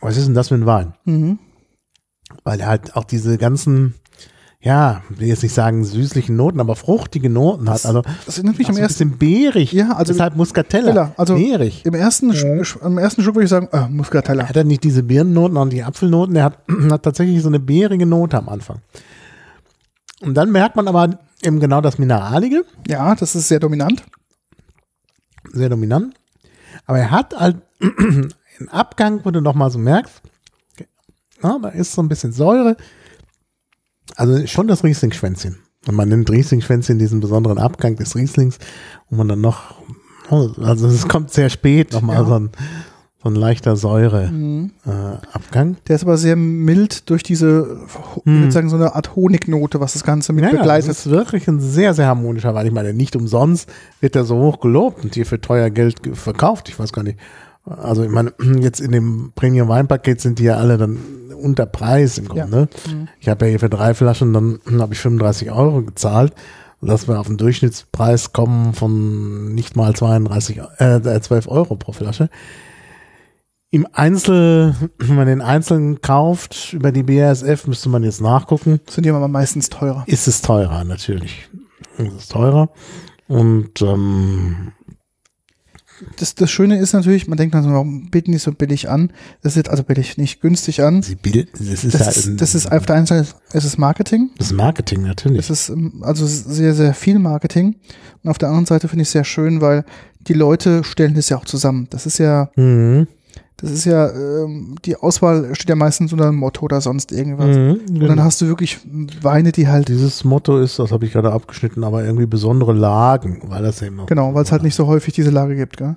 was ist denn das für ein Wein? Mhm. Weil er halt auch diese ganzen, ja, will jetzt nicht sagen süßlichen Noten, aber fruchtige Noten hat. Also das erinnert mich am ersten beerig. Ja, also deshalb Muscatella. Also beerig. Im ersten, mhm. im ersten Schluck würde ich sagen, äh, Muscatella. Er hat er nicht diese Birnennoten und die Apfelnoten, er hat, (clears throat) hat tatsächlich so eine beerige Note am Anfang. Und dann merkt man aber eben genau das Mineralige. Ja, das ist sehr dominant sehr dominant. Aber er hat halt (clears throat) einen Abgang, wo du nochmal so merkst, na, da ist so ein bisschen Säure. Also schon das Riesling-Schwänzchen. Und man nennt Riesling-Schwänzchen diesen besonderen Abgang des Rieslings, wo man dann noch, also es kommt sehr spät nochmal ja. so ein, so ein leichter Säureabgang. Mhm. Äh, Der ist aber sehr mild durch diese, ich würde sagen, so eine Art Honignote, was das Ganze mit ja, begleitet. das ist wirklich ein sehr, sehr harmonischer Wein. Ich meine, nicht umsonst wird er so hoch gelobt und hier für teuer Geld verkauft. Ich weiß gar nicht. Also ich meine, (clears throat) jetzt in dem Premium Weinpaket sind die ja alle dann unter Preis im Grunde. Ja. Mhm. Ich habe ja hier für drei Flaschen, dann habe ich 35 Euro gezahlt dass wir auf einen Durchschnittspreis kommen von nicht mal 32, äh, 12 Euro pro Flasche. Im Einzel, wenn man den Einzelnen kauft über die BASF, müsste man jetzt nachgucken. Sind die aber meistens teurer. Ist es teurer, natürlich. Ist es teurer. Und ähm, das, das Schöne ist natürlich, man denkt dann so, warum bieten die so billig an? Das ist also billig, nicht günstig an. Sie bilden, das ist, das, halt ist, das ist auf der einen Seite, es ist Marketing. Das ist Marketing, natürlich. Es ist also sehr, sehr viel Marketing. Und auf der anderen Seite finde ich es sehr schön, weil die Leute stellen das ja auch zusammen. Das ist ja, mhm. Das ist ja, ähm, die Auswahl steht ja meistens unter einem Motto oder sonst irgendwas. Mhm, genau. Und dann hast du wirklich Weine, die halt. Dieses Motto ist, das habe ich gerade abgeschnitten, aber irgendwie besondere Lagen, weil das eben. Genau, weil es halt nicht so häufig diese Lage gibt, gell?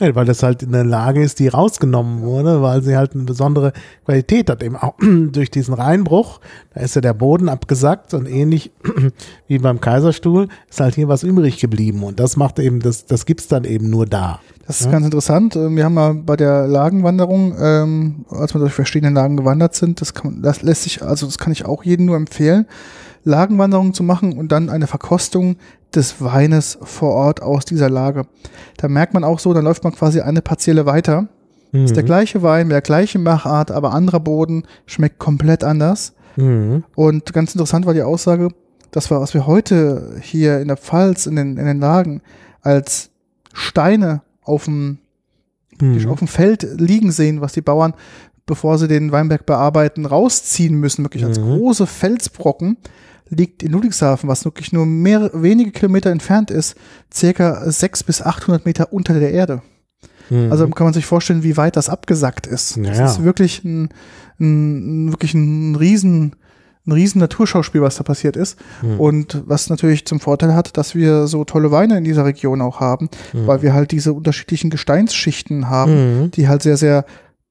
Ja, weil das halt eine Lage ist, die rausgenommen wurde, weil sie halt eine besondere Qualität hat. Eben auch (clears throat) durch diesen Reinbruch, da ist ja der Boden abgesackt und ähnlich (clears throat) wie beim Kaiserstuhl ist halt hier was übrig geblieben. Und das macht eben, das, das gibt's dann eben nur da. Das ist ja. ganz interessant. Ähm, wir haben mal bei der Lagenwanderung, ähm, als wir durch verschiedene Lagen gewandert sind, das, kann, das lässt sich, also das kann ich auch jedem nur empfehlen, Lagenwanderung zu machen und dann eine Verkostung des Weines vor Ort aus dieser Lage. Da merkt man auch so, dann läuft man quasi eine Partielle weiter. Mhm. Ist der gleiche Wein, mit der gleichen Machart, aber anderer Boden, schmeckt komplett anders. Mhm. Und ganz interessant war die Aussage, das war, was wir heute hier in der Pfalz, in den, in den Lagen, als Steine auf dem, mhm. auf dem Feld liegen sehen, was die Bauern, bevor sie den Weinberg bearbeiten, rausziehen müssen, wirklich als mhm. große Felsbrocken, liegt in Ludwigshafen, was wirklich nur mehr, wenige Kilometer entfernt ist, circa 600 bis 800 Meter unter der Erde. Mhm. Also kann man sich vorstellen, wie weit das abgesackt ist. Das ja. ist wirklich ein, ein, wirklich ein riesen, ein riesen Naturschauspiel, was da passiert ist. Mhm. Und was natürlich zum Vorteil hat, dass wir so tolle Weine in dieser Region auch haben, mhm. weil wir halt diese unterschiedlichen Gesteinsschichten haben, mhm. die halt sehr, sehr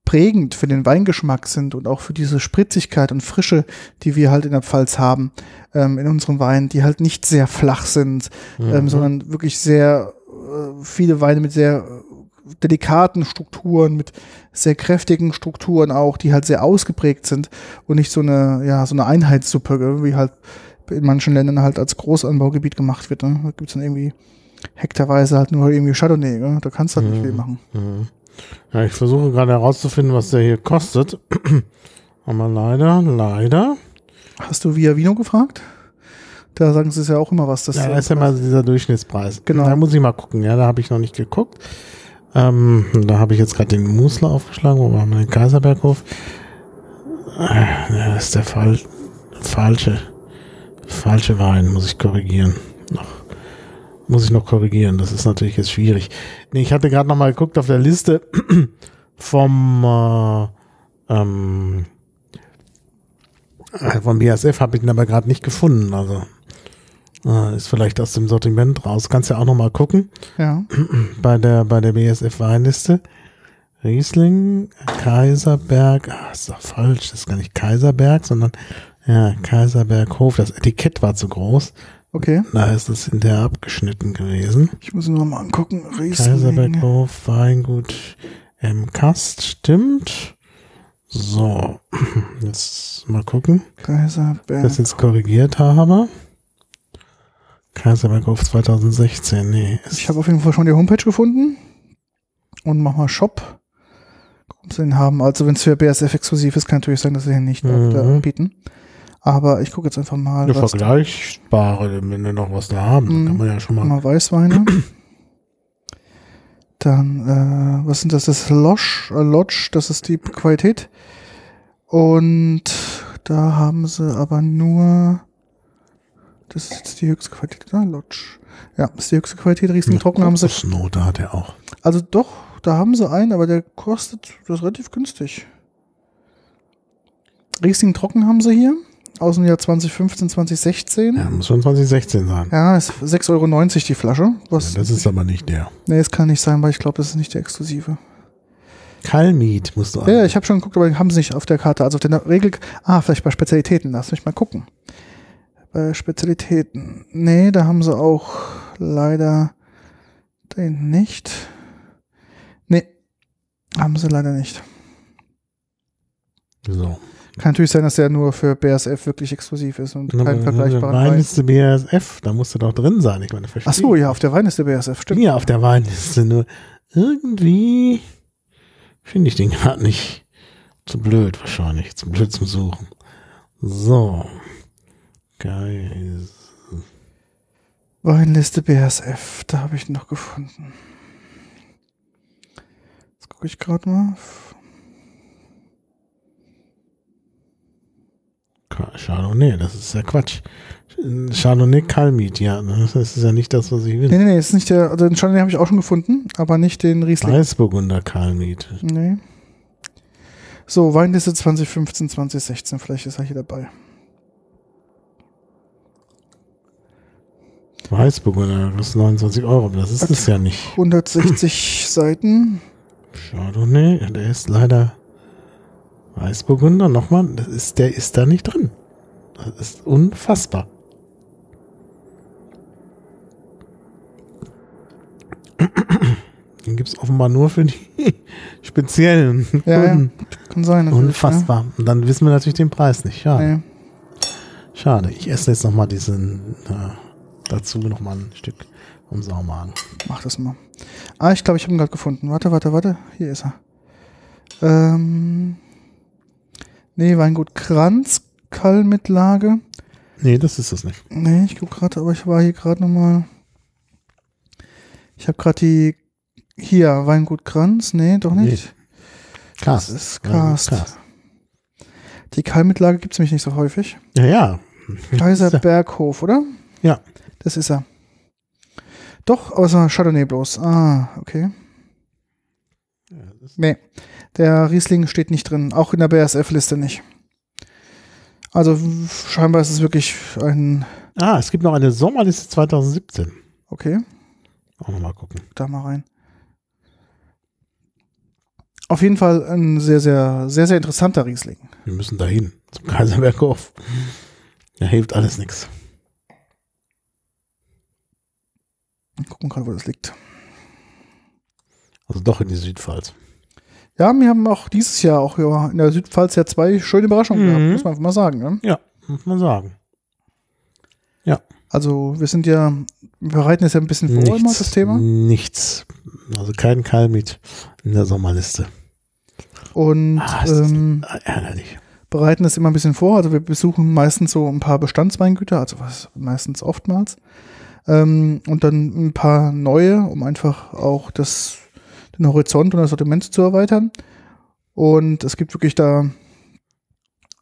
prägend für den Weingeschmack sind und auch für diese Spritzigkeit und Frische, die wir halt in der Pfalz haben, ähm, in unseren Weinen, die halt nicht sehr flach sind, ähm, mhm. sondern wirklich sehr äh, viele Weine mit sehr delikaten Strukturen, mit sehr kräftigen Strukturen auch, die halt sehr ausgeprägt sind und nicht so eine, ja, so eine Einheitssuppe, wie halt in manchen Ländern halt als Großanbaugebiet gemacht wird. Ne? Da gibt's dann irgendwie hektarweise halt nur irgendwie Chardonnay, ne? da kannst du halt mhm. nicht viel machen. Mhm. Ja, ich versuche gerade herauszufinden, was der hier kostet. (clears throat) Aber leider, leider. Hast du Via Vino gefragt? Da sagen sie es ja auch immer was. Das ja, da ist ja mal dieser Durchschnittspreis. Genau. Da muss ich mal gucken. Ja, da habe ich noch nicht geguckt. Ähm, da habe ich jetzt gerade den Musler aufgeschlagen, wo war mein Kaiserberghof? Äh, das ist der Fall, falsche, falsche Wein, muss ich korrigieren. Noch muss ich noch korrigieren. Das ist natürlich jetzt schwierig. Nee, ich hatte gerade noch mal geguckt auf der Liste (clears throat) vom äh, ähm, äh, vom BASF habe ich ihn aber gerade nicht gefunden. Also ist vielleicht aus dem Sortiment raus. Kannst ja auch noch mal gucken. Ja. (clears throat) Bei der bei der BASF Weinliste. Riesling, Kaiserberg, ah, ist doch falsch, das ist gar nicht Kaiserberg, sondern ja, Kaiserberghof. Das Etikett war zu groß. Okay. Da ist es in der abgeschnitten gewesen. Ich muss nur mal angucken. Riesling. Kaiserberghof, Weingut, M. Kast, stimmt. So, (clears throat) jetzt mal gucken, Kaiserberg. das jetzt korrigiert habe. Kaiserberghof 2016, nee. Ich habe auf jeden Fall schon die Homepage gefunden. Und mach mal Shop. Gucken, sie den haben. Also wenn es für BSF exklusiv ist, kann natürlich sein, dass sie den nicht Mhm. da anbieten. Aber ich gucke jetzt einfach mal, Eine vergleichbare, wenn wir noch was da haben, dann Mhm. kann man ja schon mal. mal Weißweine. Dann, äh, was sind das? Das ist Lodge, äh, Lodge, das ist die Qualität. Und da haben sie aber nur, das ist jetzt die höchste Qualität, ne? Lodge. Ja, das ist die höchste Qualität. Riesling trocken haben sie. Snow, da hat er auch. Also doch, da haben sie einen, aber der kostet, das ist relativ günstig. Riesling trocken haben sie hier. Aus dem Jahr 2015, 2016. Ja, muss schon 2016 sein. Ja, ist 6,90 Euro die Flasche. Was, Ja, das ist aber nicht der. nee, es kann nicht sein, weil ich glaube, das ist nicht der exklusive. Kalmit musst du Ja, ja, ich habe schon geguckt, aber haben sie nicht auf der Karte. Also auf der Regel. Ah, vielleicht bei Spezialitäten. Lass mich mal gucken. Bei Spezialitäten. Nee, da haben sie auch leider den nicht. Nee, haben sie leider nicht. So. Kann natürlich sein, dass der nur für BASF wirklich exklusiv ist und kein vergleichbarer Wein. Weinliste BASF, da musste doch drin sein. Ich meine, verstehe. Ach so, ja, auf der Wein ist der BASF, stimmt. Ja, auf der Weinliste nur irgendwie finde ich den gerade nicht. Zu blöd wahrscheinlich, zu blöd zum Suchen. So. Geil. Weinliste BASF, da habe ich noch gefunden. Jetzt gucke ich gerade mal. Chardonnay, das ist ja Quatsch. Chardonnay Kalmit, ja, ne, das ist ja nicht das, was ich will. Nee, nee, nee, ist nicht der, also den Chardonnay habe ich auch schon gefunden, aber nicht den Riesling. Weißburgunder Kalmit. Nee. So, Weinliste 2015, 2016, vielleicht ist er hier dabei. Weißburgunder, das ist 29 Euro, aber das ist es ja nicht. 160 (clears throat) Seiten. Chardonnay, der ist leider Weißburgunder, nochmal, das ist, der ist da nicht drin. Das ist unfassbar. Den gibt es offenbar nur für die (laughs) speziellen Ja, ja, kann sein. Unfassbar. Und dann wissen wir natürlich den Preis nicht. Ja. Schade. Nee. Schade. Ich esse jetzt nochmal diesen, äh, dazu nochmal ein Stück vom Saumagen. Mach das mal. Ah, ich glaube, ich habe ihn gerade gefunden. Warte, warte, warte. Hier ist er. Ähm, nee, Weingut Kranz, Kallmitlage. Nee, das ist es nicht. Nee, ich guck gerade, aber ich war hier gerade nochmal. Ich habe gerade die. Hier, Weingut Kranz. Nee, doch nicht. Krass. Das ist Cast. Krass. Die Kallmitlage gibt's nämlich nicht so häufig. Ja, ja. Kaiserberghof, (laughs) oder? Ja. Das ist er. Doch, außer Chardonnay bloß. Ah, okay. Nee, der Riesling steht nicht drin, auch in der BASF-Liste nicht. Also scheinbar ist es wirklich ein, Ah, es gibt noch eine Sommerliste 2017. okay, Auch nochmal gucken. da mal rein. Auf jeden Fall ein sehr, sehr, sehr, sehr interessanter Riesling. Wir müssen dahin, zum Kaiserberghof. Da hilft alles nichts. Gucken gerade, wo das liegt. Also doch in die Südpfalz. Ja, wir haben auch dieses Jahr auch ja, in der Südpfalz ja zwei schöne Überraschungen Mhm. gehabt, muss man einfach mal sagen. Ne? Ja, muss man sagen. Also wir sind ja, wir bereiten es ja ein bisschen vor immer, das Thema. Nichts. Also kein Kalmit in der Sommerliste. Und Ah, ähm, ärgerlich. bereiten es immer ein bisschen vor. Also wir besuchen meistens so ein paar Bestandsweingüter, also was meistens oftmals. Ähm, und dann ein paar neue, um einfach auch das, den Horizont und das Sortiment zu erweitern. Und es gibt wirklich da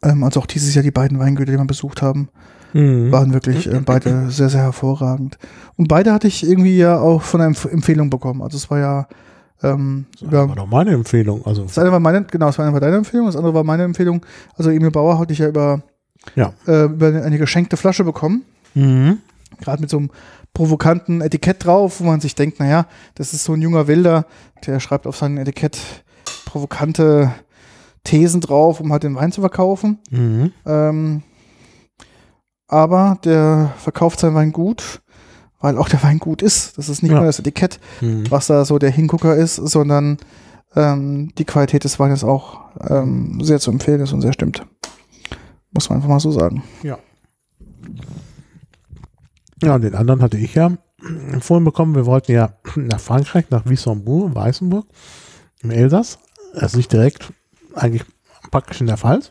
Ähm, also auch dieses Jahr die beiden Weingüter, die wir besucht haben, mhm. waren wirklich äh, beide (laughs) sehr, sehr hervorragend. Und beide hatte ich irgendwie ja auch von einer Empfehlung bekommen. Also es war ja ähm, das war doch meine Empfehlung. Also das eine war meine, genau, das eine war deine Empfehlung, das andere war meine Empfehlung. Also Emil Bauer hatte ich ja über, ja. Äh, über eine geschenkte Flasche bekommen. Mhm. Gerade mit so einem provokanten Etikett drauf, wo man sich denkt, naja, das ist so ein junger Wilder, der schreibt auf sein Etikett provokante Thesen drauf, um halt den Wein zu verkaufen. Mhm. Ähm, aber der verkauft seinen Wein gut, weil auch der Wein gut ist. Das ist nicht ja. nur das Etikett, mhm. was da so der Hingucker ist, sondern ähm, die Qualität des Weines auch ähm, sehr zu empfehlen ist und sehr stimmt. Muss man einfach mal so sagen. Ja. Ja, und den anderen hatte ich ja vorhin bekommen. Wir wollten ja nach Frankreich, nach Wissembourg, Weißenburg, im Elsass. Das ist nicht direkt, eigentlich praktisch in der Pfalz.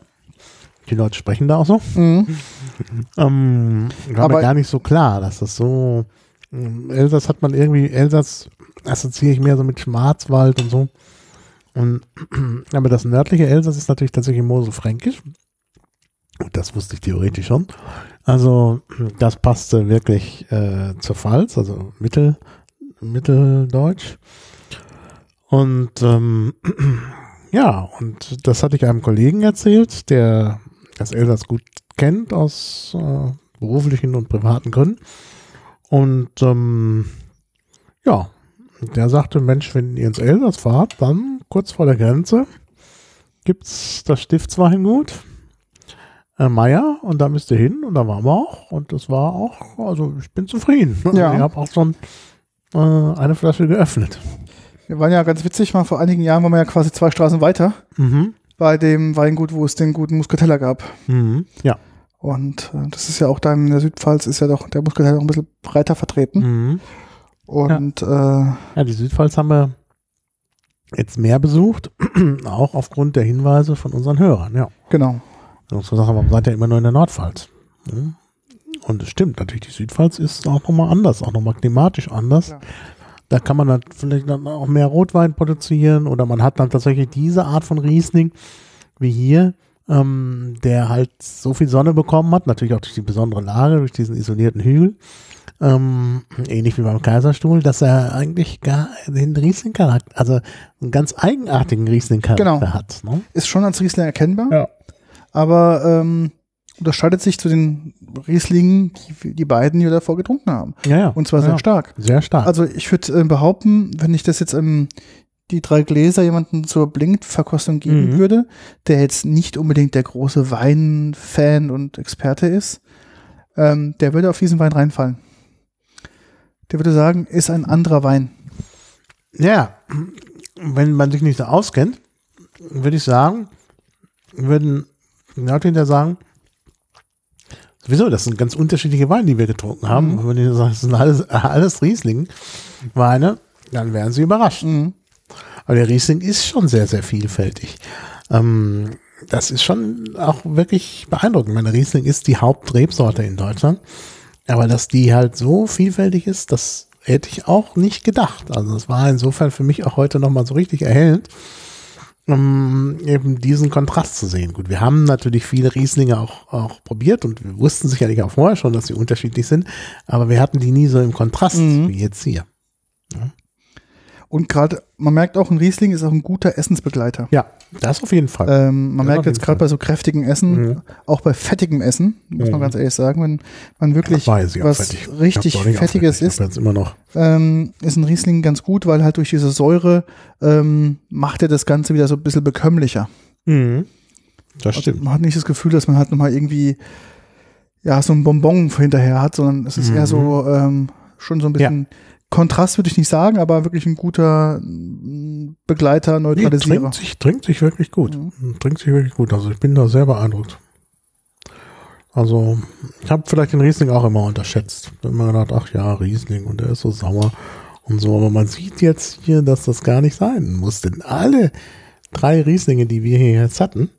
Die Leute sprechen da auch so. Mhm. ähm, war Aber mir gar nicht so klar, dass das so. Ähm, Elsass hat man irgendwie, Elsass assoziiere ich mehr so mit Schwarzwald und so. Und, (clears throat) aber das nördliche Elsass ist natürlich tatsächlich Mosel-Fränkisch. Das wusste ich theoretisch schon. Also das passte wirklich äh, zur Pfalz, also Mittel, Mitteldeutsch. Und ähm, (clears throat) ja, und das hatte ich einem Kollegen erzählt, der das Elsass gut kennt aus äh, beruflichen und privaten Gründen. Und ähm, ja, der sagte, Mensch, wenn ihr ins Elsass fahrt, dann kurz vor der Grenze gibt's das Stiftsweingut äh, Meier und da müsst ihr hin und da waren wir auch und das war auch, also ich bin zufrieden. Ja. Ich habe auch schon äh, eine Flasche geöffnet. Wir waren ja ganz witzig, mal vor einigen Jahren waren wir ja quasi zwei Straßen weiter mhm. bei dem Weingut, wo es den guten Muskateller gab. Mhm. Ja. Und äh, das ist ja auch da in der Südpfalz ist ja doch der Muskateller noch ein bisschen breiter vertreten. Mhm. Und ja. Äh, ja, die Südpfalz haben wir jetzt mehr besucht, (clears throat) auch aufgrund der Hinweise von unseren Hörern, ja. Genau. So sagen, warum seid ihr immer nur in der Nordpfalz? Und es stimmt, natürlich, die Südpfalz ist auch nochmal anders, auch nochmal klimatisch anders. Ja. Da kann man dann vielleicht dann auch mehr Rotwein produzieren oder man hat dann tatsächlich diese Art von Riesling wie hier, ähm, der halt so viel Sonne bekommen hat, natürlich auch durch die besondere Lage, durch diesen isolierten Hügel, ähm, ähnlich wie beim Kaiserstuhl, dass er eigentlich gar den Riesling-Charakter, also einen ganz eigenartigen Riesling-Charakter genau. hat. Ne? Ist schon als Riesling erkennbar. Ja aber ähm, unterscheidet sich zu den Rieslingen, die die beiden hier davor getrunken haben. Ja, ja. Und zwar ja, sehr stark. Sehr stark. Also ich würde äh, behaupten, wenn ich das jetzt ähm, die drei Gläser jemanden zur Blinkverkostung geben mhm. würde, der jetzt nicht unbedingt der große Weinfan und Experte ist, ähm, der würde auf diesen Wein reinfallen. Der würde sagen, ist ein anderer Wein. Ja, wenn man sich nicht so auskennt, würde ich sagen, würden Leute sagen, sowieso, das sind ganz unterschiedliche Weine, die wir getrunken haben. Mhm. wenn die sagen, das sind alles, (laughs) alles Riesling-Weine, dann wären sie überrascht. Mhm. Aber der Riesling ist schon sehr, sehr vielfältig. Ähm, das ist schon auch wirklich beeindruckend. Meine Riesling ist die Hauptrebsorte in Deutschland. Aber dass die halt so vielfältig ist, das hätte ich auch nicht gedacht. Also es war insofern für mich auch heute nochmal so richtig erhellend um eben diesen Kontrast zu sehen. Gut, wir haben natürlich viele Rieslinge auch, auch probiert und wir wussten sicherlich auch vorher schon, dass sie unterschiedlich sind, aber wir hatten die nie so im Kontrast mhm. wie jetzt hier. Ja. Und gerade, man merkt auch, ein Riesling ist auch ein guter Essensbegleiter. Ja, das auf jeden Fall. Ähm, man das merkt jetzt gerade bei so kräftigen Essen, mhm. auch bei fettigem Essen, muss mhm. man ganz ehrlich sagen, wenn man wirklich was fettig. richtig Fettiges isst, ähm, ist ein Riesling ganz gut, weil halt durch diese Säure ähm, macht er das Ganze wieder so ein bisschen bekömmlicher. Mhm. Das stimmt. Also man hat nicht das Gefühl, dass man halt nochmal irgendwie ja, so ein Bonbon hinterher hat, sondern es ist eher so mhm. ähm, schon so ein bisschen Kontrast würde ich nicht sagen, aber wirklich ein guter mm, Begleiter, Neutralisierer. Nee, trinkt, sich, trinkt sich wirklich gut. Mhm. Trinkt sich wirklich gut. Also ich bin da sehr beeindruckt. Also ich habe vielleicht den Riesling auch immer unterschätzt. Ich immer gedacht, ach ja, Riesling und der ist so sauer und so. Aber man sieht jetzt hier, dass das gar nicht sein muss. Denn alle drei Rieslinge, die wir hier jetzt hatten,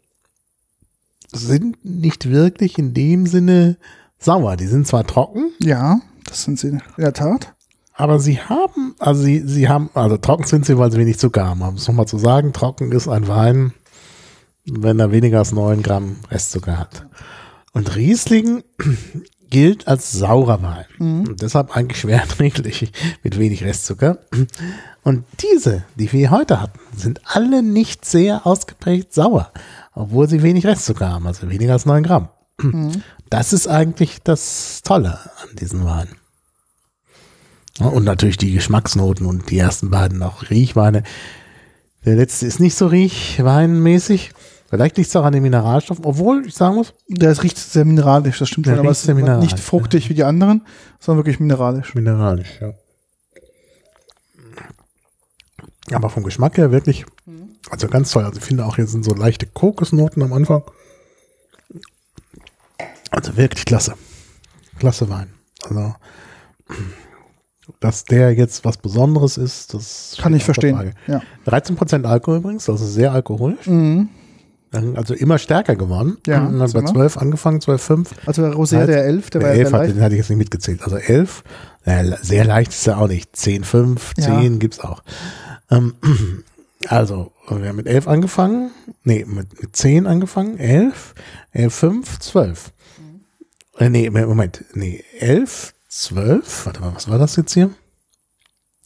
sind nicht wirklich in dem Sinne sauer. Die sind zwar trocken. Ja, das sind sie in der Tat. Aber sie haben, also sie, sie haben, also trocken sind sie, weil sie wenig Zucker haben. Um es nochmal zu sagen, trocken ist ein Wein, wenn er weniger als 9 Gramm Restzucker hat. Und Riesling (clears throat) gilt als saurer Wein. Mhm. Deshalb eigentlich schwer (laughs) erträglich mit wenig Restzucker. (clears throat) Und diese, die wir heute hatten, sind alle nicht sehr ausgeprägt sauer, obwohl sie wenig Restzucker haben, also weniger als 9 Gramm. Mhm. Das ist eigentlich das Tolle an diesen Weinen. Und natürlich die Geschmacksnoten und die ersten beiden auch Riechweine. Der letzte ist nicht so riechweinmäßig. Vielleicht liegt es auch an den Mineralstoffen, obwohl ich sagen muss. Der riecht sehr mineralisch, das stimmt schon, aber es ist nicht fruchtig ja. wie die anderen, sondern wirklich mineralisch. Mineralisch, ja. Aber vom Geschmack her wirklich, also ganz toll. Also ich finde auch hier sind so leichte Kokosnoten am Anfang. Also wirklich klasse. Klasse Wein. Also, dass der jetzt was Besonderes ist, das kann ich verstehen. Ja. 13% Alkohol übrigens, also sehr alkoholisch. Mhm. Also immer stärker geworden. Ja, und dann bei 12 angefangen, 12, 5. Also der Rosé, der 11, der, der war 11 ja hat, den hatte ich jetzt nicht mitgezählt. Also 11, sehr leicht ist er auch nicht. 10, 5, 10 ja. gibt's auch. Ähm, (clears throat) also, wir haben mit 11 angefangen. Nee, mit, mit 10 angefangen. 11, 11, 5, 12. Äh, nee, Moment. Nee, 11, 12. Warte mal, was war das jetzt hier?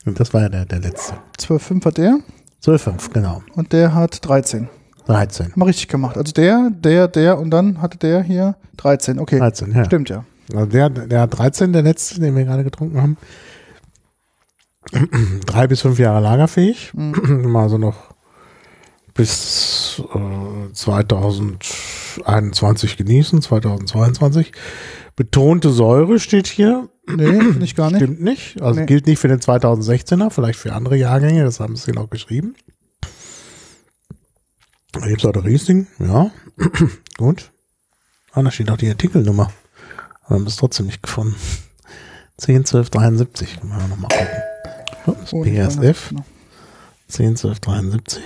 Und das war ja der, der letzte. 12, 5 hat der. 12, 5, genau. Und der hat 13. 13. Haben wir richtig gemacht. Also der, der, der und dann hatte der hier 13. Okay. 13, ja. Stimmt, ja. Also der, der hat 13, der letzte, den wir gerade getrunken haben. (clears throat) Drei bis fünf Jahre lagerfähig. Mhm. (clears throat) Also noch bis äh, 2021 genießen, 2022. Betonte Säure steht hier. Nee, finde ich gar nicht. Stimmt nicht. Also nee. gilt nicht für den 2016er, vielleicht für andere Jahrgänge, das haben sie noch geschrieben. Da gibt es auch der Riesling, ja. (clears throat) Gut. Ah, da steht auch die Artikelnummer. Aber wir haben es trotzdem nicht gefunden. 10, 12, 73. Können wir nochmal gucken. Oh, das oh, BASF. 10, 12, 73.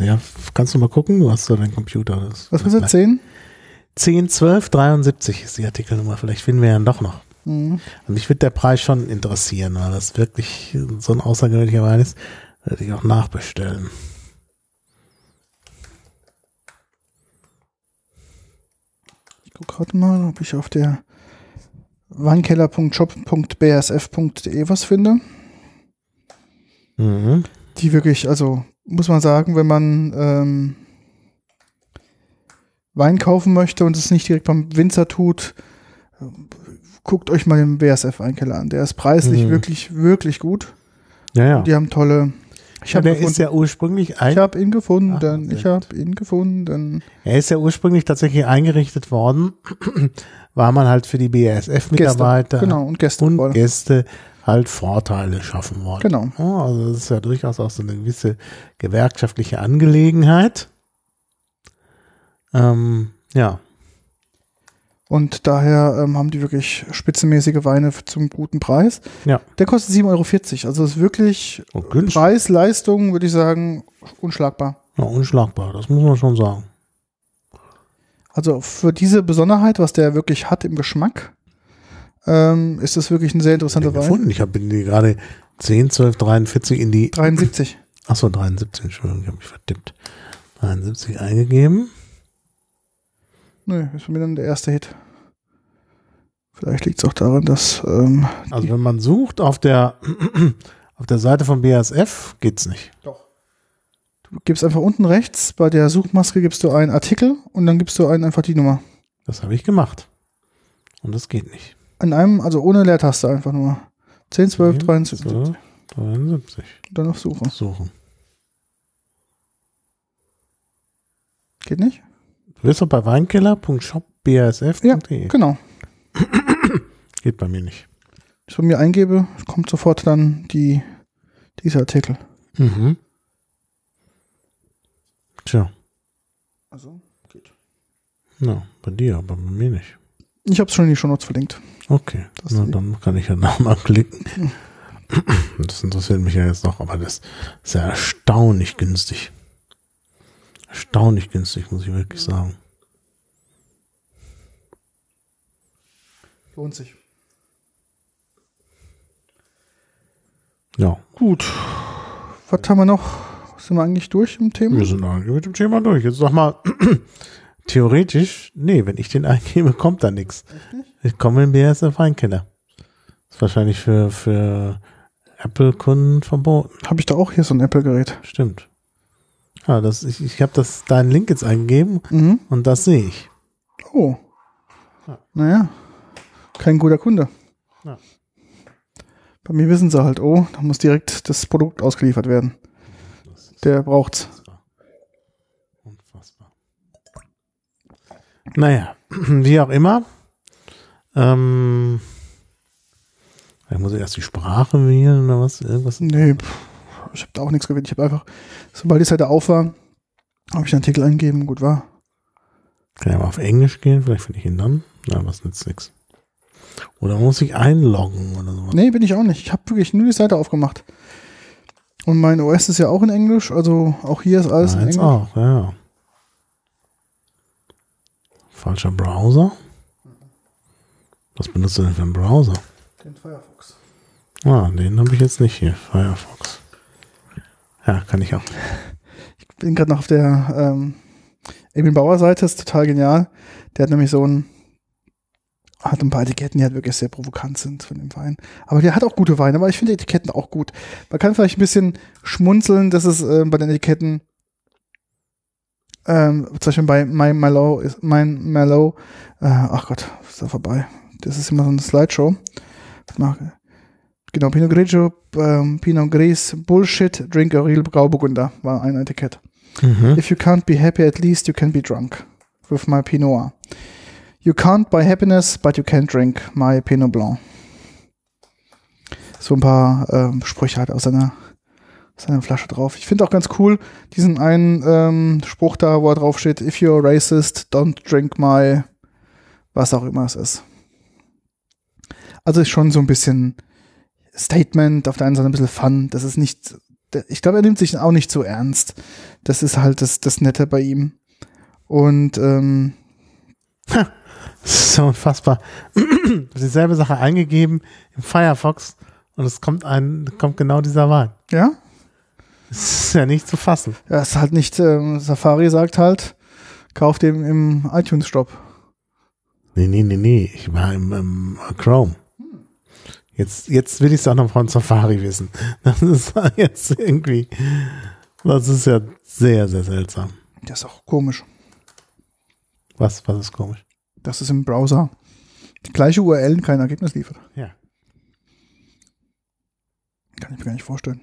Ja, kannst du mal gucken? Du hast da deinen Computer. Das Was ist das? 10? 10, 12, 73 ist die Artikelnummer. Vielleicht finden wir ja doch noch. Mhm. Und mich würde der Preis schon interessieren, weil das wirklich so ein außergewöhnlicher Wein ist. Würde ich auch nachbestellen. Ich gucke gerade mal, ob ich auf der weinkeller.shop.bsf.de was finde. Mhm. Die wirklich, also muss man sagen, wenn man ähm, Wein kaufen möchte und es nicht direkt beim Winzer tut, guckt euch mal den BSF Weinkeller an. Der ist preislich mhm. wirklich, wirklich gut. Ja, ja. Die haben tolle. Ich ja, der gefunden. ist ja ursprünglich. Ein ich habe ihn gefunden. Ach, ich habe ihn gefunden. Er ist ja ursprünglich tatsächlich eingerichtet worden, (clears throat) war man halt für die BASF-Mitarbeiter genau, und Gäste, und Gäste halt Vorteile schaffen wollen. Genau. Ja, also das ist ja durchaus auch so eine gewisse gewerkschaftliche Angelegenheit. Ähm, ja. Und daher ähm, haben die wirklich spitzenmäßige Weine zum guten Preis. Ja. Der kostet 7,40 Euro. Also ist wirklich oh, Preis, Leistung, würde ich sagen, unschlagbar. Ja, unschlagbar, das muss man schon sagen. Also für diese Besonderheit, was der wirklich hat im Geschmack, ähm, ist das wirklich ein sehr interessanter Wein. Gefunden. Ich habe gerade 10, 12, 43 in die 73. Achso, 73, Entschuldigung, ich habe mich verdippt. 73 eingegeben. Nö, ist für mich dann der erste Hit. Vielleicht liegt es auch daran, dass. Ähm, also wenn man sucht auf der (clears throat) auf der Seite von BASF geht's nicht. Doch. Du gibst einfach unten rechts bei der Suchmaske gibst du einen Artikel und dann gibst du einen einfach die Nummer. Das habe ich gemacht. Und das geht nicht. In einem, also ohne Leertaste einfach nur. 10, 12, 73. 73. Dann auf Suche. Suchen. Geht nicht? Du bist doch bei weinkeller.shopbasf.de. Ja, genau. (clears throat) Geht bei mir nicht. Wenn ich von mir eingebe, kommt sofort dann die, dieser Artikel. Mhm. Tja. Also, geht. Na, bei dir, aber bei mir nicht. Ich habe es schon in die Shownotes verlinkt. Okay, Na, dann kann ich ja (laughs) nochmal klicken. Das interessiert mich ja jetzt noch, aber das ist ja erstaunlich günstig. Erstaunlich günstig, muss ich wirklich sagen. Lohnt sich. Ja. Gut. Was haben wir noch? Sind wir eigentlich durch im Thema? Wir sind eigentlich mit dem Thema durch. Jetzt sag mal, (clears throat) theoretisch, nee, wenn ich den eingebe, (laughs) kommt da nichts. Ich komme in BSF Weinkiller. Ist wahrscheinlich für, für Apple-Kunden verboten. Habe ich da auch hier so ein Apple-Gerät? Stimmt. Ja, das, ich, ich habe das deinen Link jetzt eingegeben Mhm. und das sehe ich. Oh. Ja. Naja, kein guter Kunde. Ja. Bei mir wissen sie halt, oh, da muss direkt das Produkt ausgeliefert werden. Das ist Der braucht's. unfassbar. Naja, (clears throat) wie auch immer. Ähm, ich muss erst die Sprache wählen oder was? Irgendwas. Nee, pff, ich habe da auch nichts gewählt. Ich habe einfach, sobald die Seite auf war, habe ich den Artikel eingegeben, gut war. Kann ja mal auf Englisch gehen, vielleicht finde ich ihn dann. Na, was nützt nix. Oder muss ich einloggen oder sowas? Nee, bin ich auch nicht. Ich habe wirklich nur die Seite aufgemacht. Und mein OS ist ja auch in Englisch, also auch hier ist alles in Eins Englisch. auch, ja. Falscher Browser. Was benutzt du denn für einen Browser? Den Firefox. Ah, den habe ich jetzt nicht hier. Firefox. Ja, kann ich auch. Ich bin gerade noch auf der ähm, Emil Bauer Seite, ist total genial. Der hat nämlich so ein, hat ein paar Etiketten, die halt wirklich sehr provokant sind von dem Wein. Aber der hat auch gute Weine, aber ich finde Etiketten auch gut. Man kann vielleicht ein bisschen schmunzeln, dass es ähm, bei den Etiketten ähm, zum Beispiel bei My Mellow ist mein Mellow, äh, ach Gott, ist da vorbei. Das ist immer so eine Slideshow. Was mach- Genau, Pinot Grigio, ähm, Pinot Gris, Bullshit, Drink a Real Grauburgunder war ein Etikett. Mhm. If you can't be happy, at least you can be drunk. With my Pinot. You can't buy happiness, but you can drink my Pinot Blanc. So ein paar ähm, Sprüche halt aus seiner, aus seiner Flasche drauf. Ich finde auch ganz cool diesen einen ähm, Spruch da, wo er drauf steht, if you're racist, don't drink my, was auch immer es ist. Also ist schon so ein bisschen Statement, auf der einen Seite ein bisschen Fun. Das ist nicht, ich glaube, er nimmt sich auch nicht so ernst. Das ist halt das, das Nette bei ihm. Und ähm, ist so unfassbar. (clears throat) Dieselbe Sache eingegeben im Firefox und es kommt ein, kommt genau dieser Wein. ja, Das ist ja nicht zu fassen. ja, ist halt nicht, ähm, Safari sagt halt, kauf den im iTunes-Shop. Nee, nee, nee, nee. Ich war im, im Chrome. Jetzt, jetzt will ich es auch noch von Safari wissen. Das ist (laughs) jetzt irgendwie, das ist ja sehr, sehr seltsam. Das ist auch komisch. Was, was ist komisch? dass es im Browser die gleiche URL kein Ergebnis liefert. Ja. Kann ich mir gar nicht vorstellen.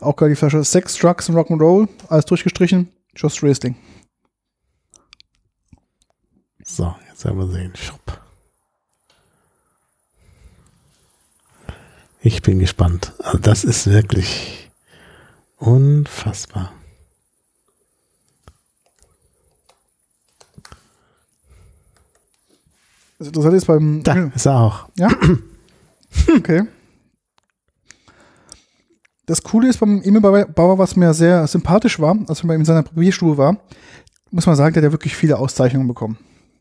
Auch geil die Flasche Sex, Drugs und Rock'n'Roll, alles durchgestrichen. Just Riesling. So, jetzt werden wir sehen. Shop. Ich bin gespannt. Also das ist wirklich unfassbar. Das Interessante ist beim. Da ist er auch. Ja. Okay. Das Coole ist beim Emil Bauer, was mir sehr sympathisch war, als er bei ihm in seiner Probierstube war, muss man sagen, der hat ja wirklich viele Auszeichnungen bekommen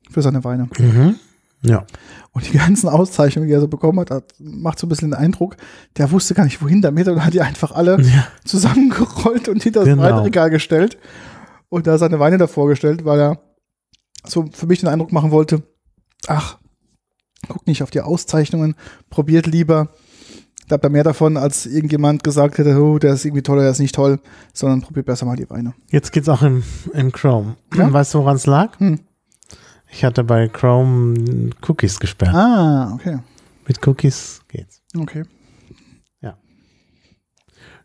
für seine Weine. Mhm. Ja. Und die ganzen Auszeichnungen, die er so bekommen hat, hat macht so ein bisschen den Eindruck, der wusste gar nicht, wohin damit und hat die einfach alle Ja. zusammengerollt und hinter das Genau. Weinregal gestellt und da seine Weine davor gestellt, weil er so für mich den Eindruck machen wollte, ach, guck nicht auf die Auszeichnungen, probiert lieber, da habt ihr mehr davon, als irgendjemand gesagt hätte, oh, der ist irgendwie toll, der ist nicht toll, sondern probiert besser mal die Weine. Jetzt geht's auch im, im Chrome. Ja? Weißt du, woran es lag? Hm. Ich hatte bei Chrome Cookies gesperrt. Ah, okay. Mit Cookies geht's. Okay.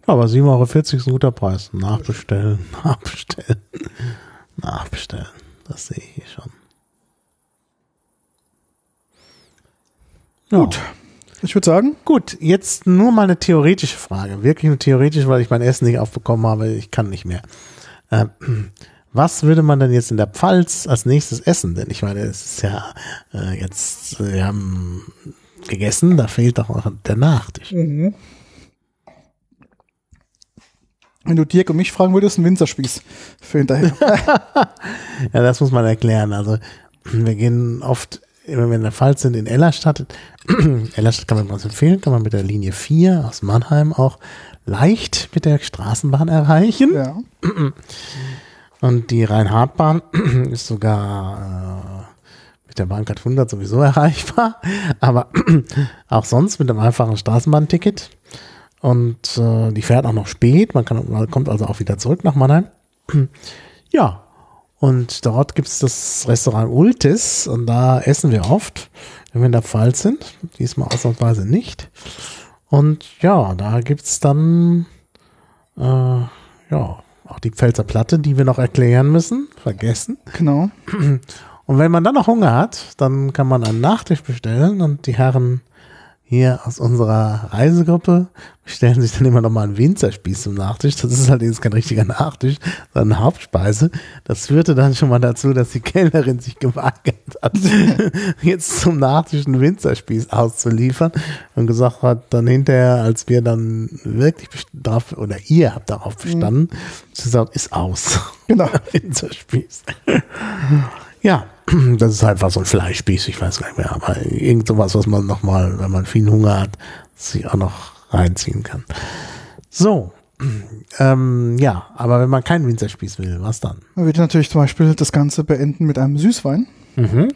Aber 7,40 Euro ist ein guter Preis. Nachbestellen, (laughs) nachbestellen, nachbestellen. Das sehe ich hier schon. Ja. Gut. Ich würde sagen, Gut, jetzt nur mal eine theoretische Frage. Wirklich nur theoretisch, weil ich mein Essen nicht aufbekommen habe. Ich kann nicht mehr. Ähm, was würde man denn jetzt in der Pfalz als nächstes essen? Denn ich meine, es ist ja äh, jetzt, äh, wir haben gegessen, da fehlt doch noch der Nachtisch. wenn du Dirk und mich fragen würdest, ein Winzerspieß für hinterher. (laughs) Ja, das muss man erklären. Also wir gehen oft, wenn wir in der Pfalz sind, in Ellerstadt. (clears throat) Ellerstadt kann man ganz empfehlen, kann man mit der Linie 4 aus Mannheim auch leicht mit der Straßenbahn erreichen. Ja. (clears throat) Und die Rhein-Hart-Bahn (clears throat) ist sogar äh, mit der Bahncard 100 sowieso (laughs) erreichbar, aber (clears throat) auch sonst mit einem einfachen Straßenbahnticket. Und äh, die fährt auch noch spät, man, kann, man kommt also auch wieder zurück nach Mannheim. (clears throat) ja, und dort gibt es das Restaurant Ultis und da essen wir oft, wenn wir in der Pfalz sind. Diesmal ausnahmsweise nicht. Und ja, da gibt es dann äh, ja, auch die Pfälzer Platte, die wir noch erklären müssen. Vergessen. Genau. Und wenn man dann noch Hunger hat, dann kann man einen Nachtisch bestellen und die Herren hier aus unserer Reisegruppe bestellen sich dann immer noch mal einen Winzerspieß zum Nachtisch. Das ist halt jetzt kein richtiger Nachtisch, sondern Hauptspeise. Das führte dann schon mal dazu, dass die Kellnerin sich gewagt hat, (laughs) jetzt zum Nachtisch einen Winzerspieß auszuliefern und gesagt hat dann hinterher, als wir dann wirklich darauf, oder ihr habt darauf bestanden, mhm. zu sagen, ist aus. Genau. (laughs) Winzerspieß. ja, (clears throat) das ist halt was so ein Fleischspieß, ich weiß gar nicht mehr, aber irgend sowas, was man nochmal, wenn man viel Hunger hat, sich auch noch reinziehen kann. So, (clears throat) ähm, ja, aber wenn man keinen Winzerspieß will, was dann? Man würde natürlich zum Beispiel das Ganze beenden mit einem Süßwein. Mhm.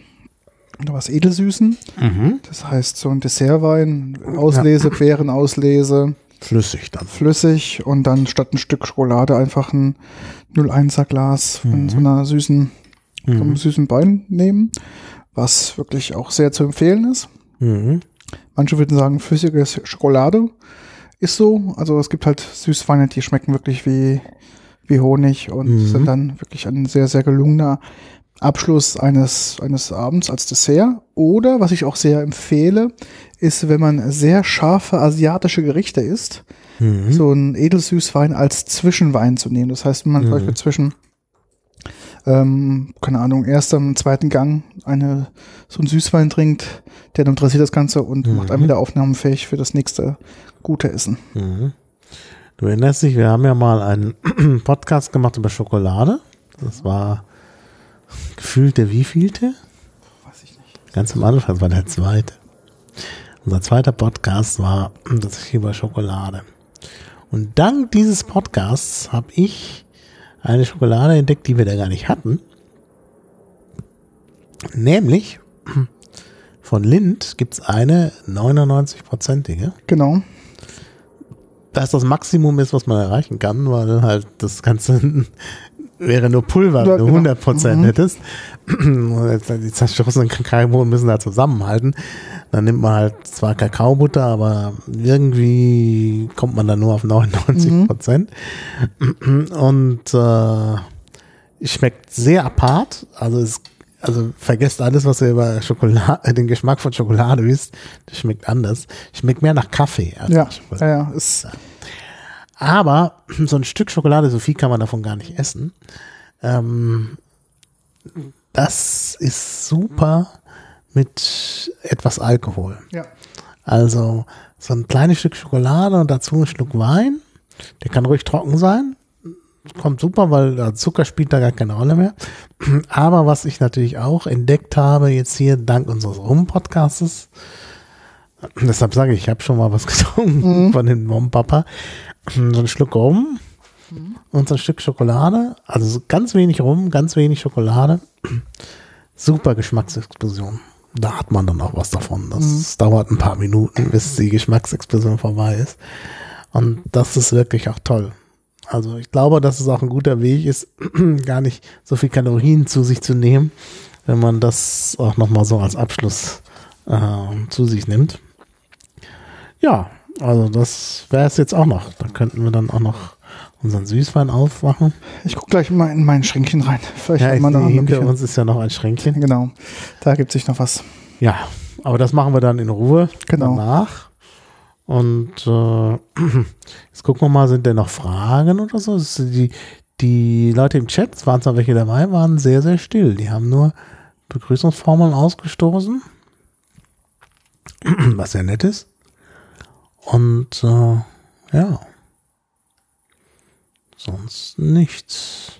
Oder was Edelsüßen. Mhm. Das heißt so ein Dessertwein, Auslese, ja. Beerenauslese. Flüssig dann. Flüssig und dann statt ein Stück Schokolade einfach ein 01er Glas von mhm. so einer süßen mhm. vom süßen Bein nehmen, was wirklich auch sehr zu empfehlen ist. Mhm. Manche würden sagen, flüssige Schokolade ist so. Also es gibt halt Süßweine, die schmecken wirklich wie, wie Honig und mhm. sind dann wirklich ein sehr, sehr gelungener Abschluss eines, eines Abends als Dessert. Oder, was ich auch sehr empfehle, ist, wenn man sehr scharfe asiatische Gerichte isst, mhm. so einen Edelsüßwein als Zwischenwein zu nehmen. Das heißt, wenn man mhm. zum Beispiel zwischen ähm, keine Ahnung, erst am zweiten Gang eine, so ein Süßwein trinkt, der neutralisiert das Ganze und mhm. macht einem wieder aufnahmefähig für das nächste gute Essen. Mhm. Du erinnerst dich, wir haben ja mal einen (clears throat) Podcast gemacht über Schokolade. Das war gefühlt der wievielte? Weiß ich nicht. Ganz am Anfang, das war der zweite. Unser zweiter Podcast war das über Schokolade. Und dank dieses Podcasts habe ich eine Schokolade entdeckt, die wir da gar nicht hatten. Nämlich von Lind gibt es eine 99-prozentige. Genau. Das das Maximum ist, was man erreichen kann, weil halt das Ganze wäre nur Pulver, wenn du 100 Prozent mhm. hättest. Die zerstoßenen Kakaobohnen müssen da zusammenhalten. Dann nimmt man halt zwar Kakaobutter, aber irgendwie kommt man dann nur auf 99 Prozent. Mhm. Und äh, schmeckt sehr apart. Also es also vergesst alles, was ihr über Schokolade, den Geschmack von Schokolade wisst. Das schmeckt anders. Schmeckt mehr nach Kaffee. Als ja, ja, ja, ist aber (clears throat) so ein Stück Schokolade, so viel kann man davon gar nicht essen. Ähm, das ist super mit etwas Alkohol. Ja. Also so ein kleines Stück Schokolade und dazu ein Schluck Wein. Der kann ruhig trocken sein. Kommt super, weil Zucker spielt da gar keine Rolle mehr. (clears throat) Aber was ich natürlich auch entdeckt habe, jetzt hier dank unseres Rum-Podcastes, deshalb sage ich, ich habe schon mal was (laughs) getrunken mhm. von dem Mom-Papa, so ein Schluck Rum mhm. und so ein Stück Schokolade. Also so ganz wenig Rum, ganz wenig Schokolade. Super Geschmacksexplosion. Da hat man dann auch was davon. Das mhm. dauert ein paar Minuten, bis die Geschmacksexplosion vorbei ist. Und das ist wirklich auch toll. Also ich glaube, dass es auch ein guter Weg ist, (clears throat) gar nicht so viel Kalorien zu sich zu nehmen, wenn man das auch nochmal so als Abschluss äh, zu sich nimmt. Ja, also das wäre es jetzt auch noch. Da könnten wir dann auch noch unseren Süßwein aufmachen. Ich gucke gleich mal in mein Schränkchen rein. Vielleicht ja, man hinter uns ist ja noch ein Schränkchen. Genau, da gibt sich noch was. Ja, aber das machen wir dann in Ruhe genau. danach. Und äh, (clears throat) jetzt gucken wir mal, sind denn noch Fragen oder so? Die, die Leute im Chat, es waren zwar welche dabei, waren sehr, sehr still. Die haben nur Begrüßungsformeln ausgestoßen, (clears throat) was sehr nett ist. Und äh, ja, sonst nichts.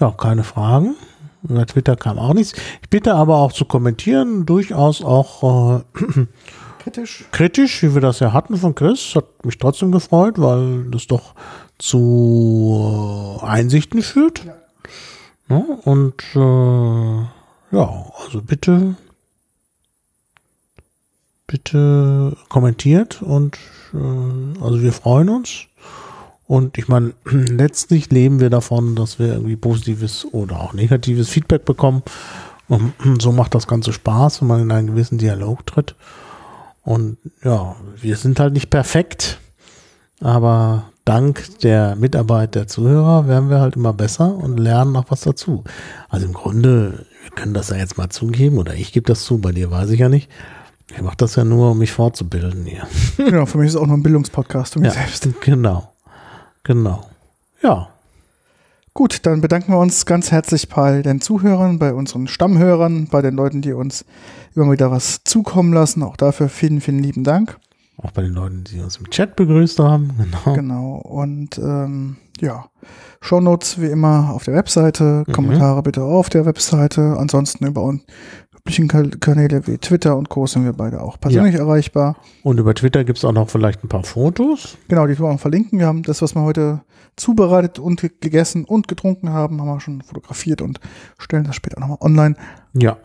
Ja, keine Fragen. Über Twitter kam auch nichts. Ich bitte aber auch zu kommentieren, durchaus auch äh, (clears throat) kritisch. Kritisch, wie wir das ja hatten von Chris, hat mich trotzdem gefreut, weil das doch zu äh, Einsichten führt. Ja. ja und äh, ja, also bitte, bitte kommentiert und äh, also wir freuen uns. Und ich meine, (clears throat) letztlich leben wir davon, dass wir irgendwie positives oder auch negatives Feedback bekommen. Und (clears throat) so macht das Ganze Spaß, wenn man in einen gewissen Dialog tritt. Und ja, wir sind halt nicht perfekt, aber dank der Mitarbeit der Zuhörer werden wir halt immer besser und lernen noch was dazu. Also im Grunde, wir können das ja jetzt mal zugeben, oder ich gebe das zu, bei dir weiß ich ja nicht. Ich mache das ja nur, um mich fortzubilden hier. (laughs) Genau, für mich ist es auch noch ein Bildungspodcast, um mich ja, selbst. Genau. Genau. Ja. Gut, dann bedanken wir uns ganz herzlich bei den Zuhörern, bei unseren Stammhörern, bei den Leuten, die uns immer wieder was zukommen lassen. Auch dafür vielen, vielen lieben Dank. Auch bei den Leuten, die uns im Chat begrüßt haben. (laughs) Genau. Genau. Und ähm, ja, Shownotes wie immer auf der Webseite, mhm. Kommentare bitte auf der Webseite. Ansonsten über üblichen Kanäle wie Twitter und Co. sind wir beide auch persönlich ja. erreichbar. Und über Twitter gibt es auch noch vielleicht ein paar Fotos. Genau, die wir auch verlinken. Wir haben das, was wir heute zubereitet und gegessen und getrunken haben, haben wir schon fotografiert und stellen das später nochmal online. Ja.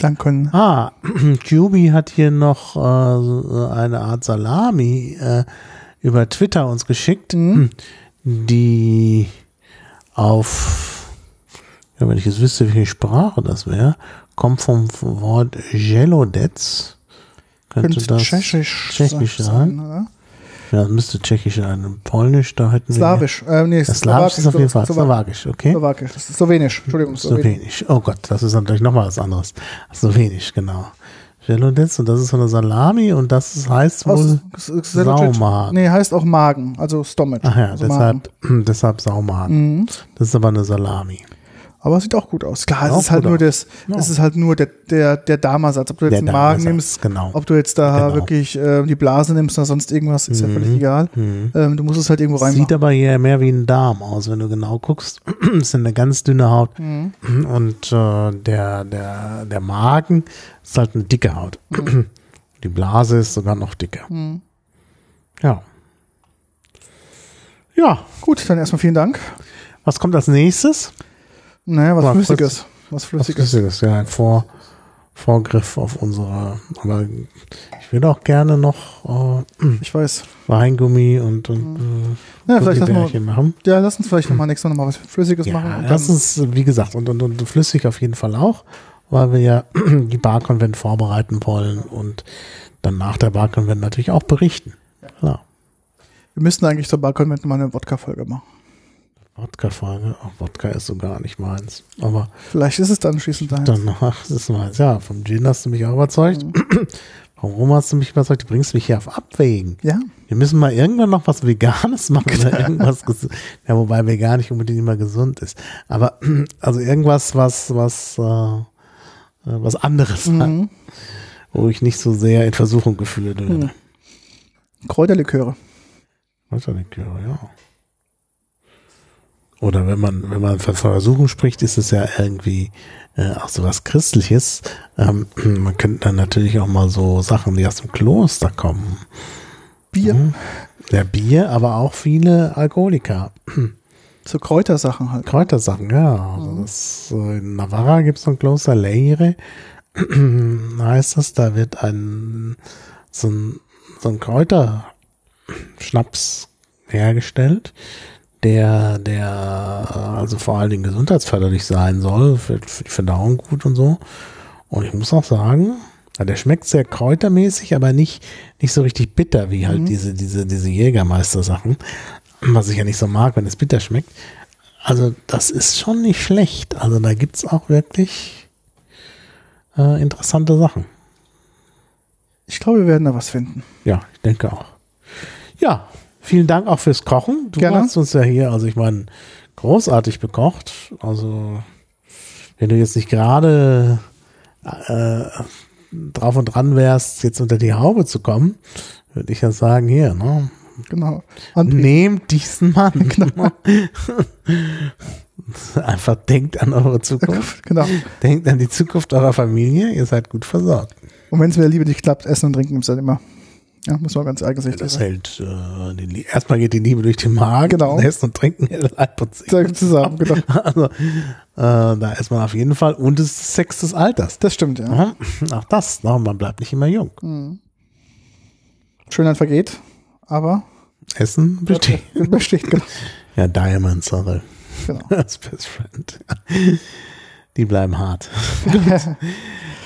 Dann können. Ah, (clears throat) QB hat hier noch äh, eine Art Salami äh, über Twitter uns geschickt, mhm. (clears throat) die auf, ja, wenn ich jetzt wüsste, welche Sprache das wäre, kommt vom Wort Jelodetz. Könnte, Könnte das Tschechisch, Tschechisch sein? sein ja, das müsste Tschechisch sein. Polnisch, da hätten Slawisch. wir. Slawisch. Äh, nee, ja, Slawisch ist auf jeden Fall. Slowakisch, okay. Slowakisch. Das ist Slowenisch. Entschuldigung. Slowenisch. Oh Gott, das ist natürlich nochmal was anderes. Slowenisch, genau. Jelodetz und das ist so eine Salami und das heißt wohl Saumagen. Nee, heißt auch Magen, also Stomach. Ach ja, also deshalb, (clears throat) deshalb Saumagen. Mhm. Das ist aber eine Salami. Aber es sieht auch gut aus. Klar, es ist halt nur das, ja. es ist halt nur der, der, der Darmersatz. Ob du jetzt der den Magen nimmst, genau. ob du jetzt da genau. wirklich äh, die Blase nimmst oder sonst irgendwas, ist mhm. ja völlig egal. Mhm. Ähm, du musst es halt irgendwo rein. Sieht aber hier mehr wie ein Darm aus, wenn du genau guckst. (clears throat) es ist eine ganz dünne Haut. Mhm. Und äh, der, der, der Magen ist halt eine dicke Haut. Mhm. die Blase ist sogar noch dicker. Mhm. Ja. Ja. Gut, dann erstmal vielen Dank. Was kommt als nächstes? Naja, was Flüssiges. Was Flüssiges. Was Flüssiges, ja, ein Vor, Vorgriff auf unsere. Aber ich würde auch gerne noch. Äh, ich weiß. Weingummi und. und mhm. äh, ja, vielleicht lassen wir, machen. Ja, lass uns vielleicht nochmal nächstes Mal nochmal was Flüssiges ja, machen. lass uns, wie gesagt, und, und, und flüssig auf jeden Fall auch, weil wir ja (clears throat) die Barkonvent vorbereiten wollen und dann nach der Barkonvent natürlich auch berichten. Ja. Klar. Wir müssten eigentlich zur Barkonvent mal eine Wodka-Folge machen. Wodka-Frage. Ach, Wodka ist so gar nicht meins. Aber vielleicht ist es dann schließend deins. Danach (laughs) ist es meins. Ja, vom Gin hast du mich auch überzeugt. Mhm. (clears throat) Warum hast du mich überzeugt? Du bringst mich hier auf Abwägen. Ja. Wir müssen mal irgendwann noch was Veganes machen oder irgendwas (laughs) Ja, wobei vegan nicht unbedingt immer gesund ist. Aber (clears throat) also irgendwas, was, was, äh, äh was anderes mhm. hat, wo ich nicht so sehr in Versuchung gefühlt werde. Mhm. Kräuterliköre. Kräuterliköre, ja. Oder wenn man, wenn man von Versuchung spricht, ist es ja irgendwie äh, auch so was Christliches. Ähm, (clears throat) man könnte dann natürlich auch mal so Sachen, die aus dem Kloster kommen. Bier. Mhm. Ja, Bier, aber auch viele Alkoholiker. (clears throat) So Kräutersachen halt. Kräutersachen, ja. Also mhm. das, in Navarra gibt es so ein Kloster Leire. (clears throat) heißt das, da wird ein so ein, so ein Kräuterschnaps hergestellt der, der also vor allen Dingen gesundheitsförderlich sein soll, für, für die Verdauung gut und so. Und ich muss auch sagen, der schmeckt sehr kräutermäßig, aber nicht, nicht so richtig bitter wie halt mhm. diese, diese, diese Jägermeister-Sachen. Was ich ja nicht so mag, wenn es bitter schmeckt. Also, das ist schon nicht schlecht. Also, da gibt es auch wirklich äh, interessante Sachen. Ich glaube, wir werden da was finden. Ja, ich denke auch. Ja, Vielen Dank auch fürs Kochen. Du Gerne. hast uns ja hier, also ich meine, großartig bekocht. Also, wenn du jetzt nicht gerade äh, drauf und dran wärst, jetzt unter die Haube zu kommen, würde ich ja sagen, hier, ne? Genau. Nehmt diesen Mann. (laughs) Genau. (laughs) Einfach denkt an eure Zukunft. (laughs) Genau. Denkt an die Zukunft eurer Familie. Ihr seid gut versorgt. Und wenn es mir Liebe nicht klappt, Essen und Trinken gibt es dann immer. Ja, muss man ganz eigensichtig Das hält, äh, die, erstmal geht die Liebe durch den Magen, Genau. Essen und Trinken hält Zusammen, genau. (laughs) Also, äh, da ist man auf jeden Fall, und es ist Sex des Alters. Das stimmt, ja. Ja, Auch das, ne? man bleibt nicht immer jung. Schönheit vergeht, aber Essen besteht. (laughs) besteht, genau. (laughs) Ja, Diamond Sorrel. genau. Als Best Friend. Die bleiben hart.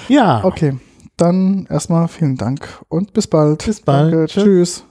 ja, Okay, dann erstmal vielen Dank und bis bald. Bis bald. Danke, Tschüss. tschüss.